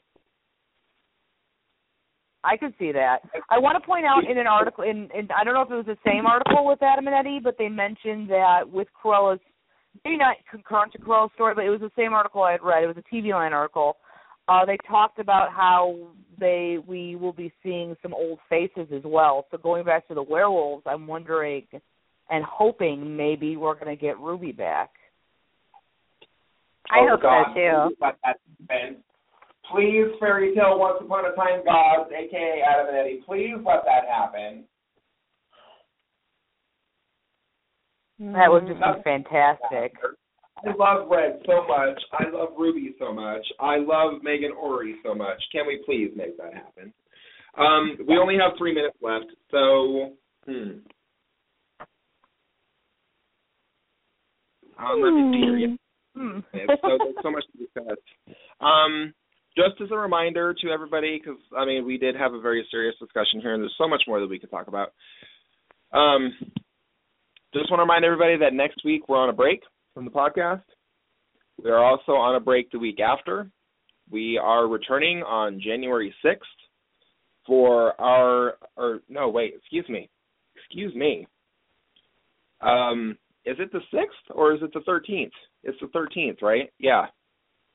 [SPEAKER 4] I could see that. I want to point out in an article, in, in I don't know if it was the same article with Adam and Eddy, but they mentioned that with Cruella's, maybe not concurrent to Cruella's story, but it was the same article I had read. It was a TV Line article. Uh, they talked about how they we will be seeing some old faces as well. So going back to the werewolves, I'm wondering and hoping maybe we're going to get Ruby back.
[SPEAKER 3] I
[SPEAKER 2] Oh,
[SPEAKER 3] hope
[SPEAKER 2] God,
[SPEAKER 3] so too.
[SPEAKER 2] Please let that happen. Please, fairy tale once upon a time gods, aka Adam and Eddy, please let that happen.
[SPEAKER 4] That would just be fantastic.
[SPEAKER 2] I love Red so much. I love Ruby so much. I love Meghan Ory so much. Can we please make that happen? Um, we only have three minutes left, so hmm. Um, let me see here. Yeah.
[SPEAKER 4] Hmm.
[SPEAKER 2] So there's so much to discuss. Um, just as a reminder to everybody, because I mean we did have a very serious discussion here, and there's so much more that we could talk about. Um, just want to remind everybody that next week we're on a break from the podcast. We are also on a break the week after. We are returning on January 6th for our, or no, wait, excuse me, excuse me. Um, is it the 6th or is it the 13th? It's the 13th, right? Yeah,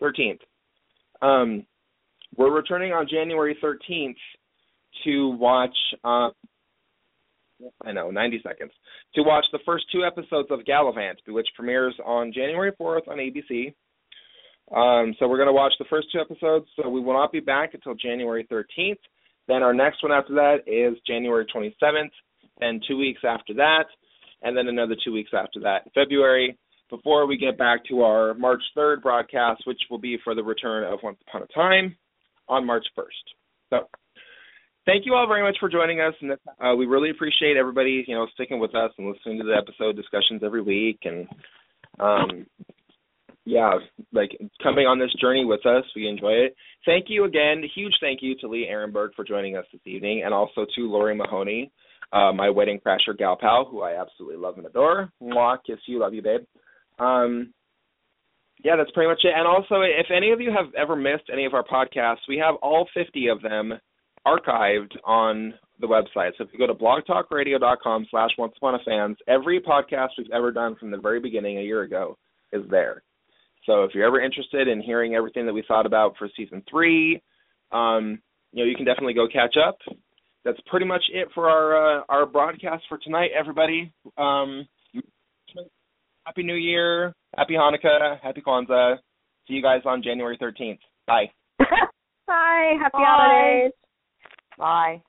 [SPEAKER 2] 13th. Um, we're returning on January 13th to watch. Uh, I know, 90 seconds to watch the first two episodes of Galavant, which premieres on January 4th on ABC. Um, so we're going to watch the first two episodes. So we will not be back until January 13th. Then our next one after that is January 27th. Then two weeks after that, and then another two weeks after that February. Before we get back to our March 3rd broadcast, which will be for the return of Once Upon a Time on March 1st. So thank you all very much for joining us, and uh, we really appreciate everybody, you know, sticking with us and listening to the episode discussions every week, and um, yeah, like coming on this journey with us. We enjoy it. Thank you again. Huge thank you to Lee Arenberg for joining us this evening, and also to Lori Mahoney, uh, my wedding crasher gal pal, who I absolutely love and adore. Mwah, kiss you, love you, babe. Um, yeah, that's pretty much it. And also, if any of you have ever missed any of our podcasts, we have all 50 of them archived on the website. So if you go to blogtalkradio.com slash once upon a fans, every podcast we've ever done from the very beginning a year ago is there. So if you're ever interested in hearing everything that we thought about for season three, um, you know, you can definitely go catch up. That's pretty much it for our uh, our broadcast for tonight, everybody. Um, Happy New Year, Happy Hanukkah, Happy Kwanzaa. See you guys on January 13th. Bye.
[SPEAKER 3] Bye. Happy
[SPEAKER 4] Bye.
[SPEAKER 3] holidays.
[SPEAKER 4] Bye.